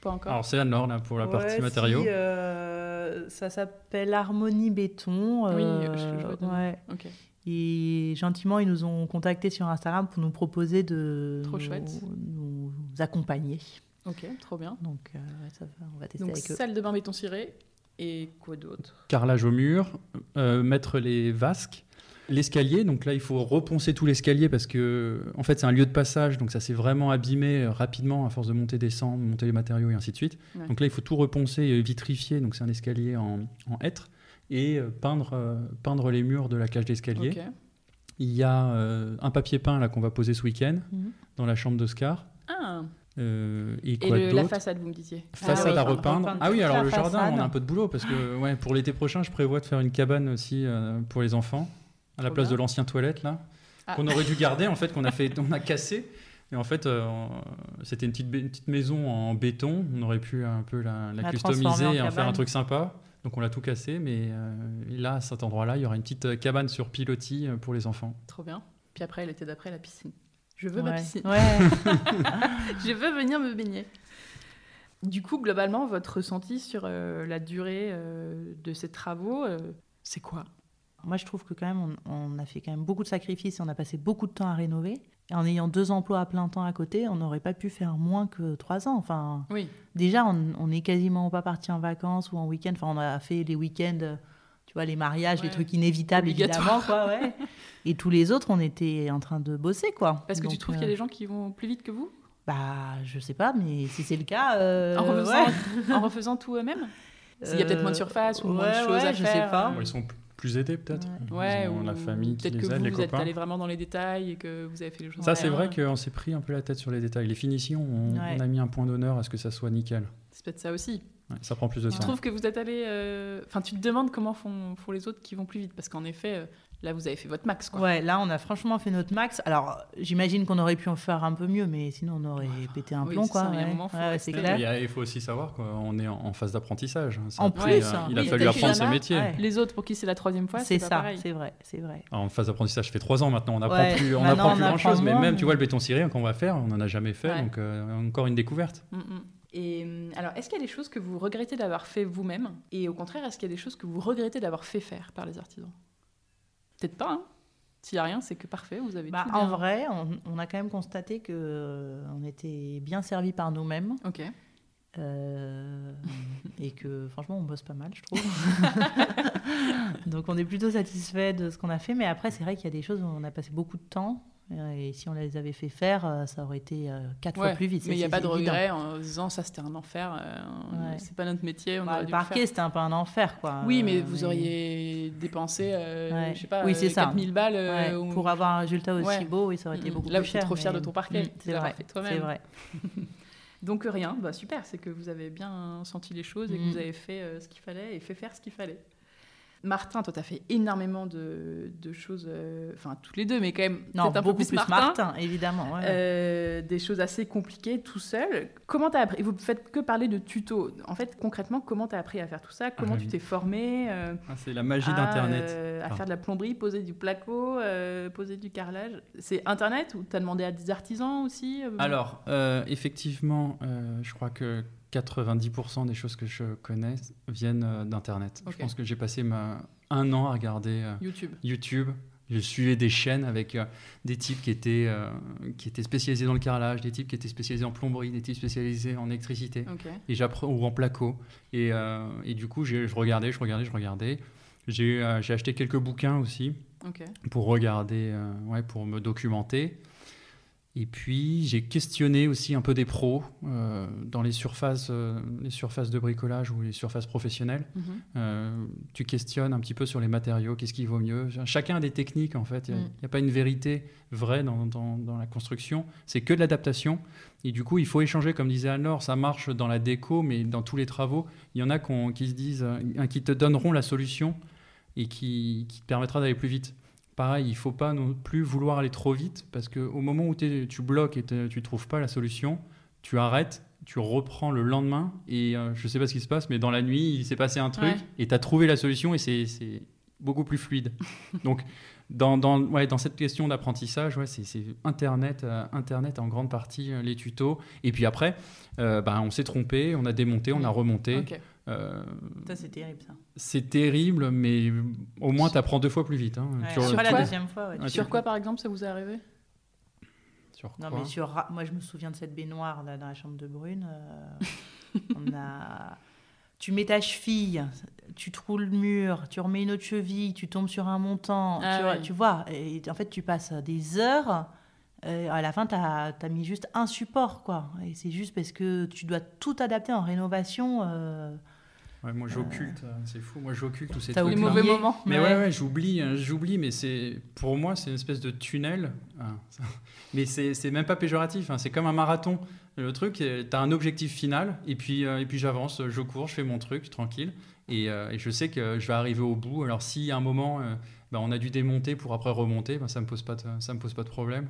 Pas encore Alors, c'est à Nord là, pour la partie Ouais, matériaux. si, euh, ça s'appelle Harmonie Béton. Oui, euh, je- je ouais. Ok. Et gentiment, ils nous ont contactés sur Instagram pour nous proposer de Trop nous, accompagner. Ok, trop bien. Donc, euh, ça va, on va tester Donc avec eux. salle de bain béton ciré et quoi d'autre? Carrelage au mur, euh, mettre les vasques, l'escalier. Donc là, il faut reponcer tout l'escalier parce que, en fait, c'est un lieu de passage, donc ça s'est vraiment abîmé euh, rapidement à force de monter, descendre, monter les matériaux et ainsi de suite. Ouais. Donc là, il faut tout reponcer et vitrifier. Donc c'est un escalier en, en hêtre et euh, peindre, euh, peindre les murs de la cage d'escalier. Il y a euh, un papier peint là qu'on va poser ce week-end Mhm. dans la chambre d'Oscar. Ah, Euh, et et quoi le- la façade, vous me disiez. Façade oui, à repeindre. repeindre Ah oui, alors le jardin, on a un peu de boulot parce que ouais, pour l'été prochain, je prévois de faire une cabane aussi euh, pour les enfants à la place bien. de l'ancien toilette là, Ah. qu'on aurait dû garder en fait, qu'on a [LAUGHS] fait, on a cassé. Et en fait, euh, c'était une petite, une petite maison en béton. On aurait pu un peu la, la La customiser en et en faire un truc sympa. Donc on l'a tout cassé, mais euh, là, à cet endroit-là, il y aura une petite euh, cabane sur pilotis pour les enfants. Trop bien. Puis après, l'été d'après, la piscine. Je veux ma piscine. Ouais. [LAUGHS] [LAUGHS] Je veux venir me baigner. Du coup, globalement, votre ressenti sur euh, la durée euh, de ces travaux, euh, c'est quoi? Moi, je trouve que quand même, on, on a fait quand même beaucoup de sacrifices et on a passé beaucoup de temps à rénover. Et en ayant deux emplois à plein temps à côté, on n'aurait pas pu faire moins que trois ans. Enfin, Oui. déjà, on n'est quasiment pas parti en vacances ou en week-end. Enfin, on a fait les week-ends, euh, tu vois, les mariages, Ouais. les trucs inévitables, évidemment, quoi, ouais. [LAUGHS] Et tous les autres, on était en train de bosser, quoi. Parce que tu trouves qu'il y a euh, des gens qui vont plus vite que vous? Bah, je sais pas, mais si c'est le cas. euh, en, refaisant, ouais. en refaisant tout eux-mêmes? S'il y a peut-être moins de surface ou moins de choses ouais, à je faire. sais pas. euh, ils sont plus aidés peut-être. Ouais, Ils ont ou la famille qui peut-être les que aide, vous, les vous êtes allé vraiment dans les détails et que vous avez fait les choses. Ça, c'est vrai qu'on s'est pris un peu la tête sur les détails. Les finitions, on, Ouais. on a mis un point d'honneur à ce que ça soit nickel. C'est peut-être ça aussi. Ouais, ça prend plus de Tu temps. trouves que vous êtes allé. euh, Enfin, tu te demandes comment font, font les autres qui vont plus vite. Parce qu'en effet, euh, là, vous avez fait votre max. Quoi. Ouais, là, on a franchement fait notre max. Alors, j'imagine qu'on aurait pu en faire un peu mieux, mais sinon, on aurait pété un Oui, plomb, quoi. ça, il y a un ouais. moment, faut Ouais, rester- c'est clair. a- il faut aussi savoir qu'on est en, en phase d'apprentissage. A En plus, euh, hein. il a Oui, fallu apprendre fait ce là-bas, métier. ouais. Les autres, pour qui c'est la troisième fois, C'est ça, c'est vrai, c'est vrai. Alors, en phase d'apprentissage, ça fait trois ans maintenant. On apprend Ouais, plus, on apprend on plus apprend grand chose, mais même, tu vois, le béton ciré qu'on va faire, on n'en a jamais fait, donc euh, encore une découverte. Mm, mm. Et euh, alors, est-ce qu'il y a des choses que vous regrettez d'avoir fait vous-même? Et au contraire, est-ce qu'il y a des choses que vous regrettez d'avoir fait faire par les artisans? Peut-être pas, hein S'il n'y a rien, c'est que parfait, vous avez Bah, tout en bien. vrai, on, on a quand même constaté que euh, on était bien servi par nous-mêmes Ok. euh, [LAUGHS] et que franchement, on bosse pas mal, je trouve. [LAUGHS] Donc, on est plutôt satisfait de ce qu'on a fait, mais après, c'est vrai qu'il y a des choses où on a passé beaucoup de temps. Et si on les avait fait faire, euh, ça aurait été euh, quatre Ouais, fois plus vite. Mais il n'y a pas de évident. regret en disant ça c'était un enfer, euh, Ouais. c'est pas notre métier, on Bah, le parquet, c'était un peu un enfer, quoi. Oui, mais Euh, vous auriez dépensé, euh, Ouais. je sais pas, Oui, euh, c'est ça. 4000 balles. euh, pour avoir un résultat aussi beau, oui, ça aurait été beaucoup là, plus vous êtes cher. trop fier mais- de ton parquet, Mm, de c'est vrai, c'est [LAUGHS] vrai. Donc rien, bah super, c'est que vous avez bien senti les choses et que Mm. vous avez fait ce qu'il fallait et fait faire ce qu'il fallait. Martin, toi, tu as fait énormément de, de choses, euh, enfin, toutes les deux, mais quand même, Non, un peu beaucoup plus, plus Martin. Martin, évidemment. ouais. Euh, des choses assez compliquées tout seul. Comment tu as appris Vous faites que parler de tutos. En fait, concrètement, comment tu as appris à faire tout ça? Comment Ah tu oui. t'es formé euh, Ah, c'est la magie d'Internet. euh, à faire de la plomberie, poser du placo, euh, poser du carrelage. C'est Internet ou tu as demandé à des artisans aussi euh, Alors, euh, effectivement, euh, je crois que 90% des choses que je connais viennent euh, d'Internet. Je pense que j'ai passé ma- un an à regarder euh, YouTube. YouTube. Je suivais des chaînes avec euh, des types qui étaient, euh, qui étaient spécialisés dans le carrelage, des types qui étaient spécialisés en plomberie, des types spécialisés en électricité Ok. et ou en placo. Et, et du coup, je regardais, je regardais, je regardais. J'ai acheté quelques bouquins aussi pour regarder, ouais, pour me documenter. Et puis j'ai questionné aussi un peu des pros euh, dans les surfaces, euh, les surfaces de bricolage ou les surfaces professionnelles. Mhm. Euh, tu questionnes un petit peu sur les matériaux, qu'est-ce qui vaut mieux. Chacun a des techniques en fait. Il n'y a, Mm. y a pas une vérité vraie dans, dans- dans la construction. C'est que de l'adaptation. Et du coup, il faut échanger, comme disait Anne-Laure, ça marche dans la déco, mais dans tous les travaux, il y en a qui se disent, qui te donneront la solution et qui, qui te permettra d'aller plus vite. Pareil, il ne faut pas non plus vouloir aller trop vite parce qu'au moment où tu bloques et tu ne trouves pas la solution, tu arrêtes, tu reprends le lendemain et euh, je ne sais pas ce qui se passe, mais dans la nuit, il s'est passé un truc Ouais. et tu as trouvé la solution et c'est beaucoup plus fluide. [LAUGHS] Donc, dans, dans, ouais, dans cette question d'apprentissage, ouais, c'est Internet, euh, Internet en grande partie, euh, les tutos. Et puis après, euh, bah, on s'est trompé, on a démonté, on a remonté. Euh, Ça, c'est terrible, ça. c'est terrible, mais au moins tu apprends deux fois plus vite. hein. Ouais, Sur- Sur après, la quoi deuxième fois, ouais. Ouais, Sur tu- quoi, par exemple, ça vous est arrivé? Sur Non, quoi mais sur, Ra- moi, je me souviens de cette baignoire là, dans la chambre de Brune. euh, on a... [LAUGHS] Tu mets ta cheville, tu trouves le mur, tu remets une autre cheville, tu tombes sur un montant. Ah tu, vois, ouais. tu vois, et en fait, tu passes des heures. euh, à la fin, tu as, mis juste un support, quoi. Et c'est juste parce que tu dois tout adapter en rénovation. euh, Ouais, moi j'occulte, euh, c'est fou, moi j'occulte tous ces T'as trucs. Les mauvais moments. Mais ouais, Ouais. ouais, j'oublie, hein, j'oublie, mais c'est pour moi c'est une espèce de tunnel. Ah, ça- [LAUGHS] mais c'est même pas péjoratif, hein, c'est comme un marathon. Le truc, tu as un objectif final, et puis, euh, et puis j'avance, je cours, je fais mon truc tranquille, et, euh, et je sais que je vais arriver au bout. Alors si à un moment euh, bah, on a dû démonter pour après remonter, bah, ça me pose pas de, ça me pose pas de problème.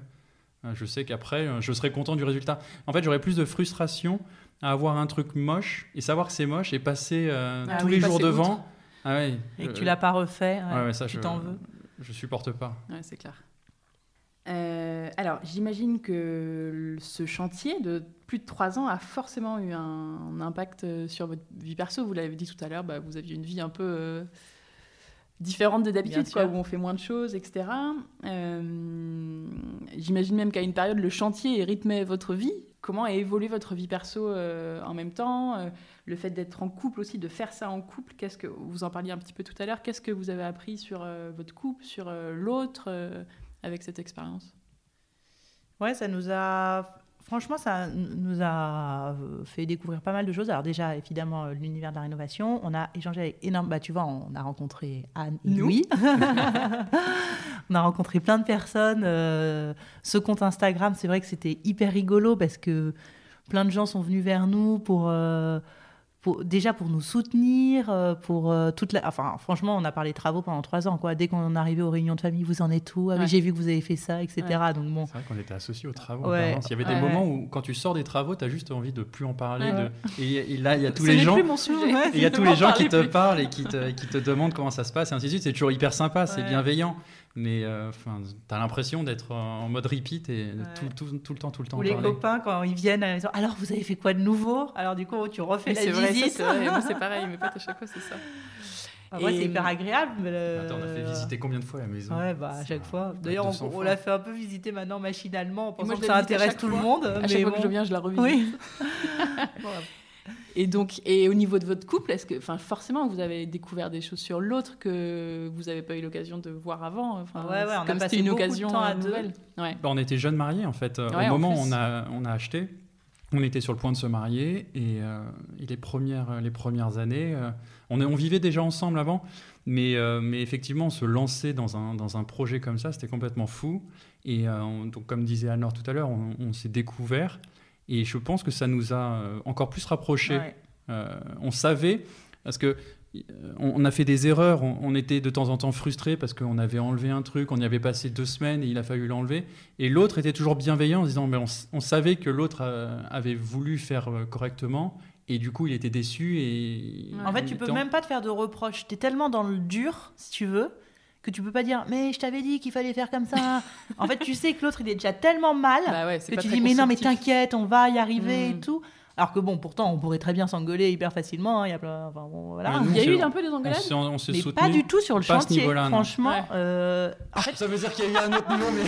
Euh, Je sais qu'après, euh, je serai content du résultat. En fait, j'aurais plus de frustration à avoir un truc moche et savoir que c'est moche et passer euh, Ah tous oui, les jours devant. Ah ouais, et que euh, tu l'as pas refait. ouais, Ouais, ça, tu je, t'en veux. je supporte pas. Ouais, c'est clair. Euh, alors, j'imagine que ce chantier de plus de trois ans a forcément eu un, impact euh, sur votre vie perso. Vous l'avez dit tout à l'heure, bah, vous aviez une vie un peu euh, différente de d'habitude, où on fait moins de choses, etc. Euh, j'imagine même qu'à une période, le chantier rythmait votre vie. Comment a évolué votre vie perso euh, en même temps Euh, Le fait d'être en couple aussi, de faire ça en couple, qu'est-ce que vous en parliez un petit peu tout à l'heure Qu'est-ce que vous avez appris sur euh, votre couple, sur l'autre avec cette expérience? Ouais, ça nous a. Franchement, ça nous a euh, fait découvrir pas mal de choses. Alors, déjà, évidemment, euh, l'univers de la rénovation. On a échangé avec énorme. Bah, tu vois, on a rencontré Anne et Nous. Louis. [LAUGHS] [LAUGHS] on a rencontré plein de personnes. euh, ce compte Instagram, c'est vrai que c'était hyper rigolo parce que plein de gens sont venus vers nous pour. euh, pour- déjà pour nous soutenir, euh, pour euh, toute la... Enfin, franchement, on a parlé travaux pendant trois ans. Quoi. Dès qu'on est arrivé aux réunions de famille, vous en êtes où? Ah Ouais. J'ai vu que vous avez fait ça, etc. Donc bon, C'est vrai qu'on était associés aux travaux. Ouais. Il y avait des moments où, quand tu sors des travaux, tu as juste envie de plus en parler. Ouais. de- Et, et là, il y a tous Ce les gens. plus mon sujet. et [LAUGHS] Il y a tous les gens qui te plus. parlent et qui te, qui te demandent comment ça se passe et ainsi de suite. C'est toujours hyper sympa, c'est bienveillant. Mais euh, enfin, tu as l'impression d'être en mode repeat et Ouais. tout, tout, tout le temps, tout le temps Ou les parler. copains, quand ils viennent à la maison, alors vous avez fait quoi de nouveau? Alors du coup, tu refais Mais la c'est vrai, ça, visite. c'est vrai. Moi, c'est [LAUGHS] pareil. Mes potes, à chaque fois, c'est ça. Ah, ouais, Et- c'est hyper agréable. mais le- Attends, on a fait visiter combien de fois la maison? Ouais, bah, à chaque fois. D'ailleurs, 200 on, l'a fait un peu visiter maintenant machinalement, en moi, pensant je que ça intéresse tout le monde. À mais chaque fois que je viens, je la revisite. Oui. [LAUGHS] Et donc, et au niveau de votre couple, est-ce que, enfin, forcément, vous avez découvert des choses sur l'autre que vous n'avez pas eu l'occasion de voir avant. Enfin, Ouais, ouais, c'est on a comme passé c'était une beaucoup de temps à euh, deux. nouvelle. Ouais. Bah, on était jeunes mariés en fait. Euh, Ouais, Au en moment où on a, on a acheté, on était sur le point de se marier et, euh, et les, premières, les premières années, euh, on, est- on vivait déjà ensemble avant, mais, euh, mais effectivement, se lancer dans un, dans un projet comme ça, c'était complètement fou. Et euh, on- donc, comme disait Anne-Laure tout à l'heure, on, on s'est découvert et je pense que ça nous a euh, encore plus rapprochés. Ouais. Euh, on savait, parce que on, on a fait des erreurs, on, était de temps en temps frustrés parce qu'on avait enlevé un truc, on y avait passé deux semaines et il a fallu l'enlever. Et l'autre était toujours bienveillant en se disant, mais on, savait que l'autre euh, avait voulu faire euh, correctement et du coup il était déçu. Et Ouais. En fait, tu peux même pas te faire de reproches. Tu es tellement dans le dur, si tu veux, que tu peux pas dire Mais je t'avais dit qu'il fallait faire comme ça. en fait, tu sais que l'autre, il est déjà tellement mal Bah ouais, que pas tu dis Mais non, mais t'inquiète, on va y arriver et Mm. tout. Alors que bon, pourtant, on pourrait très bien s'engueuler hyper facilement. hein, Il y a plein. Enfin, bon, voilà. Nous, Il y a eu un peu des On engueulades s'est, on s'est mais soutenu. pas du tout sur le chantier. Franchement, Ouais. euh, en fait, Ça veut dire qu'il y a eu un autre niveau, mais.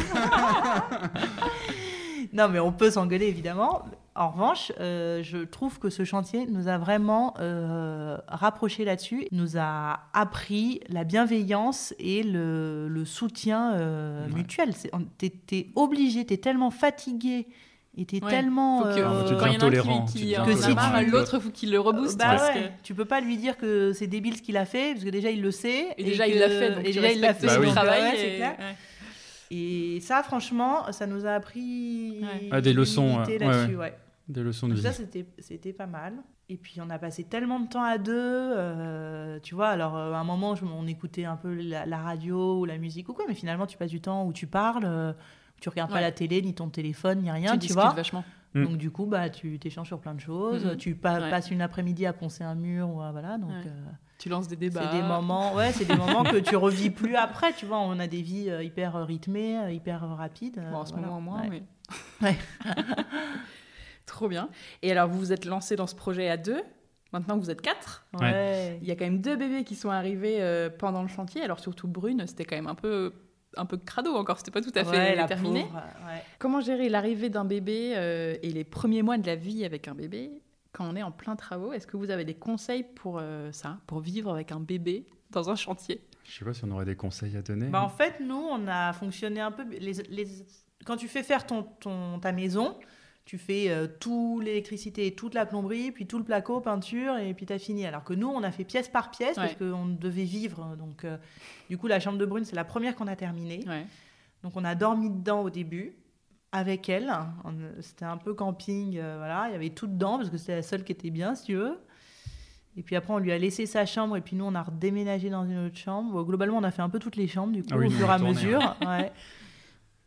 [LAUGHS] non, mais on peut s'engueuler évidemment. En revanche, euh, je trouve que ce chantier nous a vraiment euh, rapprochés là-dessus, nous a appris la bienveillance et le, le soutien euh, Ouais. mutuel. T'es obligé, t'es tellement fatigué et t'es Ouais. tellement. Faut que, euh, tu quand il y en a un qui, qui en a marre, l'autre, faut qu'il le rebooste. bah parce ouais, que- tu peux pas lui dire que c'est débile ce qu'il a fait, parce que déjà il le sait. Et déjà, que- il l'a fait, donc et déjà il l'a fait, donc, travail. ouais, c'est et- clair. ouais. Et ça, franchement, ça nous a appris Ouais. Ah, des leçons, là-dessus, ouais. Des leçons de vie. ça, c'était, c'était pas mal. Et puis, on a passé tellement de temps à deux. euh, tu vois, alors, euh, à un moment, je- on écoutait un peu la, la radio ou la musique ou quoi, mais finalement, tu passes du temps où tu parles, euh, tu regardes pas la télé, ni ton téléphone, ni rien, tu tu, vois. vachement. Mm. Donc, du coup, bah, tu t'échanges sur plein de choses. Mhm. Tu pa- Ouais. passes une après-midi à poncer un mur, ou à- voilà. Donc, Ouais. euh, Tu lances des débats. c'est des moments, ouais, c'est des moments que tu revis plus après. Tu vois, on a des vies hyper rythmées, hyper rapides. Bon, en ce voilà. moment, moins, Ouais. mais. [LAUGHS] Trop bien. Et alors, vous vous êtes lancé dans ce projet à deux. Maintenant, vous êtes quatre. Ouais. Il y a quand même deux bébés qui sont arrivés euh, pendant le chantier. Alors, surtout Brune, c'était quand même un peu, un peu crado encore. C'était pas tout à fait terminé. pauvre, ouais. Comment gérer l'arrivée d'un bébé euh, et les premiers mois de la vie avec un bébé quand on est en plein travaux? Est-ce que vous avez des conseils pour euh, ça, pour vivre avec un bébé dans un chantier? Je sais pas si on aurait des conseils à donner. Bah, en fait, nous, on a fonctionné un peu. Les, les- quand tu fais faire ton, ton- ta maison, tu fais euh, tout l'électricité, toute la plomberie, puis tout le placo, peinture, et puis tu as fini. Alors que nous, on a fait pièce par pièce parce qu'on devait vivre. Donc, euh, du coup, la chambre de Brune, c'est la première qu'on a terminée. Ouais. Donc, on a dormi dedans au début. Avec elle, c'était un peu camping, euh, voilà, il y avait tout dedans parce que c'était la seule qui était bien, si tu veux. Et puis après, on lui a laissé sa chambre et puis nous, on a redéménagé dans une autre chambre. Bon, globalement, on a fait un peu toutes les chambres, du coup, Ah oui, au fur et à mesure. ouais. [LAUGHS]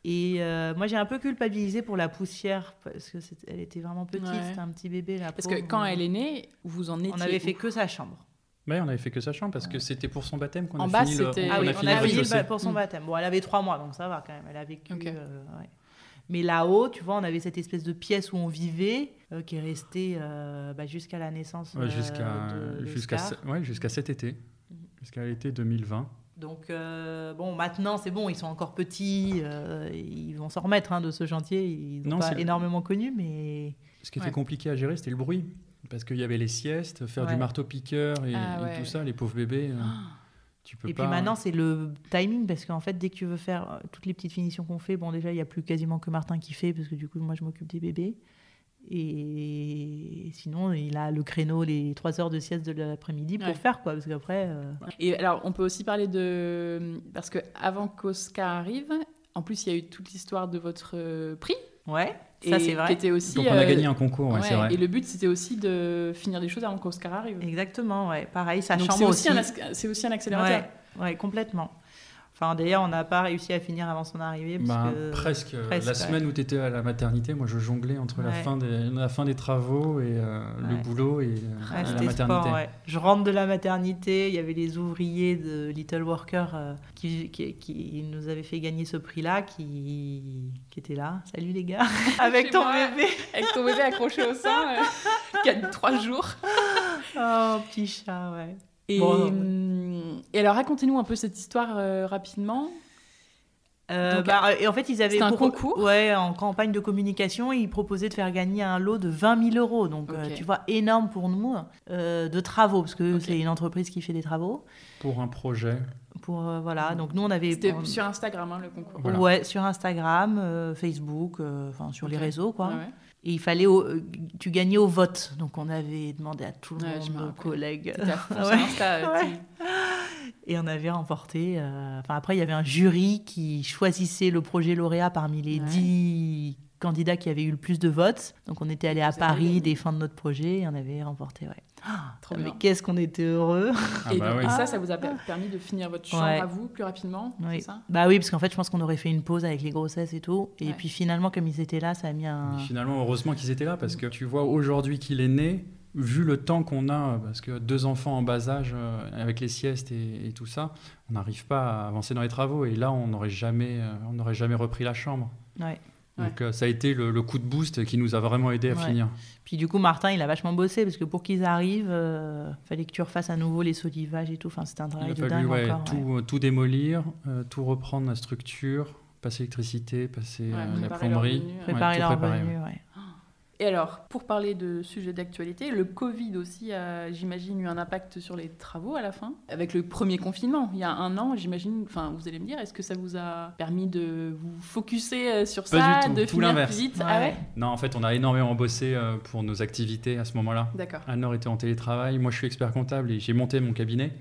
Et euh, moi, j'ai un peu culpabilisé pour la poussière parce que c'était- elle était vraiment petite, Ouais. c'était un petit bébé, la Parce que quand elle est née, vous en étiez. On avait fait que sa chambre. Ouais, on avait fait que sa chambre parce que c'était pour son baptême qu'on En a bas, fini le, c'était- on, Ah oui, a on fini a le fini le rez-de-chaussée. ba- pour son Mm. baptême. Bon, elle avait trois mois, donc ça va quand même. Elle a vécu. Euh, ouais. Mais là-haut, tu vois, on avait cette espèce de pièce où on vivait, euh, qui est restée euh, bah, jusqu'à la naissance Ouais, euh, jusqu'à ouais, jusqu'à cet été, Mhm. jusqu'à l'été 2020. Donc, euh, bon, maintenant, c'est bon, ils sont encore petits, euh, ils vont s'en remettre hein, de ce chantier. Ils n'ont Non, pas le- énormément connu, mais. Ce qui était Ouais. compliqué à gérer, c'était le bruit. Parce qu'il y avait les siestes, faire Ouais. du marteau-piqueur et, Ah et tout ça, les pauvres bébés. euh, tu peux Et pas... puis maintenant, c'est le timing, parce qu'en fait, dès que tu veux faire toutes les petites finitions qu'on fait, bon, déjà, il n'y a plus quasiment que Martin qui fait, parce que du coup, moi, je m'occupe des bébés. Et sinon, il a le créneau, les 3 heures de sieste de l'après-midi pour Ouais. faire, quoi, parce qu'après. euh, Et alors, on peut aussi parler de. Parce que avant qu'Oscar arrive, en plus, il y a eu toute l'histoire de votre euh, prix. Ouais, ça, c'est Qui vrai. était aussi. Donc on a euh, gagné un concours, ouais, ouais, c'est vrai. Et le but, c'était aussi de finir des choses avant qu'Oscar arrive. Exactement, ouais. Pareil, c'est chambre aussi, aussi. c'est aussi un accélérateur. Ouais, ouais, complètement. Enfin, d'ailleurs, on n'a pas réussi à finir avant son arrivée. Parce Bah, que... presque. presque, la ouais. semaine où tu étais à la maternité, moi je jonglais entre la, fin des, la fin des travaux et euh, le boulot et euh, la maternité. sport, ouais. Je rentre de la maternité, il y avait les ouvriers de Little Worker euh, qui, qui, qui nous avaient fait gagner ce prix-là, qui, qui étaient là. Salut les gars, [LAUGHS] avec ton moi. bébé. Avec ton bébé accroché au sein, euh, [LAUGHS] qui a trois jours. Oh, petit chat, ouais. Et, Bon, hum, et alors, racontez-nous un peu cette histoire euh, rapidement. Euh, Donc, bah, et en fait, ils avaient un concours Ouais, en campagne de communication, ils proposaient de faire gagner un lot de 20 000 euros. Donc, euh, tu vois, énorme pour nous, euh, de travaux, parce que c'est une entreprise qui fait des travaux. Pour un projet. Pour, euh, voilà, donc nous, on avait... C'était on- sur Instagram, hein, le concours. Voilà. Ouais, sur Instagram, euh, Facebook, euh, enfin sur les réseaux, quoi. Ouais. Et il fallait, au- tu gagnais au vote. Donc on avait demandé à tout le Ouais, monde, nos rappelle. collègues. [LAUGHS] Euh, Et on avait remporté. euh, Enfin, après, il y avait un jury qui choisissait le projet lauréat parmi les dix candidats qui avaient eu le plus de votes. Donc on était allé à Paris défendre notre projet et on avait remporté, ouais. [GASPS] Trop Mais bien. qu'est-ce qu'on était heureux. Ah et bah donc, oui. ça, ça vous a per- permis de finir votre chambre Ouais. à vous plus rapidement, Oui. c'est ça? Bah oui, parce qu'en fait, je pense qu'on aurait fait une pause avec les grossesses et tout. Et Ouais. puis finalement, comme ils étaient là, ça a mis un. Mais Finalement, heureusement qu'ils étaient là parce que tu vois aujourd'hui qu'il est né, vu le temps qu'on a, parce que deux enfants en bas âge, euh, avec les siestes et, et tout ça, on n'arrive pas à avancer dans les travaux. Et là, on n'aurait jamais, euh, on n'aurait jamais repris la chambre. Ouais. Donc euh, ça a été le, le coup de boost qui nous a vraiment aidé à Ouais. finir. Puis du coup, Martin, il a vachement bossé parce que pour qu'ils arrivent, euh, fallait que tu refasses à nouveau les solivages et tout. Enfin, c'était un Il travail a de fallu dingue ouais, encore. ouais. tout, tout démolir, euh, tout reprendre la structure, passer l'électricité, passer Ouais, euh, la préparer plomberie. Préparer tout leur préparer, venue, ouais. Et alors, pour parler de sujets d'actualité, le Covid aussi a, j'imagine, eu un impact sur les travaux à la fin? Avec le premier confinement, il y a un an, j'imagine, enfin, vous allez me dire, est-ce que ça vous a permis de vous focuser euh, sur Pas ça, du tout, de tout finir l'inverse. plus vite? Ouais. Ah ouais? Non, en fait, on a énormément bossé euh, pour nos activités à ce moment-là. D'accord. Anne-Laure était en télétravail, moi je suis expert comptable et j'ai monté mon cabinet.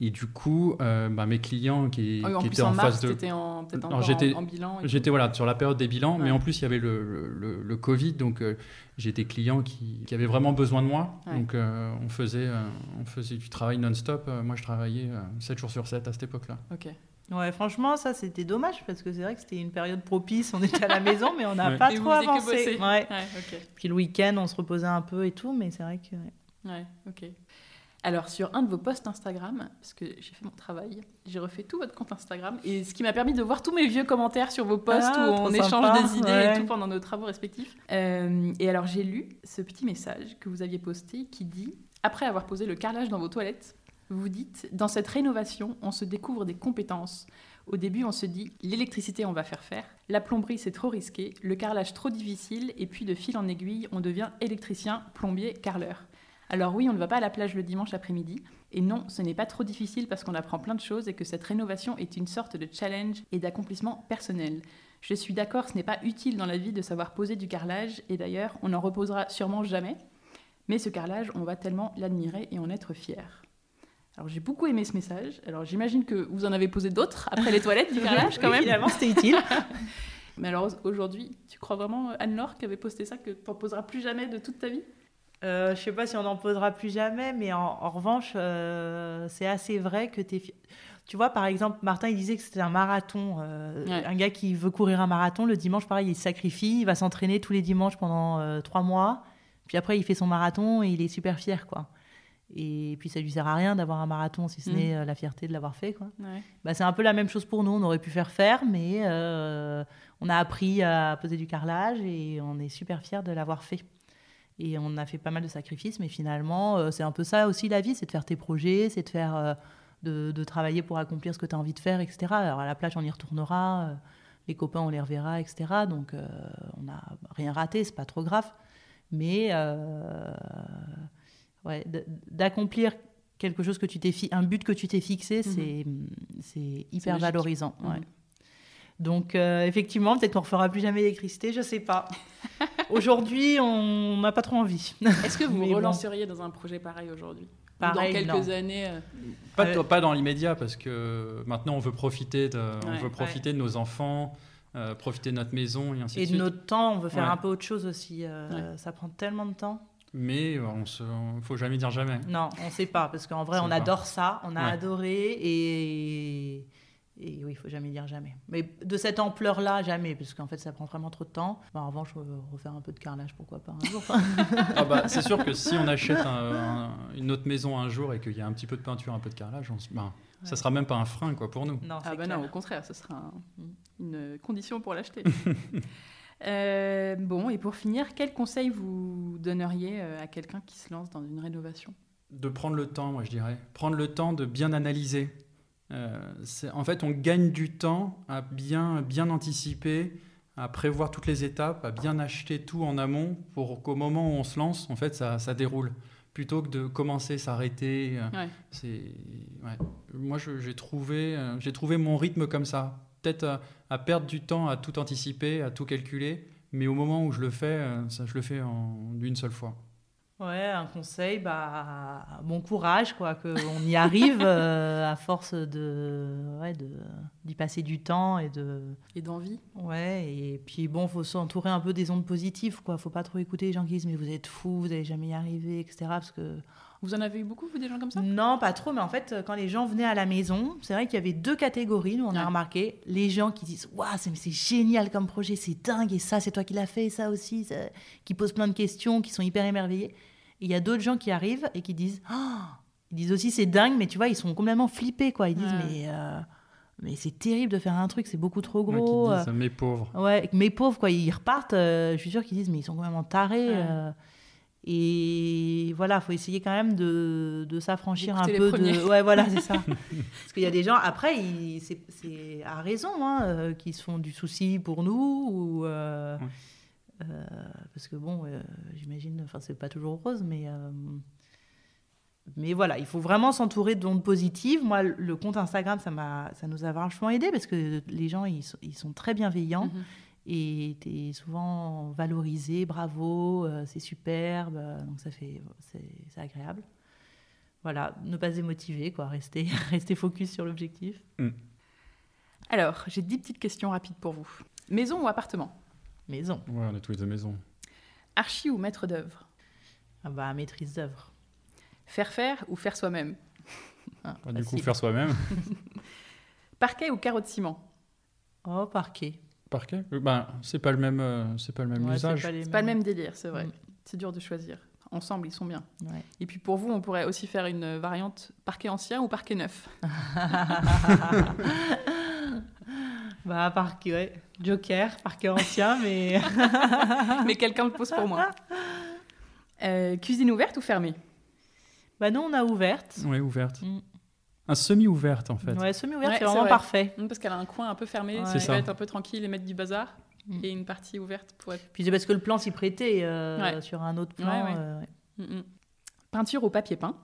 Et du coup, euh, bah, mes clients qui, Ah en qui étaient en en mars, phase de... en, encore j'étais- en, en bilan. J'étais voilà, sur la période des bilans, mais en plus il y avait le, le- le- le Covid, donc euh, j'ai des clients qui, qui avaient vraiment besoin de moi. Ouais. Donc euh, on, faisait, euh, on faisait du travail non-stop. Euh, moi je travaillais euh, 7 jours sur 7 à cette époque-là. Ok. Ouais, franchement, ça c'était dommage parce que c'est vrai que c'était une période propice. On était à la maison, mais on n'a Ouais. pas Et trop avancé. Ouais. Ouais, ok. Puis le week-end, on se reposait un peu et tout, mais c'est vrai que. ouais. Ouais, ok. Alors, sur un de vos posts Instagram, parce que j'ai fait mon travail, j'ai refait tout votre compte Instagram, et ce qui m'a permis de voir tous mes vieux commentaires sur vos posts Ah, où on échange sympa, des idées ouais. et tout pendant nos travaux respectifs. Euh, et alors, j'ai lu ce petit message que vous aviez posté qui dit Après avoir posé le carrelage dans vos toilettes, vous dites Dans cette rénovation, on se découvre des compétences. Au début, on se dit l'électricité, on va faire faire. La plomberie, c'est trop risqué. Le carrelage, trop difficile. Et puis, de fil en aiguille, on devient électricien, plombier, carreleur. Alors oui, on ne va pas à la plage le dimanche après-midi. Et non, ce n'est pas trop difficile parce qu'on apprend plein de choses et que cette rénovation est une sorte de challenge et d'accomplissement personnel. Je suis d'accord, ce n'est pas utile dans la vie de savoir poser du carrelage et d'ailleurs, on n'en reposera sûrement jamais. Mais ce carrelage, on va tellement l'admirer et en être fier. Alors j'ai beaucoup aimé ce message. Alors j'imagine que vous en avez posé d'autres après les toilettes du [LAUGHS] carrelage quand Oui, même. Finalement, c'était utile. [LAUGHS] Mais alors aujourd'hui, tu crois vraiment Anne-Laure qui avait posté ça que tu n'en poseras plus jamais de toute ta vie? Euh, je sais pas si on en posera plus jamais, mais en, en revanche, euh, c'est assez vrai que tu Tu vois, par exemple, Martin, il disait que c'était un marathon. euh, Ouais. Un gars qui veut courir un marathon, le dimanche, pareil, il se sacrifie, il va s'entraîner tous les dimanches pendant trois mois. Puis après, il fait son marathon et il est super fier, quoi. Et puis, ça lui sert à rien d'avoir un marathon, si ce Mm. n'est la fierté de l'avoir fait, quoi. Ouais. Bah, c'est un peu la même chose pour nous. On aurait pu faire faire, mais euh, on a appris à poser du carrelage et on est super fiers de l'avoir fait. Et on a fait pas mal de sacrifices, mais finalement, euh, c'est un peu ça aussi la vie, c'est de faire tes projets, c'est de faire, euh, de, de travailler pour accomplir ce que tu as envie de faire, etc. Alors à la plage, on y retournera, euh, les copains, on les reverra, etc. Donc euh, on n'a rien raté, c'est pas trop grave. Mais euh, ouais, d'accomplir quelque chose que tu t'es fi- un but que tu t'es fixé, c'est c'est hyper valorisant. Mhm. ouais. Donc euh, effectivement, peut-être qu'on ne refera plus jamais l'électricité, je sais pas. [LAUGHS] Aujourd'hui, on n'a pas trop envie. Est-ce que vous Mais vous bon. relanceriez dans un projet pareil aujourd'hui Ou Pareil, Dans quelques non. années euh, Pas, Euh, pas dans l'immédiat, parce que maintenant on veut profiter de, on Ouais, veut profiter de nos enfants, euh, profiter de notre maison et ainsi Et de de suite. notre temps, on veut faire Ouais. un peu autre chose aussi. euh, Ça prend tellement de temps. Mais on se, on- faut jamais dire jamais. Non, on ne sait pas, parce qu'en vrai, On pas. adore ça, on a Ouais. adoré, et, et oui, il faut jamais dire jamais. Mais de cette ampleur-là, jamais, parce qu'en fait, ça prend vraiment trop de temps. Bah, en revanche, refaire un peu de carrelage, pourquoi pas un jour. [LAUGHS] Ah bah, c'est sûr que si on achète un- un- une autre maison un jour et qu'il y a un petit peu de peinture, un peu de carrelage, on se- ben, Ouais. ça sera même pas un frein quoi pour nous. non, Ah bah non, au contraire, ce sera un- une condition pour l'acheter. [LAUGHS] Euh, bon, et pour finir, quel conseil vous donneriez euh, à quelqu'un qui se lance dans une rénovation? De prendre le temps, moi je dirais. Prendre le temps de bien analyser. Euh, en fait, on gagne du temps à bien, bien anticiper, à prévoir toutes les étapes, à bien acheter tout en amont pour qu'au moment où on se lance, en fait, ça, ça déroule. Plutôt que de commencer, s'arrêter. euh, Ouais. C'est ouais. moi j'ai trouvé euh, j'ai trouvé mon rythme comme ça. Peut-être à, à perdre du temps à tout anticiper, à tout calculer, mais au moment où je le fais, ça je le fais en d'une seule fois. Ouais, un conseil, bah, bon courage, quoi, qu'on y arrive [LAUGHS] euh, à force de, ouais, de, d'y passer du temps et de, Et d'envie ouais, et puis bon, faut s'entourer un peu des ondes positives, quoi. Faut pas trop écouter les gens qui disent mais vous êtes fous, vous allez jamais y arriver, etc. Parce que Vous en avez eu beaucoup, vous, des gens comme ça? Non, pas trop, mais en fait, quand les gens venaient à la maison, c'est vrai qu'il y avait deux catégories, nous on a remarqué. Les gens qui disent Waouh, c'est génial comme projet, c'est dingue, et ça, c'est toi qui l'as fait, et ça aussi, ça- qui posent plein de questions, qui sont hyper émerveillés. Et il y a d'autres gens qui arrivent et qui disent Oh Ils disent aussi c'est dingue, mais tu vois, ils sont complètement flippés, quoi. Ils disent Ouais. Mais, euh, mais c'est terrible de faire un truc, c'est beaucoup trop Ouais, qui gros. disent, mes pauvres. Ouais, mes pauvres, quoi, ils repartent, euh, je suis sûre qu'ils disent, mais ils sont complètement tarés. Ouais. euh, et voilà, faut essayer quand même de, de s'affranchir un peu de. Ouais, voilà, c'est ça. [LAUGHS] Parce qu'il y a des gens, après, ils- c'est c'est à raison, hein, euh, qui se font du souci pour nous. Ou, euh, Ouais. euh, parce que bon, euh, j'imagine, enfin, c'est pas toujours rose, mais. euh, mais voilà, il faut vraiment s'entourer d'ondes positives. Moi, le- compte Instagram, ça, m'a, ça nous a vachement aidé parce que les gens, ils sont, ils sont très bienveillants Mhm. Et tu es souvent valorisé, bravo, euh, c'est superbe, euh, donc ça fait, c'est, c'est agréable. Voilà, ne pas démotiver, quoi, rester, [LAUGHS] rester focus sur l'objectif. Alors, j'ai 10 petites questions rapides pour vous. Maison ou appartement? Maison, Ouais, on a tous les deux maisons. Archi ou maître d'œuvre? Ah bah, maîtrise d'œuvre. Faire faire ou faire soi-même? Ah, Bah, du coup, faire soi-même. [LAUGHS] Parquet ou carreau de ciment? Oh, parquet. Parquet Euh, ben, c'est pas le même, euh, c'est pas le même Ouais, c'est usage. pas C'est pas le même délire, c'est vrai. Mm. C'est dur de choisir. Ensemble, ils sont bien. Ouais. Et puis pour vous, on pourrait aussi faire une variante parquet ancien ou parquet neuf. [LAUGHS] [LAUGHS] Bah, parquet, ouais. Joker, parquet ancien, mais. [LAUGHS] Mais quelqu'un le pose pour moi. Euh, cuisine ouverte ou fermée? Bah, nous, on a ouverte. Ouais, ouverte. Mm. Un semi-ouverte en fait. Ouais, semi-ouverte, Ouais, c'est vraiment vrai. parfait. Mm, Parce qu'elle a un coin un peu fermé, Ouais. ça être un peu tranquille et mettre du bazar. Mm. Et une partie ouverte pour être... Puis c'est parce que le plan s'y prêtait euh, Ouais. sur un autre plan. Ouais, ouais. euh, ouais. Mm. Peinture ou papier peint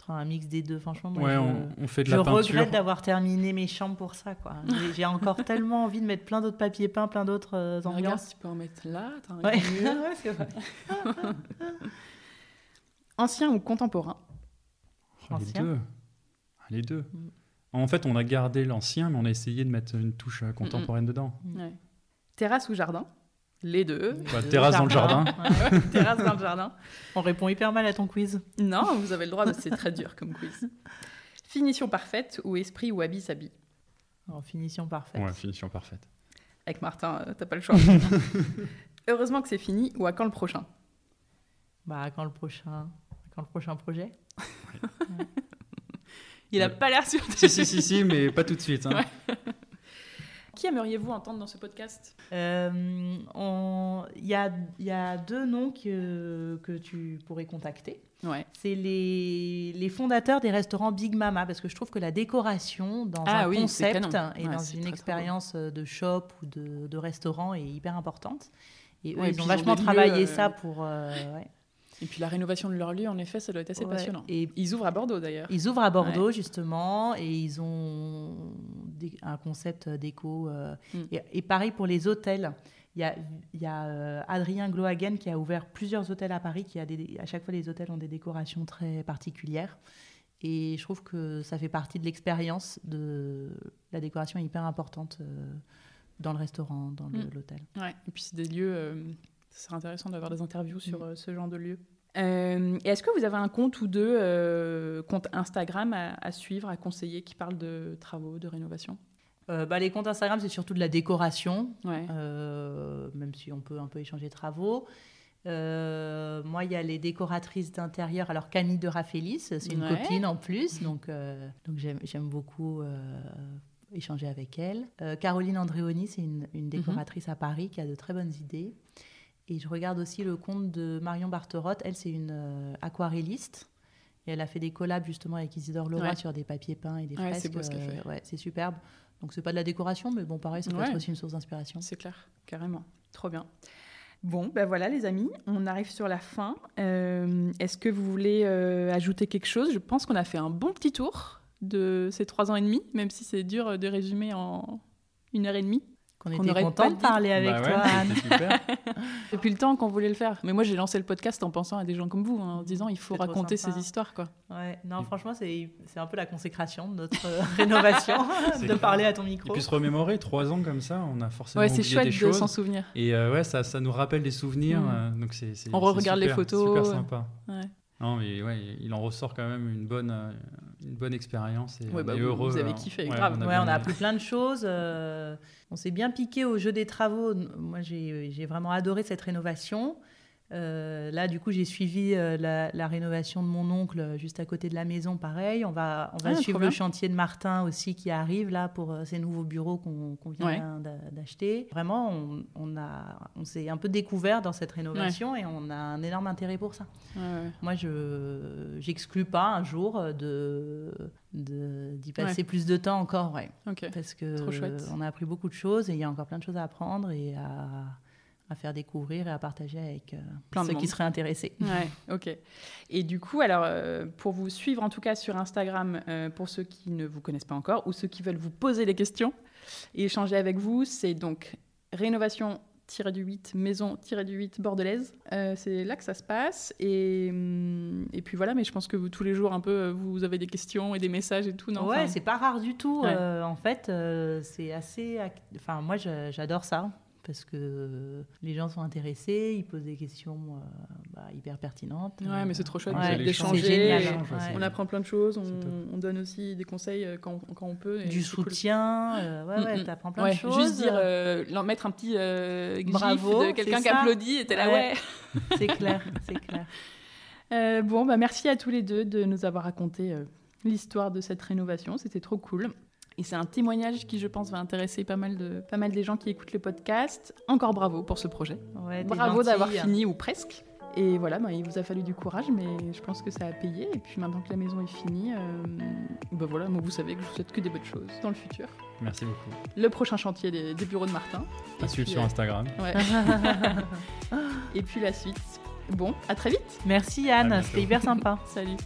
Entre Un mix des deux, franchement. moi, Ouais, je- on, on fait de Je la peinture. regrette d'avoir terminé mes chambres pour ça. quoi. [LAUGHS] J'ai- encore tellement envie de mettre plein d'autres papiers peints, plein d'autres euh, Regarde ambiances. si tu peux en mettre là. [LAUGHS] c'est vrai. [LAUGHS] Ancien ou contemporain? Oh, les Ancien. deux. Les deux. Mm. En fait, on a gardé l'ancien, mais on a essayé de mettre une touche euh, contemporaine dedans. Ouais. Terrasse ou jardin? Les deux. Bah, terrasse dans le jardin. Ouais. Ouais, [LAUGHS] terrasse dans le jardin. On répond hyper mal à ton quiz. Non, vous avez le droit, mais c'est très dur comme quiz. Finition parfaite ou esprit ou habit s'habille? En finition parfaite. Ouais, finition parfaite. Avec Martin, euh, t'as pas le choix. [LAUGHS] Heureusement que c'est fini ou à quand le prochain? Bah, quand le prochain, quand le prochain projet? [LAUGHS] Il a Ouais. pas l'air sûr. de- si, si, si, si, mais pas tout de suite. hein. Ouais. [LAUGHS] Qui aimeriez-vous entendre dans ce podcast? Euh, on- Il y, a, il y a deux noms que, que tu pourrais contacter. Ouais. C'est les, les fondateurs des restaurants Big Mama, parce que je trouve que la décoration dans Ah un oui, concept et Ouais, dans une très, très expérience de shop ou de, de restaurant est hyper importante. Et eux, Ouais, ils ont ils ont vachement lieux, travaillé euh, ça pour... euh, ouais. Et puis la rénovation de leur lieu, en effet, ça doit être assez Ouais. passionnant. Et Ils ouvrent à Bordeaux d'ailleurs. ils ouvrent à Bordeaux, justement, et ils ont des- un concept déco. euh, Mm. et, et pareil pour les hôtels. Il y a, il y a euh, Adrien Glohagen qui a ouvert plusieurs hôtels à Paris, qui a des, à chaque fois les hôtels ont des décorations très particulières. Et je trouve que ça fait partie de l'expérience. De la décoration est hyper importante euh, dans le restaurant, dans Mm. l'hôtel. Ouais. Et puis c'est des lieux. euh, serait intéressant d'avoir des interviews sur Mm. euh, ce genre de lieux. Euh, et est-ce que vous avez un compte ou deux, euh, compte Instagram à, à suivre, à conseiller, qui parle de travaux, de rénovation? Euh, bah, les comptes Instagram, c'est surtout de la décoration. Ouais. Euh, même si on peut un peu échanger travaux. Moi, il y a les décoratrices d'intérieur. Alors, Camille de Rafélis, c'est une Ouais. copine en plus, donc, donc j'aime, beaucoup échanger avec elle. Caroline Andréoni, c'est une, une décoratrice à Paris qui a de très bonnes idées. Et je regarde aussi le compte de Marion Barterotte. Elle, c'est une euh, aquarelliste. Et elle a fait des collabs justement avec Isidore Leroy Ouais. sur des papiers peints et des Ouais, fresques. c'est beau ce qu'elle fait. ouais, c'est superbe. Donc, c'est pas de la décoration, mais bon, pareil, ça peut être aussi une source d'inspiration. C'est clair, carrément. Trop bien. Bon, ben voilà les amis, on arrive sur la fin. Euh, Est-ce que vous voulez euh, ajouter quelque chose? Je pense qu'on a fait un bon petit tour de ces trois ans et demi, même si c'est dur de résumer en une heure et demie. Qu'on Qu'on était aurait content de parler avec Bah ouais, toi, Anne. c'était super. [LAUGHS] Depuis le temps qu'on voulait le faire. Mais moi, j'ai lancé le podcast en pensant à des gens comme vous, hein, en disant il faut raconter ces histoires. quoi. Ouais, non, franchement, c'est c'est un peu la consécration de notre [LAUGHS] euh, rénovation, [LAUGHS] C'est de clair. parler à ton Et micro. puis se remémorer, trois ans comme ça, on a forcément Ouais, oublié chouette des de choses. s'en souvenir. Et euh, ça, ça nous rappelle des souvenirs. Mm. euh, donc c'est, On c'est re-regarde les photos, Super sympa. Ouais. Non, mais ouais, il en ressort quand même une bonne, euh, une bonne expérience et Ouais, on bah, vous- heureux. vous avez hein. kiffé, Ouais, grave. on a Ouais, on a appris plein de choses. euh, on s'est bien piqué au jeu des travaux. Moi, j'ai j'ai vraiment adoré cette rénovation. Euh, là, du coup, j'ai suivi euh, la, la rénovation de mon oncle juste à côté de la maison. Pareil, on va, on va Ah, suivre le chantier de Martin aussi qui arrive là pour euh, ces nouveaux bureaux qu'on vient Ouais. d'acheter. Vraiment, on, on s'est un peu découvert dans cette rénovation et on a un énorme intérêt pour ça. Ouais. Moi, je j'exclus pas un jour de d'y passer plus de temps encore, ouais, Ok. parce que on a appris beaucoup de choses et il y a encore plein de choses à apprendre et à, à faire découvrir et à partager avec euh, Plein de ceux qui seraient intéressés. [LAUGHS] Ouais, ok. Et du coup, alors, euh, pour vous suivre en tout cas sur Instagram, euh, pour ceux qui ne vous connaissent pas encore ou ceux qui veulent vous poser des questions et échanger avec vous, c'est donc rénovation-du-8, maison-du-8 bordelaise. Euh, c'est là que ça se passe. Et, hum, et puis voilà, mais je pense que vous, tous les jours, un peu, vous avez des questions et des messages et tout, non ouais, Enfin, c'est pas rare du tout. Ouais. en fait, c'est assez. Enfin, moi, j'adore ça parce que les gens sont intéressés, ils posent des questions euh, bah, hyper pertinentes. Ouais, mais c'est trop chouette Ouais, d'échanger. c'est- On apprend plein de choses, on, donne aussi des conseils euh, quand, quand on peut. et Du cool. soutien, euh, ouais, ouais, Mm, mm. t'apprends plein de choses. juste dire, mettre un petit Bravo, de quelqu'un qui applaudit et t'es là, Ouais. ouais. [LAUGHS] C'est clair, c'est clair. [LAUGHS] Euh, bon, bah merci à tous les deux de nous avoir raconté euh, l'histoire de cette rénovation. C'était trop cool. Et c'est un témoignage qui, je pense, va intéresser pas mal, de, pas mal des gens qui écoutent le podcast. Encore bravo pour ce projet. Ouais, Bravo d'avoir fini ou presque. Et voilà, bah, il vous a fallu du courage, mais je pense que ça a payé. Et puis maintenant que la maison est finie, euh, bah voilà, moi, vous savez que je vous souhaite que des bonnes choses dans le futur. Merci beaucoup. Le prochain chantier des, des bureaux de Martin. Et À suivre puis, sur euh, Instagram. ouais. [LAUGHS] Et puis la suite. Bon, à très vite. Merci Anne, c'était hyper sympa. Salut.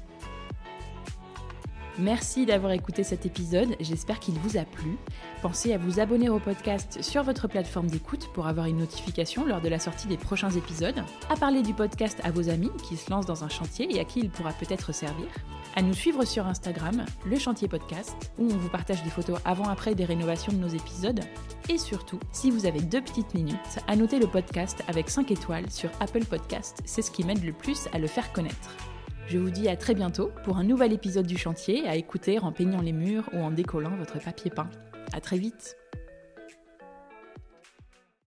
Merci d'avoir écouté cet épisode, j'espère qu'il vous a plu. Pensez à vous abonner au podcast sur votre plateforme d'écoute pour avoir une notification lors de la sortie des prochains épisodes, à parler du podcast à vos amis qui se lancent dans un chantier et à qui il pourra peut-être servir, à nous suivre sur Instagram, le chantier podcast, où on vous partage des photos avant-après des rénovations de nos épisodes, et surtout, si vous avez deux petites minutes, à noter le podcast avec 5 étoiles sur Apple Podcast, c'est ce qui m'aide le plus à le faire connaître. Je vous dis à très bientôt pour un nouvel épisode du chantier à écouter en peignant les murs ou en décollant votre papier peint. À très vite